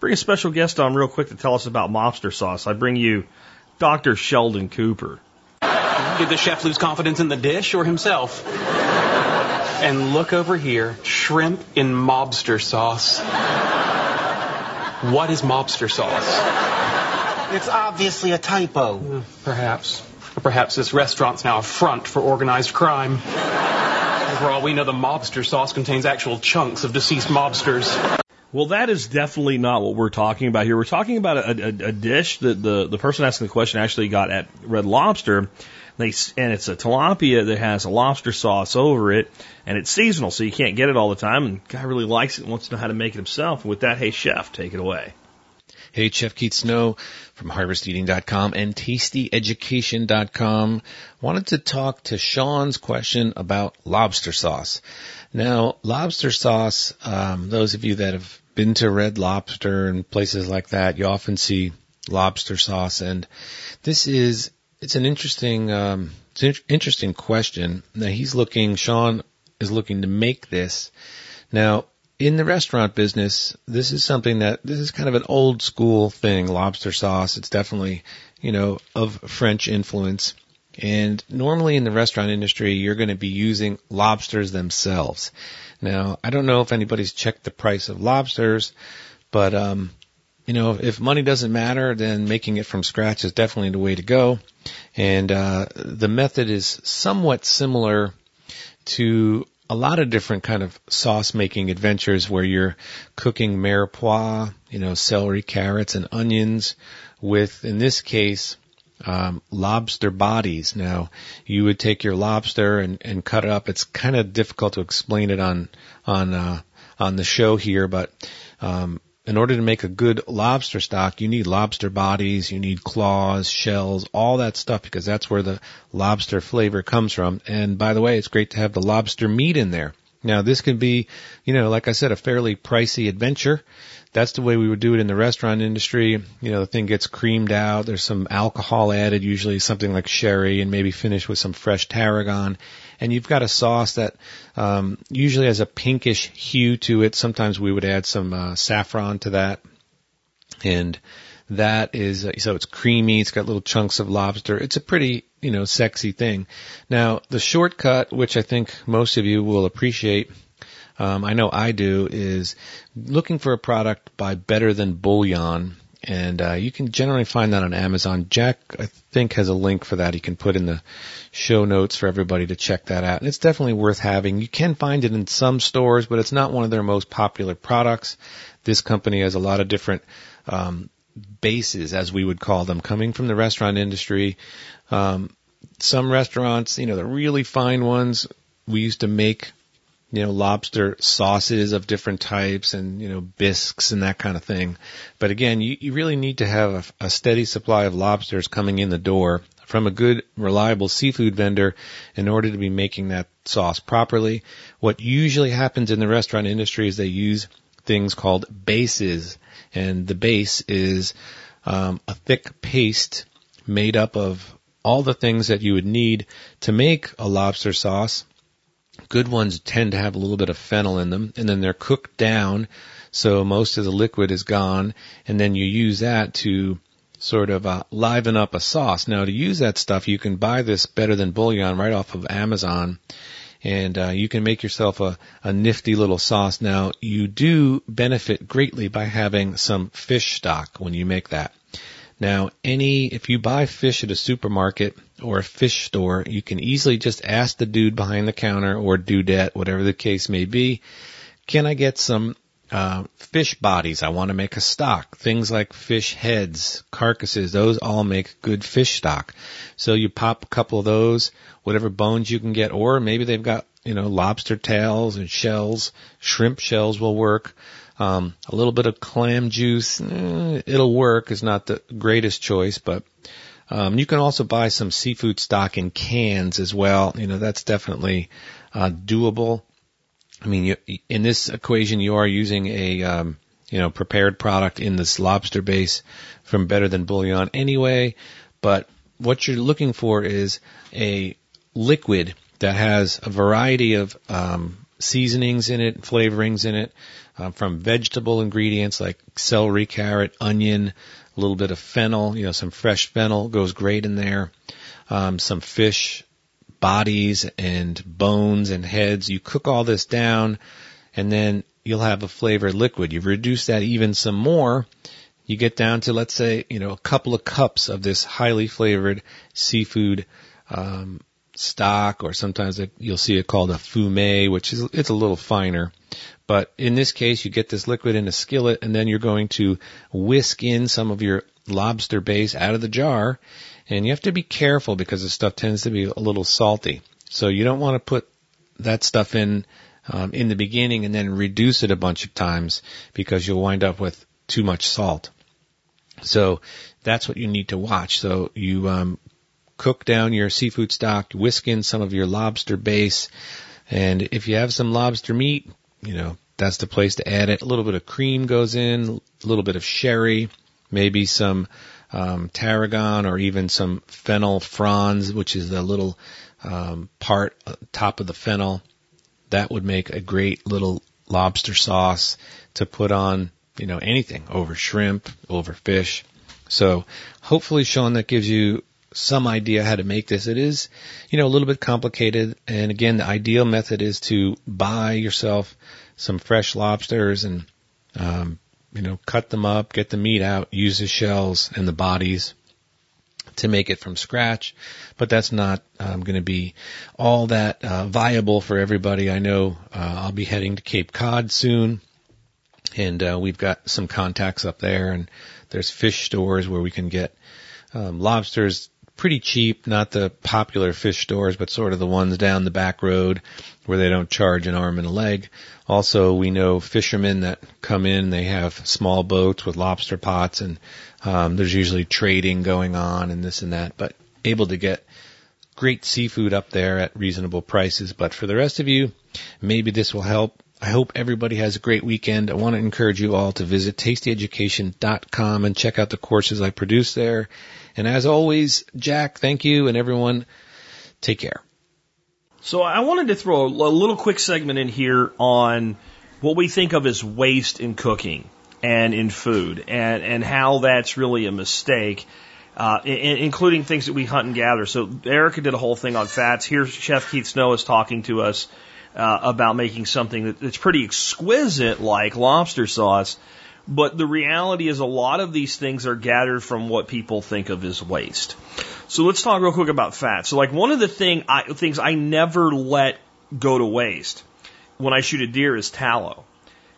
[SPEAKER 1] Bring a special guest on real quick to tell us about mobster sauce. I bring you Dr. Sheldon Cooper.
[SPEAKER 8] Did the chef lose confidence in the dish or himself? And look over here, shrimp in mobster sauce. What is mobster sauce?
[SPEAKER 9] It's obviously a typo.
[SPEAKER 8] Uh, perhaps. Or perhaps this restaurant's now a front for organized crime. For all we know, the mobster sauce contains actual chunks of deceased mobsters.
[SPEAKER 1] Well, that is definitely not what we're talking about here. We're talking about a, a, a dish that the, the person asking the question actually got at Red Lobster. They, and it's a tilapia that has a lobster sauce over it, and it's seasonal, so you can't get it all the time. And guy really likes it and wants to know how to make it himself. And with that, hey, chef, take it away.
[SPEAKER 10] Hey, Chef Keith Snow from HarvestEating.com and TastyEducation.com. Wanted to talk to Sean's question about lobster sauce. Now, lobster sauce, um, those of you that have been to Red Lobster and places like that, you often see lobster sauce, and this is it's an interesting um, it's an interesting question. Now he's looking. Sean is looking to make this. Now in the restaurant business, this is something that this is kind of an old school thing. Lobster sauce. It's definitely you know of French influence. And normally in the restaurant industry, you're going to be using lobsters themselves. Now, I don't know if anybody's checked the price of lobsters, but um, you know, if money doesn't matter, then making it from scratch is definitely the way to go. And uh, the method is somewhat similar to a lot of different kind of sauce making adventures where you're cooking mirepoix, you know, celery, carrots, and onions with, in this case, um, lobster bodies. Now, you would take your lobster and, and cut it up. It's kind of difficult to explain it on on uh, on the show here, but um, in order to make a good lobster stock, you need lobster bodies, you need claws, shells, all that stuff because that's where the lobster flavor comes from. And by the way, it's great to have the lobster meat in there. Now this can be, you know, like I said, a fairly pricey adventure. That's the way we would do it in the restaurant industry. You know, the thing gets creamed out. There's some alcohol added, usually something like sherry, and maybe finished with some fresh tarragon. And you've got a sauce that um, usually has a pinkish hue to it. Sometimes we would add some uh, saffron to that, and that is uh, so it's creamy. It's got little chunks of lobster. It's a pretty you know sexy thing. Now the shortcut, which I think most of you will appreciate, um, I know I do, is looking for a product by Better Than Bouillon. And uh, you can generally find that on Amazon. Jack, I think, has a link for that. He can put in the show notes for everybody to check that out. And it's definitely worth having. You can find it in some stores, but it's not one of their most popular products. This company has a lot of different um, bases, as we would call them, coming from the restaurant industry. Um, some restaurants, you know, the really fine ones, we used to make you know, lobster sauces of different types and, you know, bisques and that kind of thing. But again, you, you really need to have a, a steady supply of lobsters coming in the door from a good, reliable seafood vendor in order to be making that sauce properly. What usually happens in the restaurant industry is they use things called bases. And the base is um, a thick paste made up of all the things that you would need to make a lobster sauce Good ones tend to have a little bit of fennel in them, and then they're cooked down, so most of the liquid is gone, and then you use that to sort of uh, liven up a sauce. Now, to use that stuff, you can buy this better than bouillon right off of Amazon, and uh, you can make yourself a, a nifty little sauce. Now, you do benefit greatly by having some fish stock when you make that. Now, any, if you buy fish at a supermarket or a fish store, you can easily just ask the dude behind the counter or dudette, whatever the case may be, can I get some uh, fish bodies? I want to make a stock. Things like fish heads, carcasses, those all make good fish stock. So you pop a couple of those, whatever bones you can get, or maybe they've got, you know, lobster tails and shells. Shrimp shells will work. Um, a little bit of clam juice, eh, it'll work. Is not the greatest choice, but um, you can also buy some seafood stock in cans as well. You know that's definitely uh, doable. I mean, you, in this equation, you are using a um, you know prepared product in this lobster base from Better Than Bouillon anyway. But what you're looking for is a liquid that has a variety of um, seasonings in it, flavorings in it, um, from vegetable ingredients like celery, carrot, onion, a little bit of fennel, you know, some fresh fennel goes great in there. Um, some fish bodies and bones and heads. You cook all this down and then you'll have a flavored liquid. You reduce that even some more. You get down to, let's say, you know, a couple of cups of this highly flavored seafood, um, stock or sometimes you'll see it called a fumet, which is, it's a little finer. But in this case, you get this liquid in a skillet and then you're going to whisk in some of your lobster base out of the jar. And you have to be careful because the stuff tends to be a little salty. So you don't want to put that stuff in um, in the beginning and then reduce it a bunch of times because you'll wind up with too much salt. So that's what you need to watch. So you um, cook down your seafood stock, whisk in some of your lobster base, and if you have some lobster meat, you know, that's the place to add it. A little bit of cream goes in, a little bit of sherry, maybe some um, tarragon or even some fennel fronds, which is the little um, part uh, top of the fennel. That would make a great little lobster sauce to put on, you know, anything over shrimp, over fish. So hopefully, Sean, that gives you some idea how to make this. It is, you know, a little bit complicated. And again, the ideal method is to buy yourself some fresh lobsters and, um, you know, cut them up, get the meat out, use the shells and the bodies to make it from scratch. But that's not um, going to be all that uh, viable for everybody. I know uh, I'll be heading to Cape Cod soon, and uh, we've got some contacts up there, and there's fish stores where we can get um, lobsters pretty cheap, not the popular fish stores, but sort of the ones down the back road where they don't charge an arm and a leg. Also, we know fishermen that come in, they have small boats with lobster pots and um, there's usually trading going on and this and that, but able to get great seafood up there at reasonable prices. But for the rest of you, maybe this will help. I hope everybody has a great weekend. I want to encourage you all to visit tastyeducation.com and check out the courses I produce there. And as always, Jack, thank you and everyone. Take care.
[SPEAKER 1] So I wanted to throw a little quick segment in here on what we think of as waste in cooking and in food and, and how that's really a mistake. Uh, in, including things that we hunt and gather. So Erica did a whole thing on fats. Here, Chef Keith Snow is talking to us uh, about making something that, that's pretty exquisite, like lobster sauce. But the reality is, a lot of these things are gathered from what people think of as waste. So let's talk real quick about fat. So, like one of the thing I, things I never let go to waste when I shoot a deer is tallow.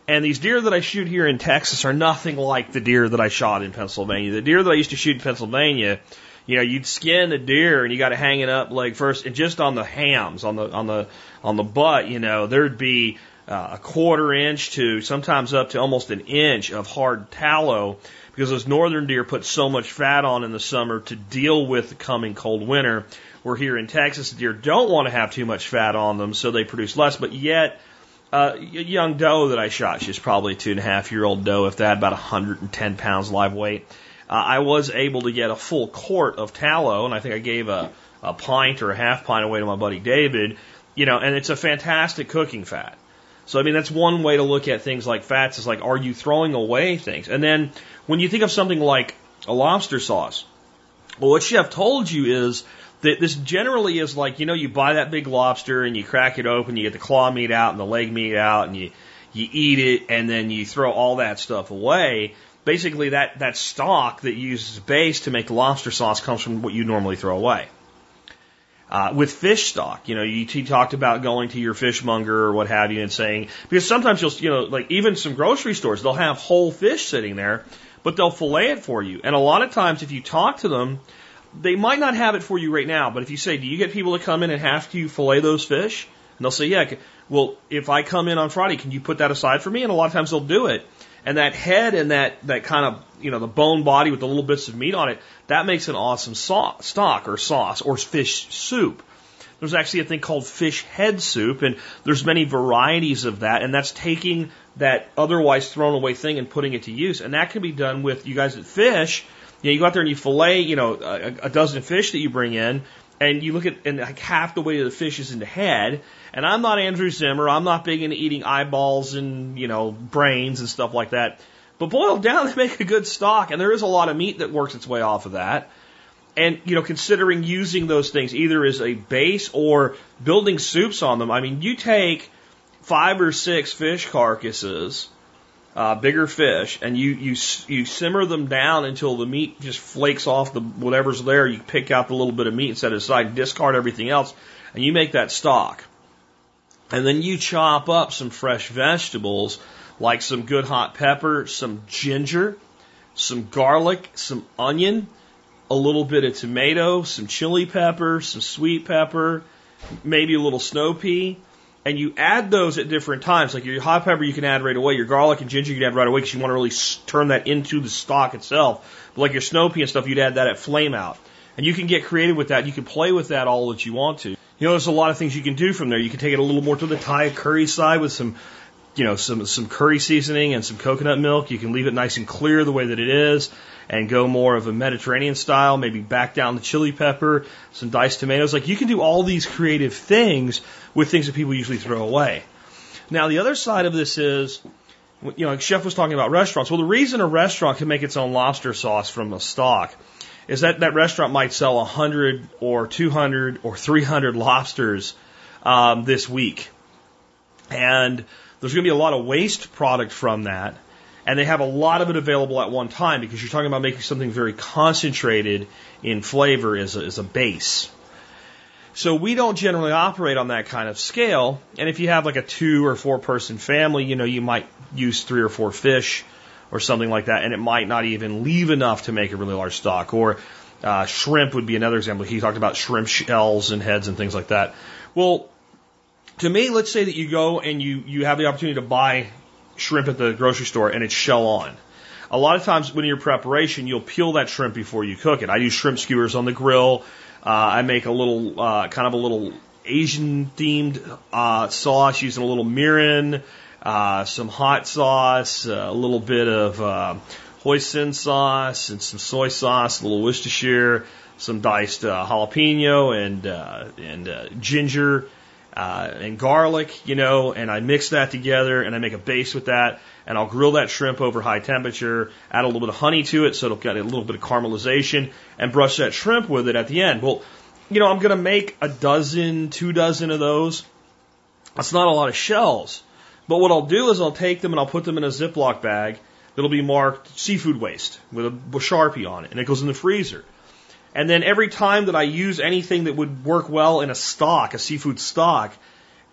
[SPEAKER 1] And these deer that I shoot here in Texas are nothing like the deer that I shot in Pennsylvania. The deer that I used to shoot in Pennsylvania, you know, you'd skin the deer and you got to hang it up like first, and just on the hams, on the on the on the butt, you know, there'd be uh, a quarter inch to sometimes up to almost an inch of hard tallow because those northern deer put so much fat on in the summer to deal with the coming cold winter. We're here in Texas, deer don't want to have too much fat on them, so they produce less, but yet uh, a young doe that I shot, she's probably a two and a half year old doe, if that, about 110 pounds live weight. Uh, I was able to get a full quart of tallow, and I think I gave a, a pint or a half pint away to my buddy David, you know, and it's a fantastic cooking fat. So, I mean, that's one way to look at things like fats is like, are you throwing away things? And then when you think of something like a lobster sauce, well, what chef told you is that this generally is like, you know, you buy that big lobster and you crack it open, you get the claw meat out and the leg meat out and you, you eat it and then you throw all that stuff away. Basically that, that stock that uses base to make lobster sauce comes from what you normally throw away. Uh, with fish stock, you know, you, you talked about going to your fishmonger or what have you and saying, because sometimes you'll, you know, like even some grocery stores, they'll have whole fish sitting there, but they'll fillet it for you. And a lot of times if you talk to them, they might not have it for you right now, but if you say, do you get people to come in and have to fillet those fish? And they'll say, yeah. Well, if I come in on Friday, can you put that aside for me? And a lot of times they'll do it. And that head and that, that kind of, you know, the bone body with the little bits of meat on it, that makes an awesome sauce, stock or sauce or fish soup. There's actually a thing called fish head soup, and there's many varieties of that, and that's taking that otherwise thrown away thing and putting it to use. And that can be done with you guys at fish you, know, you go out there and you fillet, you know, a, a dozen fish that you bring in, and you look at and like half the weight of the fish is in the head. And I'm not Andrew Zimmern. I'm not big into eating eyeballs and you know brains and stuff like that. But boiled down, [laughs] they make a good stock, and there is a lot of meat that works its way off of that. And you know, considering using those things either as a base or building soups on them, I mean, you take five or six fish carcasses uh, bigger fish, and you you you simmer them down until the meat just flakes off the whatever's there. You pick out the little bit of meat and set it aside, discard everything else, and you make that stock. And then you chop up some fresh vegetables like some good hot pepper, some ginger, some garlic, some onion, a little bit of tomato, some chili pepper, some sweet pepper, maybe a little snow pea and you add those at different times. Like your hot pepper, you can add right away. Your garlic and ginger, you can add right away because you want to really turn that into the stock itself. But like your snow pea and stuff, you'd add that at flame out. And you can get creative with that. You can play with that all that you want to. You know, there's a lot of things you can do from there. You can take it a little more to the Thai curry side with some, you know, some some curry seasoning and some coconut milk. You can leave it nice and clear the way that it is and go more of a Mediterranean style, maybe back down the chili pepper, some diced tomatoes. Like you can do all these creative things with things that people usually throw away. Now, the other side of this is, you know, Chef was talking about restaurants. Well, the reason a restaurant can make its own lobster sauce from a stock is that that restaurant might sell 100 or 200 or 300 lobsters um, this week. And there's going to be a lot of waste product from that and they have a lot of it available at one time because you're talking about making something very concentrated in flavor as a, as a base. So we don't generally operate on that kind of scale. And if you have like a two or four person family, you know, you might use three or four fish or something like that, and it might not even leave enough to make a really large stock. Or uh, shrimp would be another example. He talked about shrimp shells and heads and things like that. Well, to me, let's say that you go and you, you have the opportunity to buy shrimp at the grocery store and it's shell on. A lot of times when you're preparation, you'll peel that shrimp before you cook it. I use shrimp skewers on the grill. Uh, I make a little, uh, kind of a little Asian themed uh, sauce using a little mirin, uh, some hot sauce, a little bit of uh, hoisin sauce, and some soy sauce, a little Worcestershire, some diced uh, jalapeno and uh, and uh, ginger uh, and garlic, you know, and I mix that together and I make a base with that and I'll grill that shrimp over high temperature, add a little bit of honey to it so it'll get a little bit of caramelization and brush that shrimp with it at the end. Well, you know, I'm going to make a dozen, two dozen of those. That's not a lot of shells. But what I'll do is I'll take them and I'll put them in a Ziploc bag that'll be marked seafood waste with a Sharpie on it and it goes in the freezer. And then every time that I use anything that would work well in a stock, a seafood stock,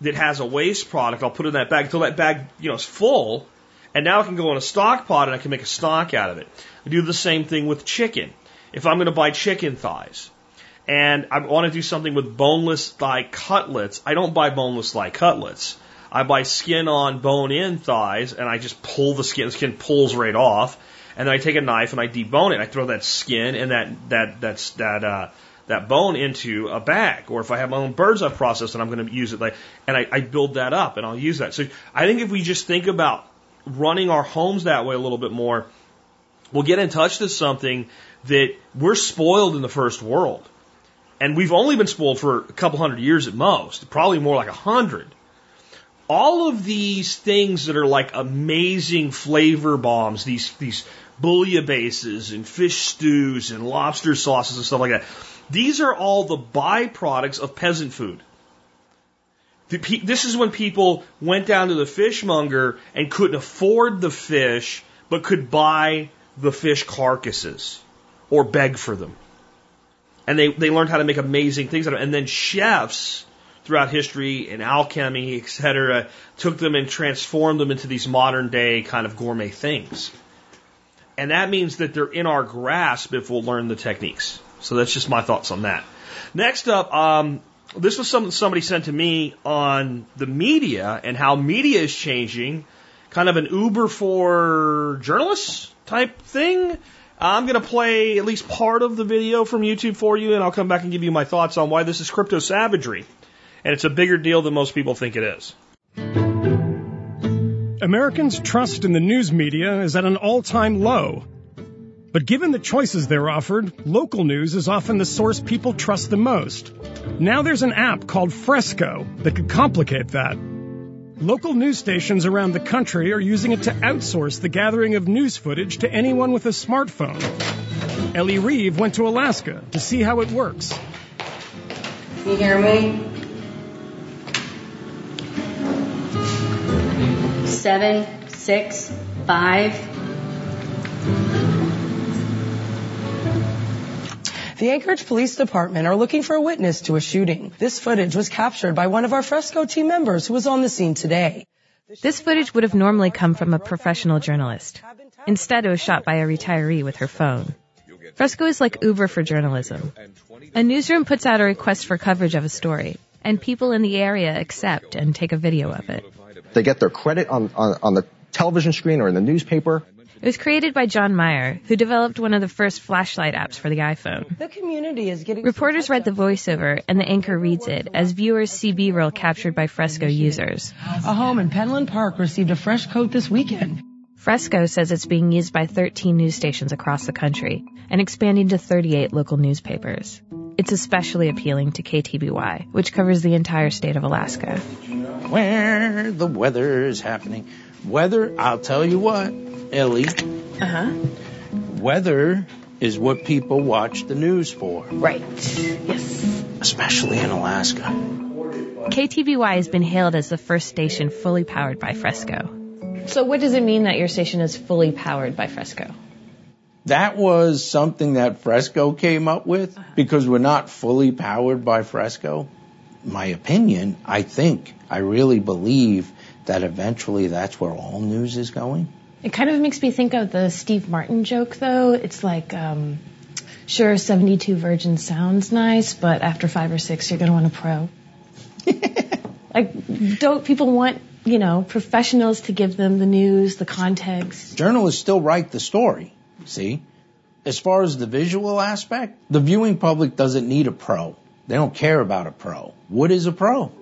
[SPEAKER 1] that has a waste product, I'll put it in that bag until that bag, you know, is full. And now it can go in a stock pot and I can make a stock out of it. I do the same thing with chicken. If I'm going to buy chicken thighs and I want to do something with boneless thigh cutlets, I don't buy boneless thigh cutlets. I buy skin on bone in thighs and I just pull the skin, the skin pulls right off and then I take a knife and I debone it. I throw that skin and that that that's that uh, that bone into a bag. Or if I have my own birds I've processed and I'm going to use it, like, and I, I build that up and I'll use that. So I think if we just think about running our homes that way a little bit more, we'll get in touch with something that we're spoiled in the first world. And we've only been spoiled for a couple hundred years at most, probably more like a hundred all of these things that are like amazing flavor bombs, these these bouillabaisses and fish stews and lobster sauces and stuff like that. These are all the byproducts of peasant food. This is when people went down to the fishmonger and couldn't afford the fish, but could buy the fish carcasses or beg for them. And they, they learned how to make amazing things out of it. And then chefs throughout history and alchemy, etc., took them and transformed them into these modern day kind of gourmet things. And that means that they're in our grasp if we'll learn the techniques. So that's just my thoughts on that. Next up, um, this was something somebody sent to me on the media and how media is changing, kind of an Uber for journalists type thing. I'm going to play at least part of the video from YouTube for you, and I'll come back and give you my thoughts on why this is crypto savagery and it's a bigger deal than most people think it is.
[SPEAKER 11] Americans' trust in the news media is at an all time low. But given the choices they're offered, local news is often the source people trust the most. Now there's an app called Fresco that could complicate that. Local news stations around the country are using it to outsource the gathering of news footage to anyone with a smartphone. Ellie Reeve went to Alaska to see how it works.
[SPEAKER 12] You hear me? Seven, six, five.
[SPEAKER 13] The Anchorage Police Department are looking for a witness to a shooting. This footage was captured by one of our Fresco team members who was on the scene today.
[SPEAKER 14] This footage would have normally come from a professional journalist. Instead, it was shot by a retiree with her phone. Fresco is like Uber for journalism. A newsroom puts out a request for coverage of a story, and people in the area accept and take a video of it.
[SPEAKER 15] They get their credit on, on, on the television screen or in the newspaper.
[SPEAKER 14] It was created by John Meyer, who developed one of the first flashlight apps for the iPhone.
[SPEAKER 13] The community is getting
[SPEAKER 14] Reporters read the voiceover and the anchor reads it as viewers see B-roll captured by Fresco users.
[SPEAKER 13] A home in Penland Park received a fresh coat this weekend.
[SPEAKER 14] Fresco says it's being used by 13 news stations across the country and expanding to 38 local newspapers. It's especially appealing to KTBY, which covers the entire state of Alaska.
[SPEAKER 16] Where the weather is happening. Weather, I'll tell you what, Ellie.
[SPEAKER 14] Uh huh.
[SPEAKER 16] Weather is what people watch the news for.
[SPEAKER 14] Right. Yes.
[SPEAKER 16] Especially in Alaska.
[SPEAKER 14] KTBY has been hailed as the first station fully powered by Fresco. So, what does it mean that your station is fully powered by Fresco?
[SPEAKER 16] That was something that Fresco came up with uh-huh. because we're not fully powered by Fresco. My opinion, I think, I really believe that eventually that's where all news is going.
[SPEAKER 14] It kind of makes me think of the Steve Martin joke, though. It's like, um, sure, 72 Virgin sounds nice, but after five or six, you're going to want a pro. [laughs] like, don't people want, you know, professionals to give them the news, the context?
[SPEAKER 16] Journalists still write the story, see? As far as the visual aspect, the viewing public doesn't need a pro. They don't care about a pro. What is a pro?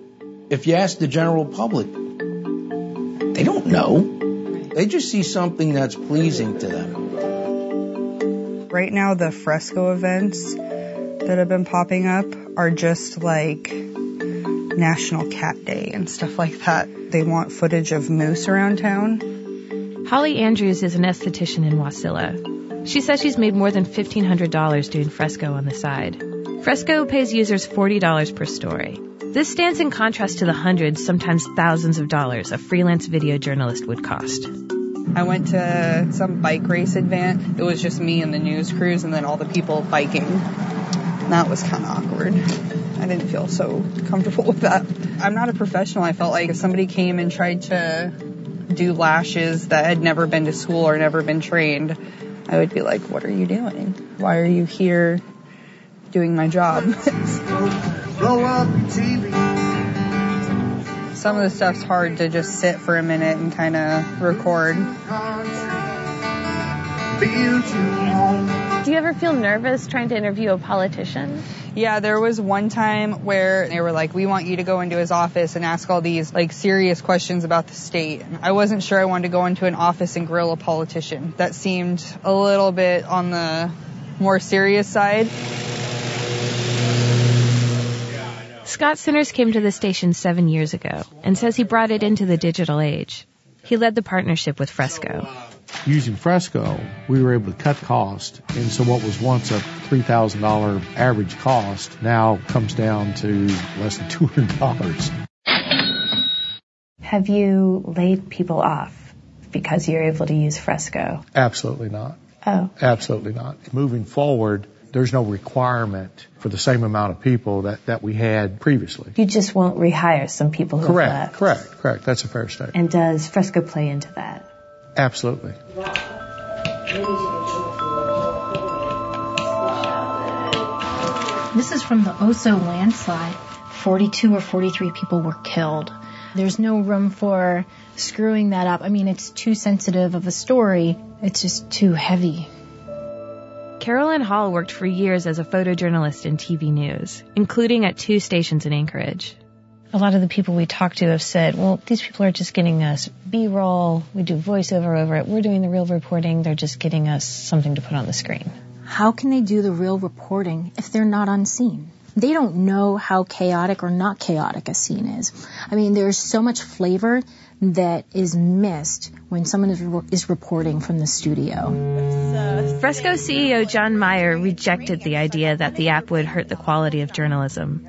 [SPEAKER 16] If you ask the general public, they don't know. They just see something that's pleasing to them.
[SPEAKER 17] Right now, the fresco events that have been popping up are just like National Cat Day and stuff like that. They want footage of moose around town.
[SPEAKER 14] Holly Andrews is an esthetician in Wasilla. She says she's made more than $1,500 doing fresco on the side. Fresco pays users $40 per story. This stands in contrast to the hundreds, sometimes thousands of dollars a freelance video journalist would cost.
[SPEAKER 17] I went to some bike race event. It was just me and the news crews and then all the people biking. That was kind of awkward. I didn't feel so comfortable with that. I'm not a professional. I felt like if somebody came and tried to do lashes that had never been to school or never been trained, I would be like, what are you doing? Why are you here doing my job? [laughs] Some of the stuff's hard to just sit for a minute and kind of record.
[SPEAKER 14] Do you ever feel nervous trying to interview a politician?
[SPEAKER 17] Yeah, there was one time where they were like, we want you to go into his office and ask all these like serious questions about the state. I wasn't sure I wanted to go into an office and grill a politician. That seemed a little bit on the more serious side.
[SPEAKER 14] Scott Sinners came to the station seven years ago and says he brought it into the digital age. He led the partnership with Fresco.
[SPEAKER 18] Using Fresco, we were able to cut cost, and so what was once a $3,000 average cost now comes down to less than $200.
[SPEAKER 19] Have you laid people off because you're able to use Fresco?
[SPEAKER 18] Absolutely not.
[SPEAKER 19] Oh.
[SPEAKER 18] Absolutely not. Moving forward, there's no requirement for the same amount of people that, that we had previously.
[SPEAKER 19] You just won't rehire some people who
[SPEAKER 18] Correct,
[SPEAKER 19] have left.
[SPEAKER 18] correct, correct. That's a fair statement.
[SPEAKER 19] And does Fresco play into that?
[SPEAKER 18] Absolutely.
[SPEAKER 20] This is from the Oso landslide. 42 or 43 people were killed. There's no room for screwing that up. I mean, it's too sensitive of a story. It's just too heavy.
[SPEAKER 14] Carolyn Hall worked for years as a photojournalist in TV news, including at two stations in Anchorage.
[SPEAKER 20] A lot of the people we talked to have said, well, these people are just getting us B-roll. We do voiceover over it. We're doing the real reporting. They're just getting us something to put on the screen.
[SPEAKER 21] How can they do the real reporting if they're not unseen? They don't know how chaotic or not chaotic a scene is. I mean, there's so much flavor that is missed when someone is, re- is reporting from the studio.
[SPEAKER 14] Fresco CEO John Meyer rejected the idea that the app would hurt the quality of journalism.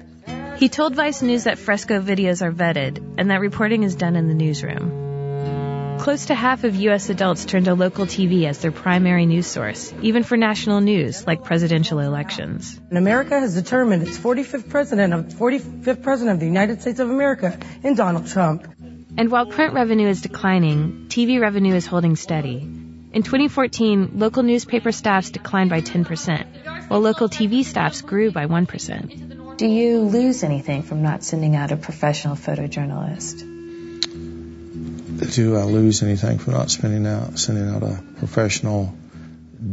[SPEAKER 14] He told Vice News that Fresco videos are vetted and that reporting is done in the newsroom. Close to half of U.S. adults turn to local TV as their primary news source, even for national news like presidential elections.
[SPEAKER 13] And America has determined its 45th president of 45th president of the United States of America in Donald Trump.
[SPEAKER 14] And while print revenue is declining, TV revenue is holding steady. In 2014, local newspaper staffs declined by 10%, while local TV staffs grew by 1%.
[SPEAKER 19] Do you lose anything from not sending out a professional photojournalist?
[SPEAKER 18] Do I lose anything from not spending out, sending out a professional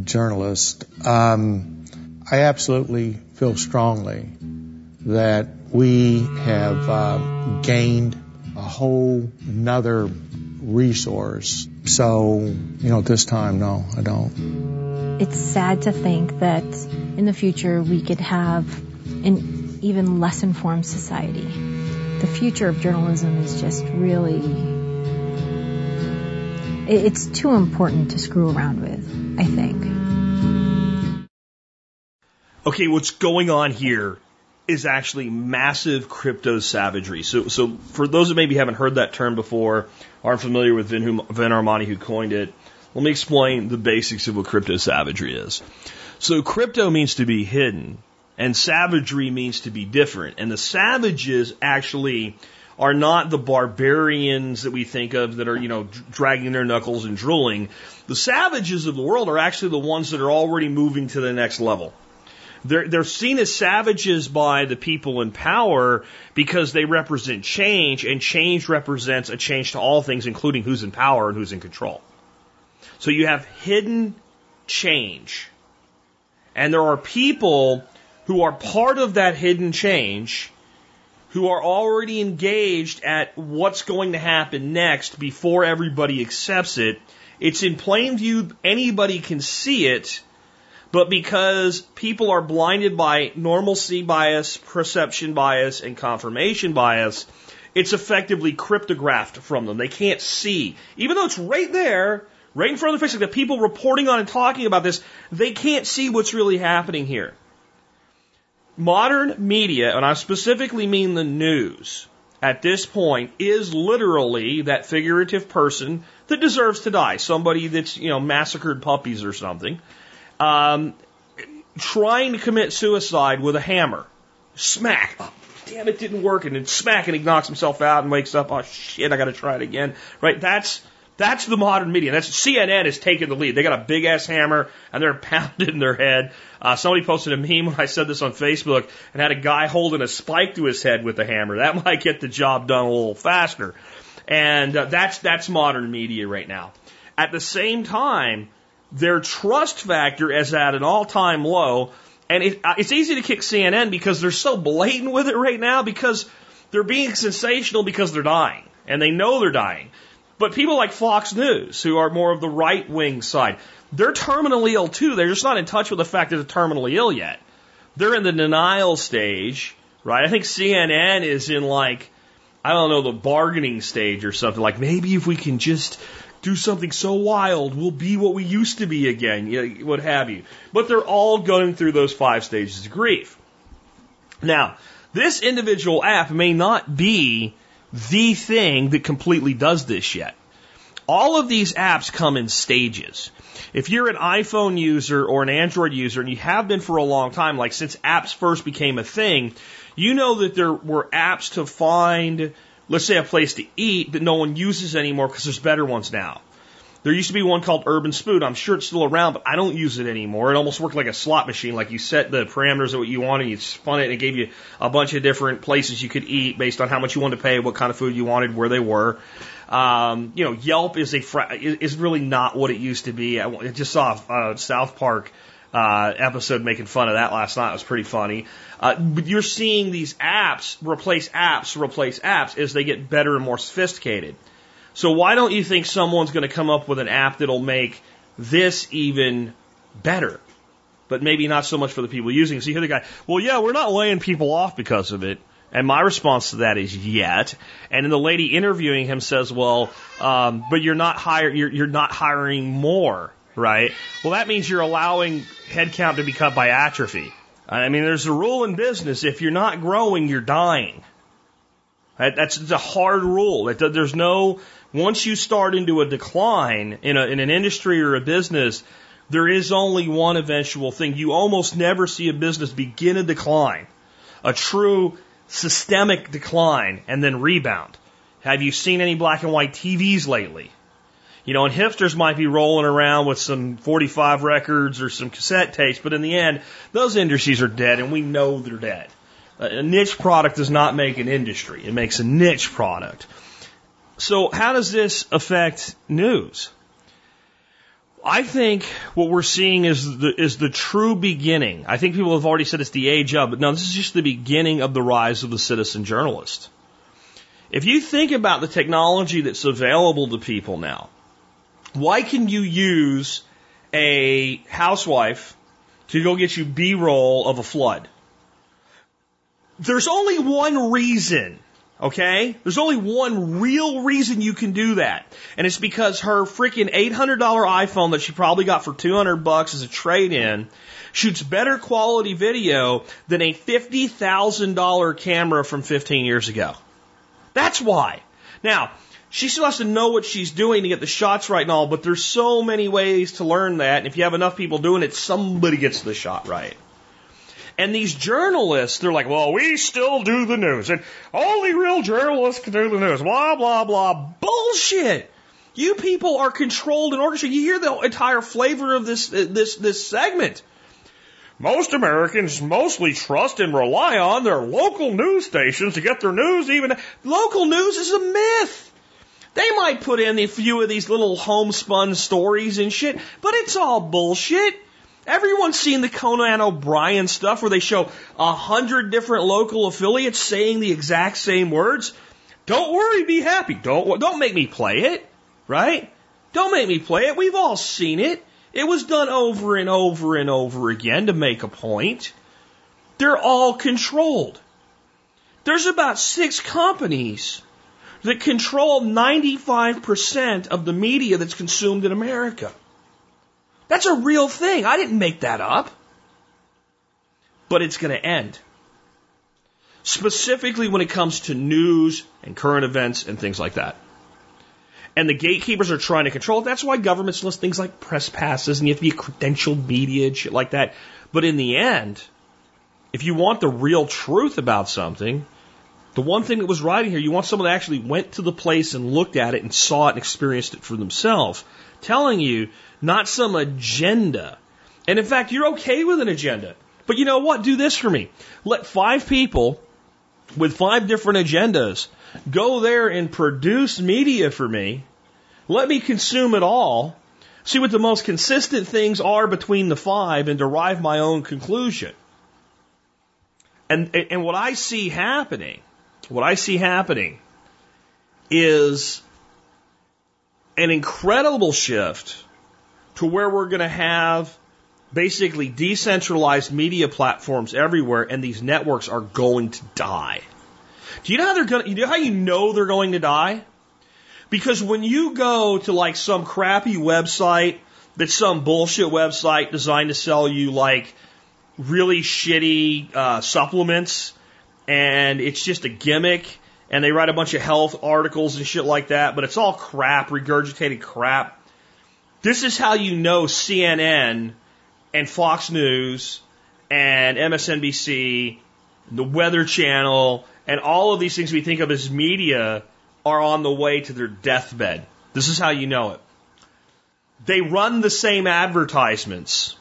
[SPEAKER 18] journalist? Um, I absolutely feel strongly that we have uh, gained a whole nother resource. So, you know, at this time, no, I don't.
[SPEAKER 21] It's sad to think that in the future we could have an even less informed society. The future of journalism is just really it's too important to screw around with, I think.
[SPEAKER 1] Okay, what's going on here is actually massive crypto savagery. So, so for those that maybe haven't heard that term before, aren't familiar with Vin, Vin Armani who coined it, let me explain the basics of what crypto savagery is. So, crypto means to be hidden, and savagery means to be different. And the savages actually are not the barbarians that we think of that are, you know, dragging their knuckles and drooling. The savages of the world are actually the ones that are already moving to the next level. They're, they're seen as savages by the people in power because they represent change, and change represents a change to all things, including who's in power and who's in control. So you have hidden change And there are people who are part of that hidden change who are already engaged at what's going to happen next before everybody accepts it. It's in plain view, anybody can see it, but because people are blinded by normalcy bias, perception bias, and confirmation bias, it's effectively cryptographed from them. They can't see. Even though it's right there, right in front of their face, like the people reporting on and talking about this, they can't see what's really happening here. Modern media, and I specifically mean the news, at this point is literally that figurative person that deserves to die. Somebody that's, you know, massacred puppies or something. Um, trying to commit suicide with a hammer. Smack. Oh, damn, it didn't work. And then smack, and he knocks himself out and wakes up. Oh, shit, I got to try it again. Right? That's that's the modern media. That's CNN is taking the lead. They got a big ass hammer and they're [laughs] pounding their head. Uh, somebody posted a meme when I said this on Facebook and had a guy holding a spike to his head with a hammer. That [laughs] might get the job done a little faster. And uh, that's that's modern media right now. At the same time, their trust factor is at an all-time low, and it, uh, it's easy to kick CNN because they're so blatant with it right now because they're being sensational because they're dying and they know they're dying. But people like Fox News, who are more of the right wing side, they're terminally ill too. They're just not in touch with the fact that they're terminally ill yet. They're in the denial stage, right? I think CNN is in like, I don't know, the bargaining stage or something. Like maybe if we can just do something so wild, we'll be what we used to be again, what have you. But they're all going through those five stages of grief. Now, this individual app may not be the thing that completely does this yet. All of these apps come in stages. If you're an iPhone user or an Android user and you have been for a long time, like since apps first became a thing, you know that there were apps to find, let's say a place to eat that no one uses anymore because there's better ones now. There used to be one called Urban Spoon. I'm sure it's still around, but I don't use it anymore. It almost worked like a slot machine. Like you set the parameters of what you wanted, you spun it, and it gave you a bunch of different places you could eat based on how much you wanted to pay, what kind of food you wanted, where they were. Um, you know, Yelp is a fra- is really not what it used to be. I just saw a South Park uh, episode making fun of that last night. It was pretty funny. Uh, but you're seeing these apps replace apps, replace apps as they get better and more sophisticated. So why don't you think someone's going to come up with an app that'll make this even better? But maybe not so much for the people using it. So you hear the guy, well, yeah, we're not laying people off because of it. And my response to that is yet. And then the lady interviewing him says, well, um, but you're not hire, you're, you're not hiring more, right? Well, that means you're allowing headcount to be cut by atrophy. I mean, there's a rule in business. If you're not growing, you're dying. That's a hard rule. There's no once you start into a decline in, a, in an industry or a business, there is only one eventual thing. You almost never see a business begin a decline, a true systemic decline, and then rebound. Have you seen any black and white TVs lately? You know, and hipsters might be rolling around with some 45 records or some cassette tapes, but in the end, those industries are dead, and we know they're dead. A niche product does not make an industry. It makes a niche product. So how does this affect news? I think what we're seeing is the, is the true beginning. I think people have already said it's the age of, but no, this is just the beginning of the rise of the citizen journalist. If you think about the technology that's available to people now, why can you use a housewife to go get you B-roll of a flood? There's only one reason Okay? There's only one real reason you can do that. And it's because her freaking $800 iPhone that she probably got for 200 bucks as a trade in shoots better quality video than a $50,000 camera from 15 years ago. That's why. Now, she still has to know what she's doing to get the shots right and all, but there's so many ways to learn that. And if you have enough people doing it, somebody gets the shot right. And these journalists, they're like, well, we still do the news. And only real journalists can do the news. Blah, blah, blah. Bullshit. You people are controlled and orchestrated. You hear the entire flavor of this, uh, this, this segment. Most Americans mostly trust and rely on their local news stations to get their news even. Local news is a myth. They might put in a few of these little homespun stories and shit, but it's all bullshit. Everyone's seen the Conan O'Brien stuff where they show a hundred different local affiliates saying the exact same words. Don't worry, be happy. Don't don't make me play it, right? Don't make me play it. We've all seen it. It was done over and over and over again to make a point. They're all controlled. There's about six companies that control 95% of the media that's consumed in America. That's a real thing. I didn't make that up. But it's going to end. Specifically when it comes to news and current events and things like that. And the gatekeepers are trying to control it. That's why governments list things like press passes and you have to be a credentialed media and shit like that. But in the end, if you want the real truth about something, the one thing that was writing here, you want someone that actually went to the place and looked at it and saw it and experienced it for themselves, telling you not some agenda. And in fact, you're okay with an agenda. But you know what? Do this for me. Let five people with five different agendas go there and produce media for me. Let me consume it all. See what the most consistent things are between the five and derive my own conclusion. And, and what I see happening what I see happening is an incredible shift to where we're going to have basically decentralized media platforms everywhere and these networks are going to die. Do you know how they're going to, you know how you know they're going to die? Because when you go to like some crappy website that's some bullshit website designed to sell you like really shitty uh, supplements and it's just a gimmick and they write a bunch of health articles and shit like that, but it's all crap, regurgitated crap. This is how you know CNN and Fox News and MSNBC, the Weather Channel, and all of these things we think of as media are on the way to their deathbed. This is how you know it. They run the same advertisements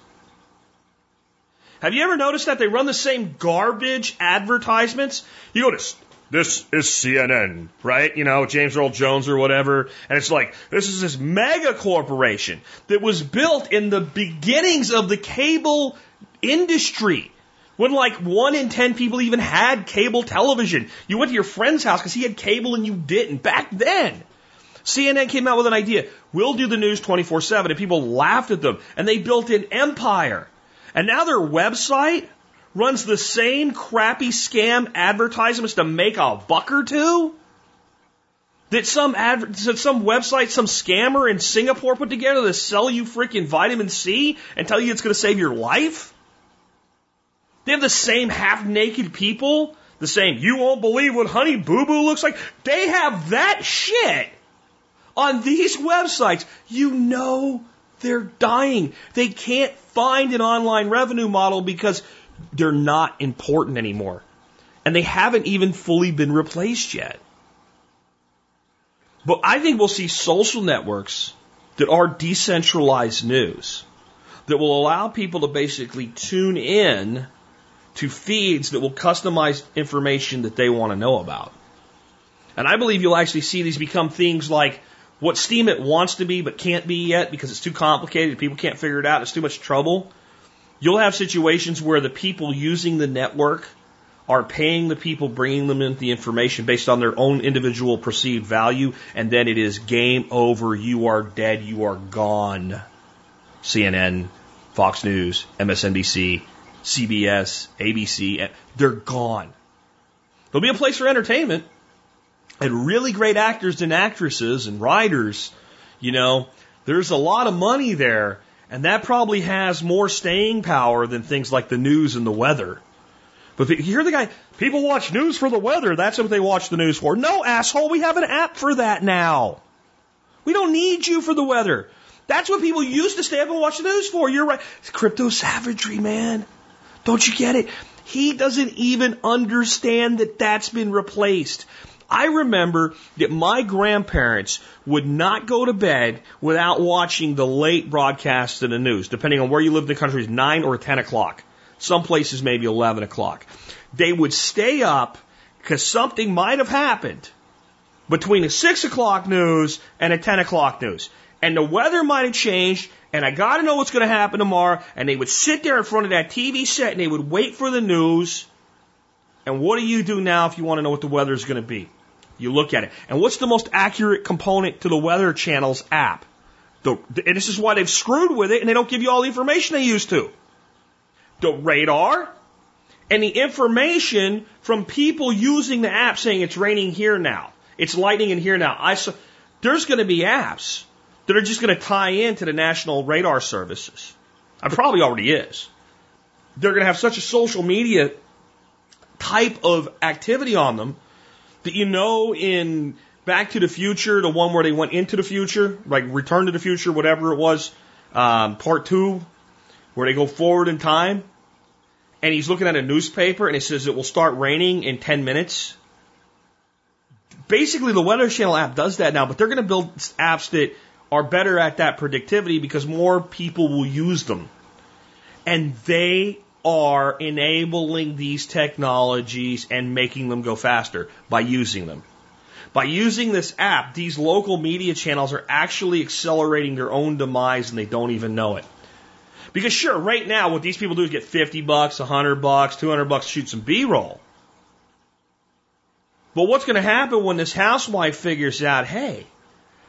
[SPEAKER 1] have you ever noticed that they run the same garbage advertisements? You go to this is CNN, right? You know, James Earl Jones or whatever. And it's like, this is this mega corporation that was built in the beginnings of the cable industry. When like one in ten people even had cable television. You went to your friend's house because he had cable and you didn't. Back then. CNN came out with an idea. We'll do the news 24-7 and people laughed at them and they built an empire. And now their website runs the same crappy scam advertisements to make a buck or two that some adver- that some website, some scammer in Singapore put together to sell you freaking vitamin C and tell you it's going to save your life. They have the same half naked people, the same, you won't believe what Honey Boo Boo looks like. They have that shit on these websites. You know they're dying. They can't find an online revenue model because they're not important anymore. And they haven't even fully been replaced yet. But I think we'll see social networks that are decentralized news that will allow people to basically tune in to feeds that will customize information that they want to know about. And I believe you'll actually see these become things like what Steemit wants to be but can't be yet because it's too complicated, people can't figure it out, it's too much trouble. You'll have situations where the people using the network are paying the people bringing them in the information based on their own individual perceived value, and then it is game over. You are dead. You are gone. CNN, Fox News, MSNBC, CBS, ABC, they're gone. There'll be a place for entertainment, and really great actors and actresses and writers, you know, there's a lot of money there. And that probably has more staying power than things like the news and the weather. But you hear the guy, people watch news for the weather. That's what they watch the news for. No, asshole, we have an app for that now. We don't need you for the weather. That's what people used to stay up and watch the news for. You're right. It's crypto savagery, man. Don't you get it? He doesn't even understand that that's been replaced. I remember that my grandparents would not go to bed without watching the late broadcast of the news, depending on where you live in the country, is 9 or 10 o'clock. Some places maybe 11 o'clock. They would stay up because something might have happened between the 6 o'clock news and the 10 o'clock news. And the weather might have changed and I got to know what's going to happen tomorrow. And they would sit there in front of that TV set and they would wait for the news. And what do you do now if you want to know what the weather is going to be? You look at it. And what's the most accurate component to the Weather Channel's app? The, and this is why they've screwed with it and they don't give you all the information they used to. The radar and the information from people using the app saying it's raining here now. It's lightning in here now. I saw, there's going to be apps that are just going to tie into the national radar services. I probably already is. They're going to have such a social media type of activity on them that you know in Back to the Future, the one where they went into the future, like Return to the Future, whatever it was, um, part two, where they go forward in time, and he's looking at a newspaper and it says it will start raining in 10 minutes. Basically, the Weather Channel app does that now, but they're going to build apps that are better at that predictivity because more people will use them. And they are enabling these technologies and making them go faster by using them. By using this app, these local media channels are actually accelerating their own demise and they don't even know it. Because sure, right now what these people do is get 50 bucks, 100 bucks, 200 bucks to shoot some B-roll. But what's going to happen when this housewife figures out, hey,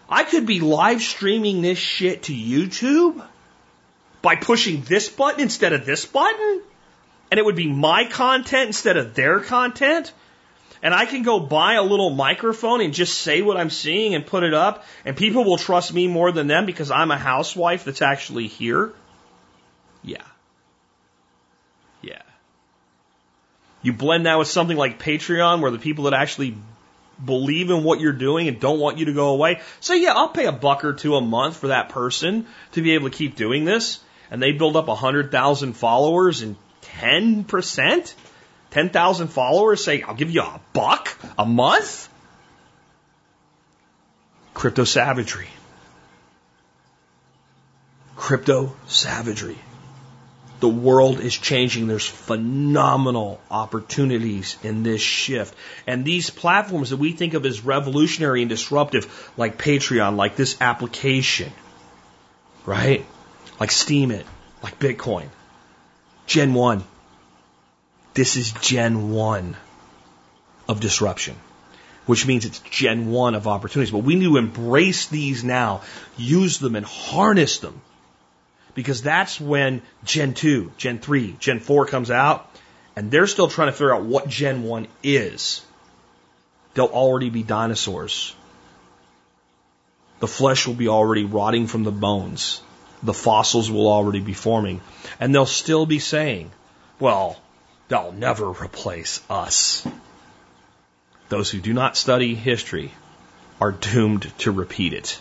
[SPEAKER 1] I could be live streaming this shit to YouTube by pushing this button instead of this button? And it would be my content instead of their content? And I can go buy a little microphone and just say what I'm seeing and put it up, and people will trust me more than them because I'm a housewife that's actually here? Yeah. Yeah. You blend that with something like Patreon, where the people that actually believe in what you're doing and don't want you to go away. So yeah, I'll pay a buck or two a month for that person to be able to keep doing this. And they build up a hundred thousand followers and ten percent, ten thousand followers say, I'll give you a buck a month. Crypto savagery. Crypto savagery. The world is changing. There's phenomenal opportunities in this shift. And these platforms that we think of as revolutionary and disruptive, like Patreon, like this application, right? Like Steemit, like Bitcoin. Gen 1. This is Gen 1 of disruption, which means it's Gen 1 of opportunities. But we need to embrace these now, use them and harness them because that's when Gen 2, Gen 3, Gen 4 comes out, and they're still trying to figure out what Gen 1 is. They'll already be dinosaurs. The flesh will be already rotting from the bones. The fossils will already be forming. And they'll still be saying, well, they'll never replace us. Those who do not study history are doomed to repeat it.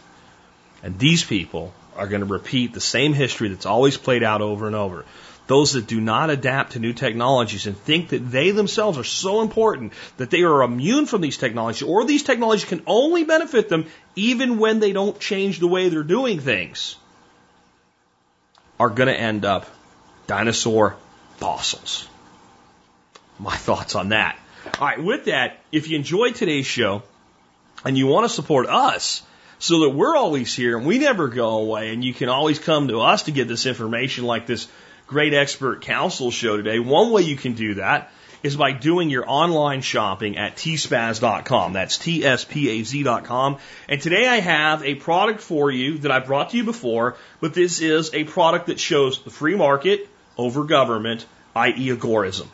[SPEAKER 1] And these people are going to repeat the same history that's always played out over and over. Those that do not adapt to new technologies and think that they themselves are so important that they are immune from these technologies or these technologies can only benefit them even when they don't change the way they're doing things are going to end up dinosaur fossils. My thoughts on that. All right, with that, if you enjoyed today's show and you want to support us, so that we're always here and we never go away and you can always come to us to get this information like this great expert council show today. One way you can do that is by doing your online shopping at tspaz.com. That's T-S-P-A-Z.com. And today I have a product for you that I brought to you before, but this is a product that shows the free market over government, i.e. agorism.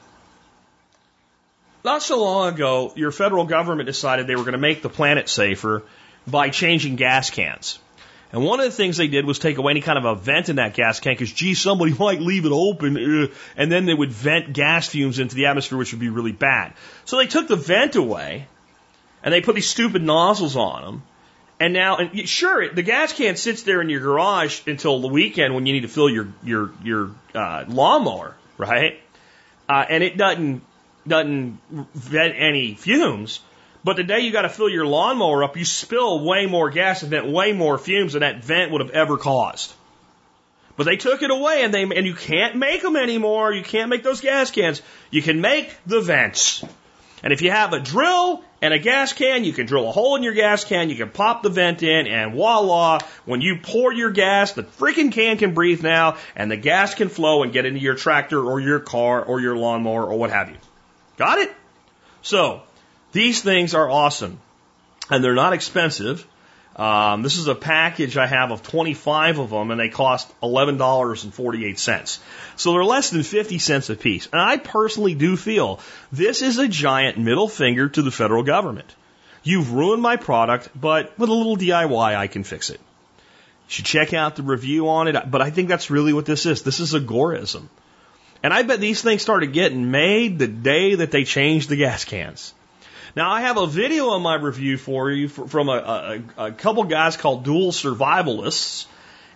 [SPEAKER 1] Not so long ago, your federal government decided they were going to make the planet safer by changing gas cans. And one of the things they did was take away any kind of a vent in that gas can because, gee, somebody [laughs] might leave it open, uh, and then they would vent gas fumes into the atmosphere, which would be really bad. So they took the vent away, and they put these stupid nozzles on them. And now, and sure, the gas can sits there in your garage until the weekend when you need to fill your your your uh, lawnmower, right? Uh, and it doesn't doesn't vent any fumes. But the day you got to fill your lawnmower up, you spill way more gas and vent way more fumes than that vent would have ever caused. But they took it away and they, and you can't make them anymore. You can't make those gas cans. You can make the vents. And if you have a drill and a gas can, you can drill a hole in your gas can, you can pop the vent in, and voila, when you pour your gas, the freaking can can breathe now, and the gas can flow and get into your tractor or your car or your lawnmower or what have you. Got it? So, these things are awesome. And they're not expensive. Um, this is a package I have of 25 of them, and they cost $11.48. So they're less than 50 cents a piece. And I personally do feel this is a giant middle finger to the federal government. You've ruined my product, but with a little DIY, I can fix it. You should check out the review on it, but I think that's really what this is. This is agorism. And I bet these things started getting made the day that they changed the gas cans. Now I have a video on my review for you from a, a, a couple guys called Dual Survivalists,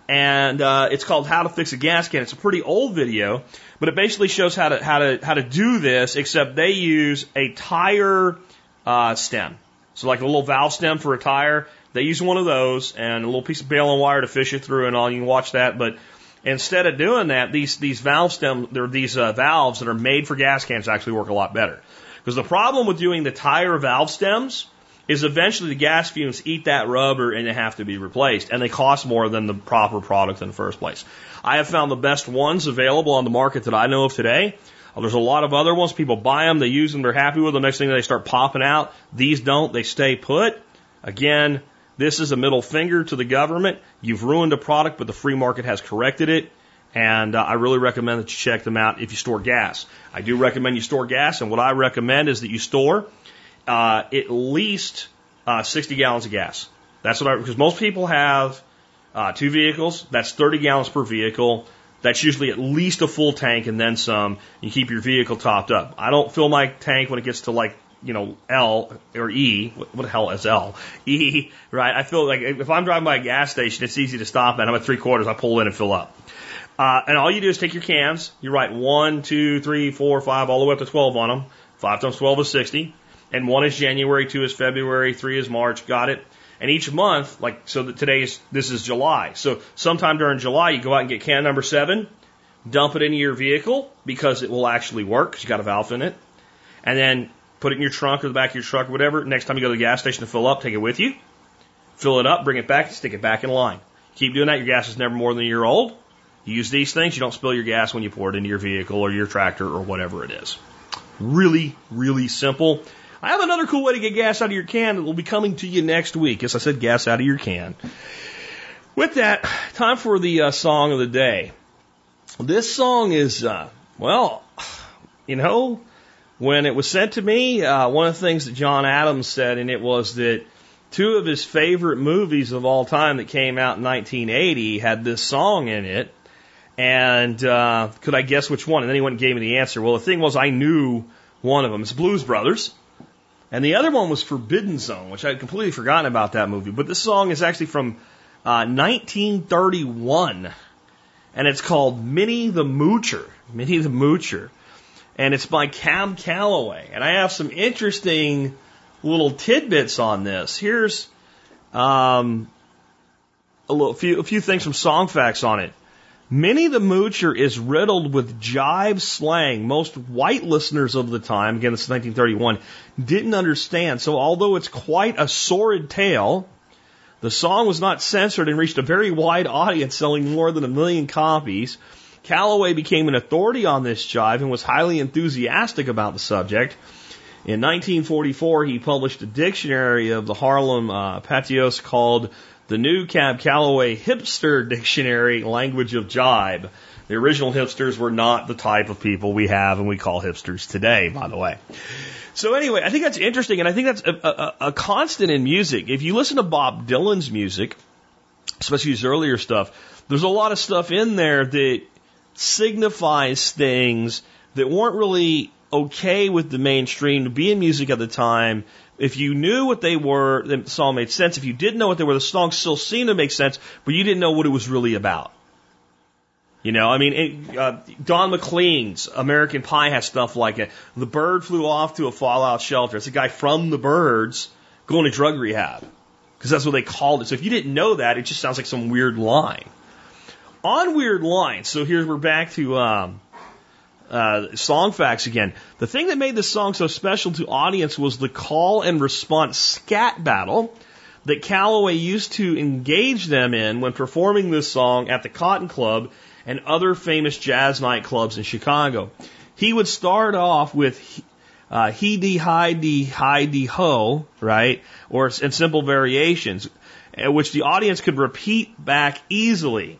[SPEAKER 1] and uh, it's called How to Fix a Gas Can. It's a pretty old video, but it basically shows how to how to how to do this. Except they use a tire uh, stem, so like a little valve stem for a tire. They use one of those and a little piece of baling wire to fish it through and all. You can watch that, but instead of doing that, these these valve stem, there are these uh, valves that are made for gas cans actually work a lot better. Because the problem with doing the tire valve stems is eventually the gas fumes eat that rubber and they have to be replaced. And they cost more than the proper product in the first place. I have found the best ones available on the market that I know of today. Uh, there's a lot of other ones. People buy them, they use them, they're happy with them. Next thing they start popping out. These don't, they stay put. Again, this is a middle finger to the government. You've ruined a product, but the free market has corrected it. And uh, I really recommend that you check them out if you store gas. I do recommend you store gas, and what I recommend is that you store uh, at least uh, 60 gallons of gas. That's what I, because most people have uh, two vehicles. That's 30 gallons per vehicle. That's usually at least a full tank and then some. You keep your vehicle topped up. I don't fill my tank when it gets to like you know, L or E. What the hell is L? [laughs] E, right? I feel like if I'm driving by a gas station, it's easy to stop at. I'm at three quarters. I pull in and fill up. Uh, and all you do is take your cans, you write one, two, three, four, five, all the way up to 12 on them. Five times 12 is 60. And one is January, two is February, three is March. Got it? And each month, like, so that today is, this is July. So sometime during July, you go out and get can number seven, dump it into your vehicle because it will actually work because you got a valve in it. And then put it in your trunk or the back of your truck or whatever. Next time you go to the gas station to fill up, take it with you. Fill it up, bring it back, stick it back in line. Keep doing that. Your gas is never more than a year old. Use these things, you don't spill your gas when you pour it into your vehicle or your tractor or whatever it is. Really, really simple. I have another cool way to get gas out of your can that will be coming to you next week. As I said, gas out of your can. With that, time for the uh, song of the day. This song is, uh, well, you know, when it was sent to me, uh, one of the things that John Adams said, and it was that two of his favorite movies of all time that came out in 1980 had this song in it. And uh, could I guess which one? And then he went and gave me the answer. Well, the thing was, I knew one of them. It's Blues Brothers. And the other one was Forbidden Zone, which I had completely forgotten about that movie. But this song is actually from uh, 1931. And it's called Minnie the Moocher. Minnie the Moocher. And it's by Cab Calloway. And I have some interesting little tidbits on this. Here's um, a, little, few, a few things from Songfacts on it. Minnie the Moocher is riddled with jive slang most white listeners of the time, again, this is 1931, didn't understand. So although it's quite a sordid tale, the song was not censored and reached a very wide audience, selling more than a million copies. Calloway became an authority on this jive and was highly enthusiastic about the subject. In 1944, he published a dictionary of the Harlem uh, Patois called the new Cab Calloway Hipster Dictionary Language of Jibe. The original hipsters were not the type of people we have and we call hipsters today, by the way. So anyway, I think that's interesting, and I think that's a, a, a constant in music. If you listen to Bob Dylan's music, especially his earlier stuff, there's a lot of stuff in there that signifies things that weren't really okay with the mainstream to be in music at the time if you knew what they were, the song made sense. If you didn't know what they were, the song still seemed to make sense, but you didn't know what it was really about. You know, I mean, it, uh, Don McLean's American Pie has stuff like it. The bird flew off to a fallout shelter. It's a guy from the Byrds going to drug rehab because that's what they called it. So if you didn't know that, it just sounds like some weird line. On weird lines, so here we're back to um, uh, Songfacts again. The thing that made this song so special to audience was the call and response scat battle that Calloway used to engage them in when performing this song at the Cotton Club and other famous jazz nightclubs in Chicago. He would start off with uh, he de hi de hi de ho, right? Or in simple variations, uh, which the audience could repeat back easily.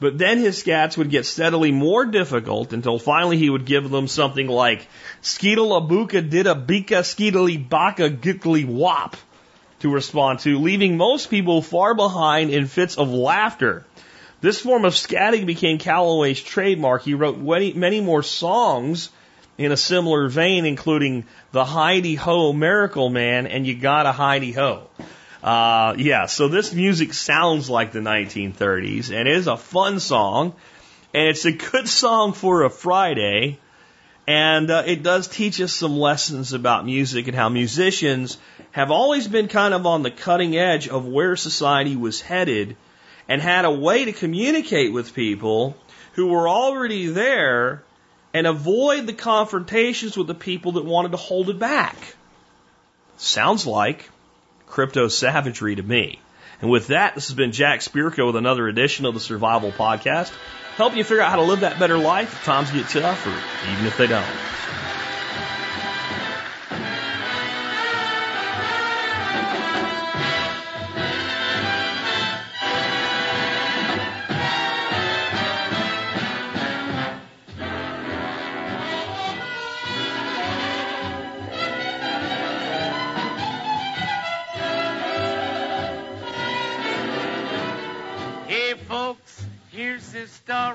[SPEAKER 1] But then his scats would get steadily more difficult until finally he would give them something like skeedle buka dida bika skeedly baka giggly wop to respond to, leaving most people far behind in fits of laughter. This form of scatting became Calloway's trademark. He wrote many, many more songs in a similar vein, including the Hi-De-Ho Miracle Man and You Gotta Hi-De-Ho. Uh, yeah, so this music sounds like the 1930s and is a fun song and it's a good song for a Friday. And uh, it does teach us some lessons about music and how musicians have always been kind of on the cutting edge of where society was headed and had a way to communicate with people who were already there and avoid the confrontations with the people that wanted to hold it back. Sounds like crypto savagery to me. And with that, this has been Jack Spirko with another edition of the Survival Podcast. Help you figure out how to live that better life if times get tough or even if they don't.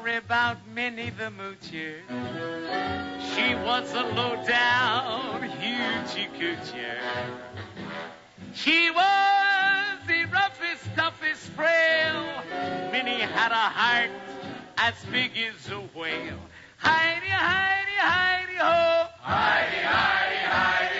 [SPEAKER 22] Story about Minnie the Moocher. She was a low-down, hoochie coocher. She was the roughest, toughest frail. Minnie had a heart as big as a whale. Heidi, Heidi, Heidi, ho. Heidi, Heidi, Heidi,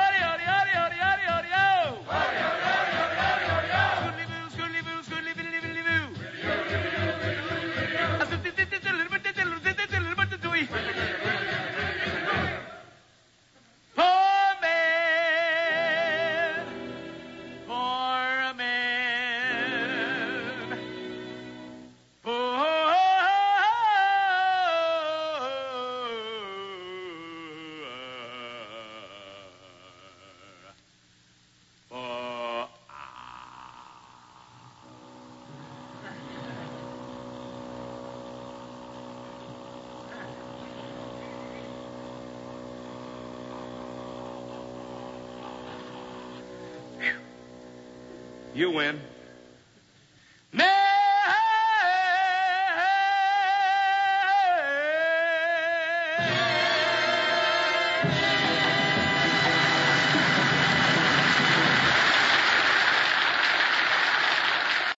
[SPEAKER 22] You win.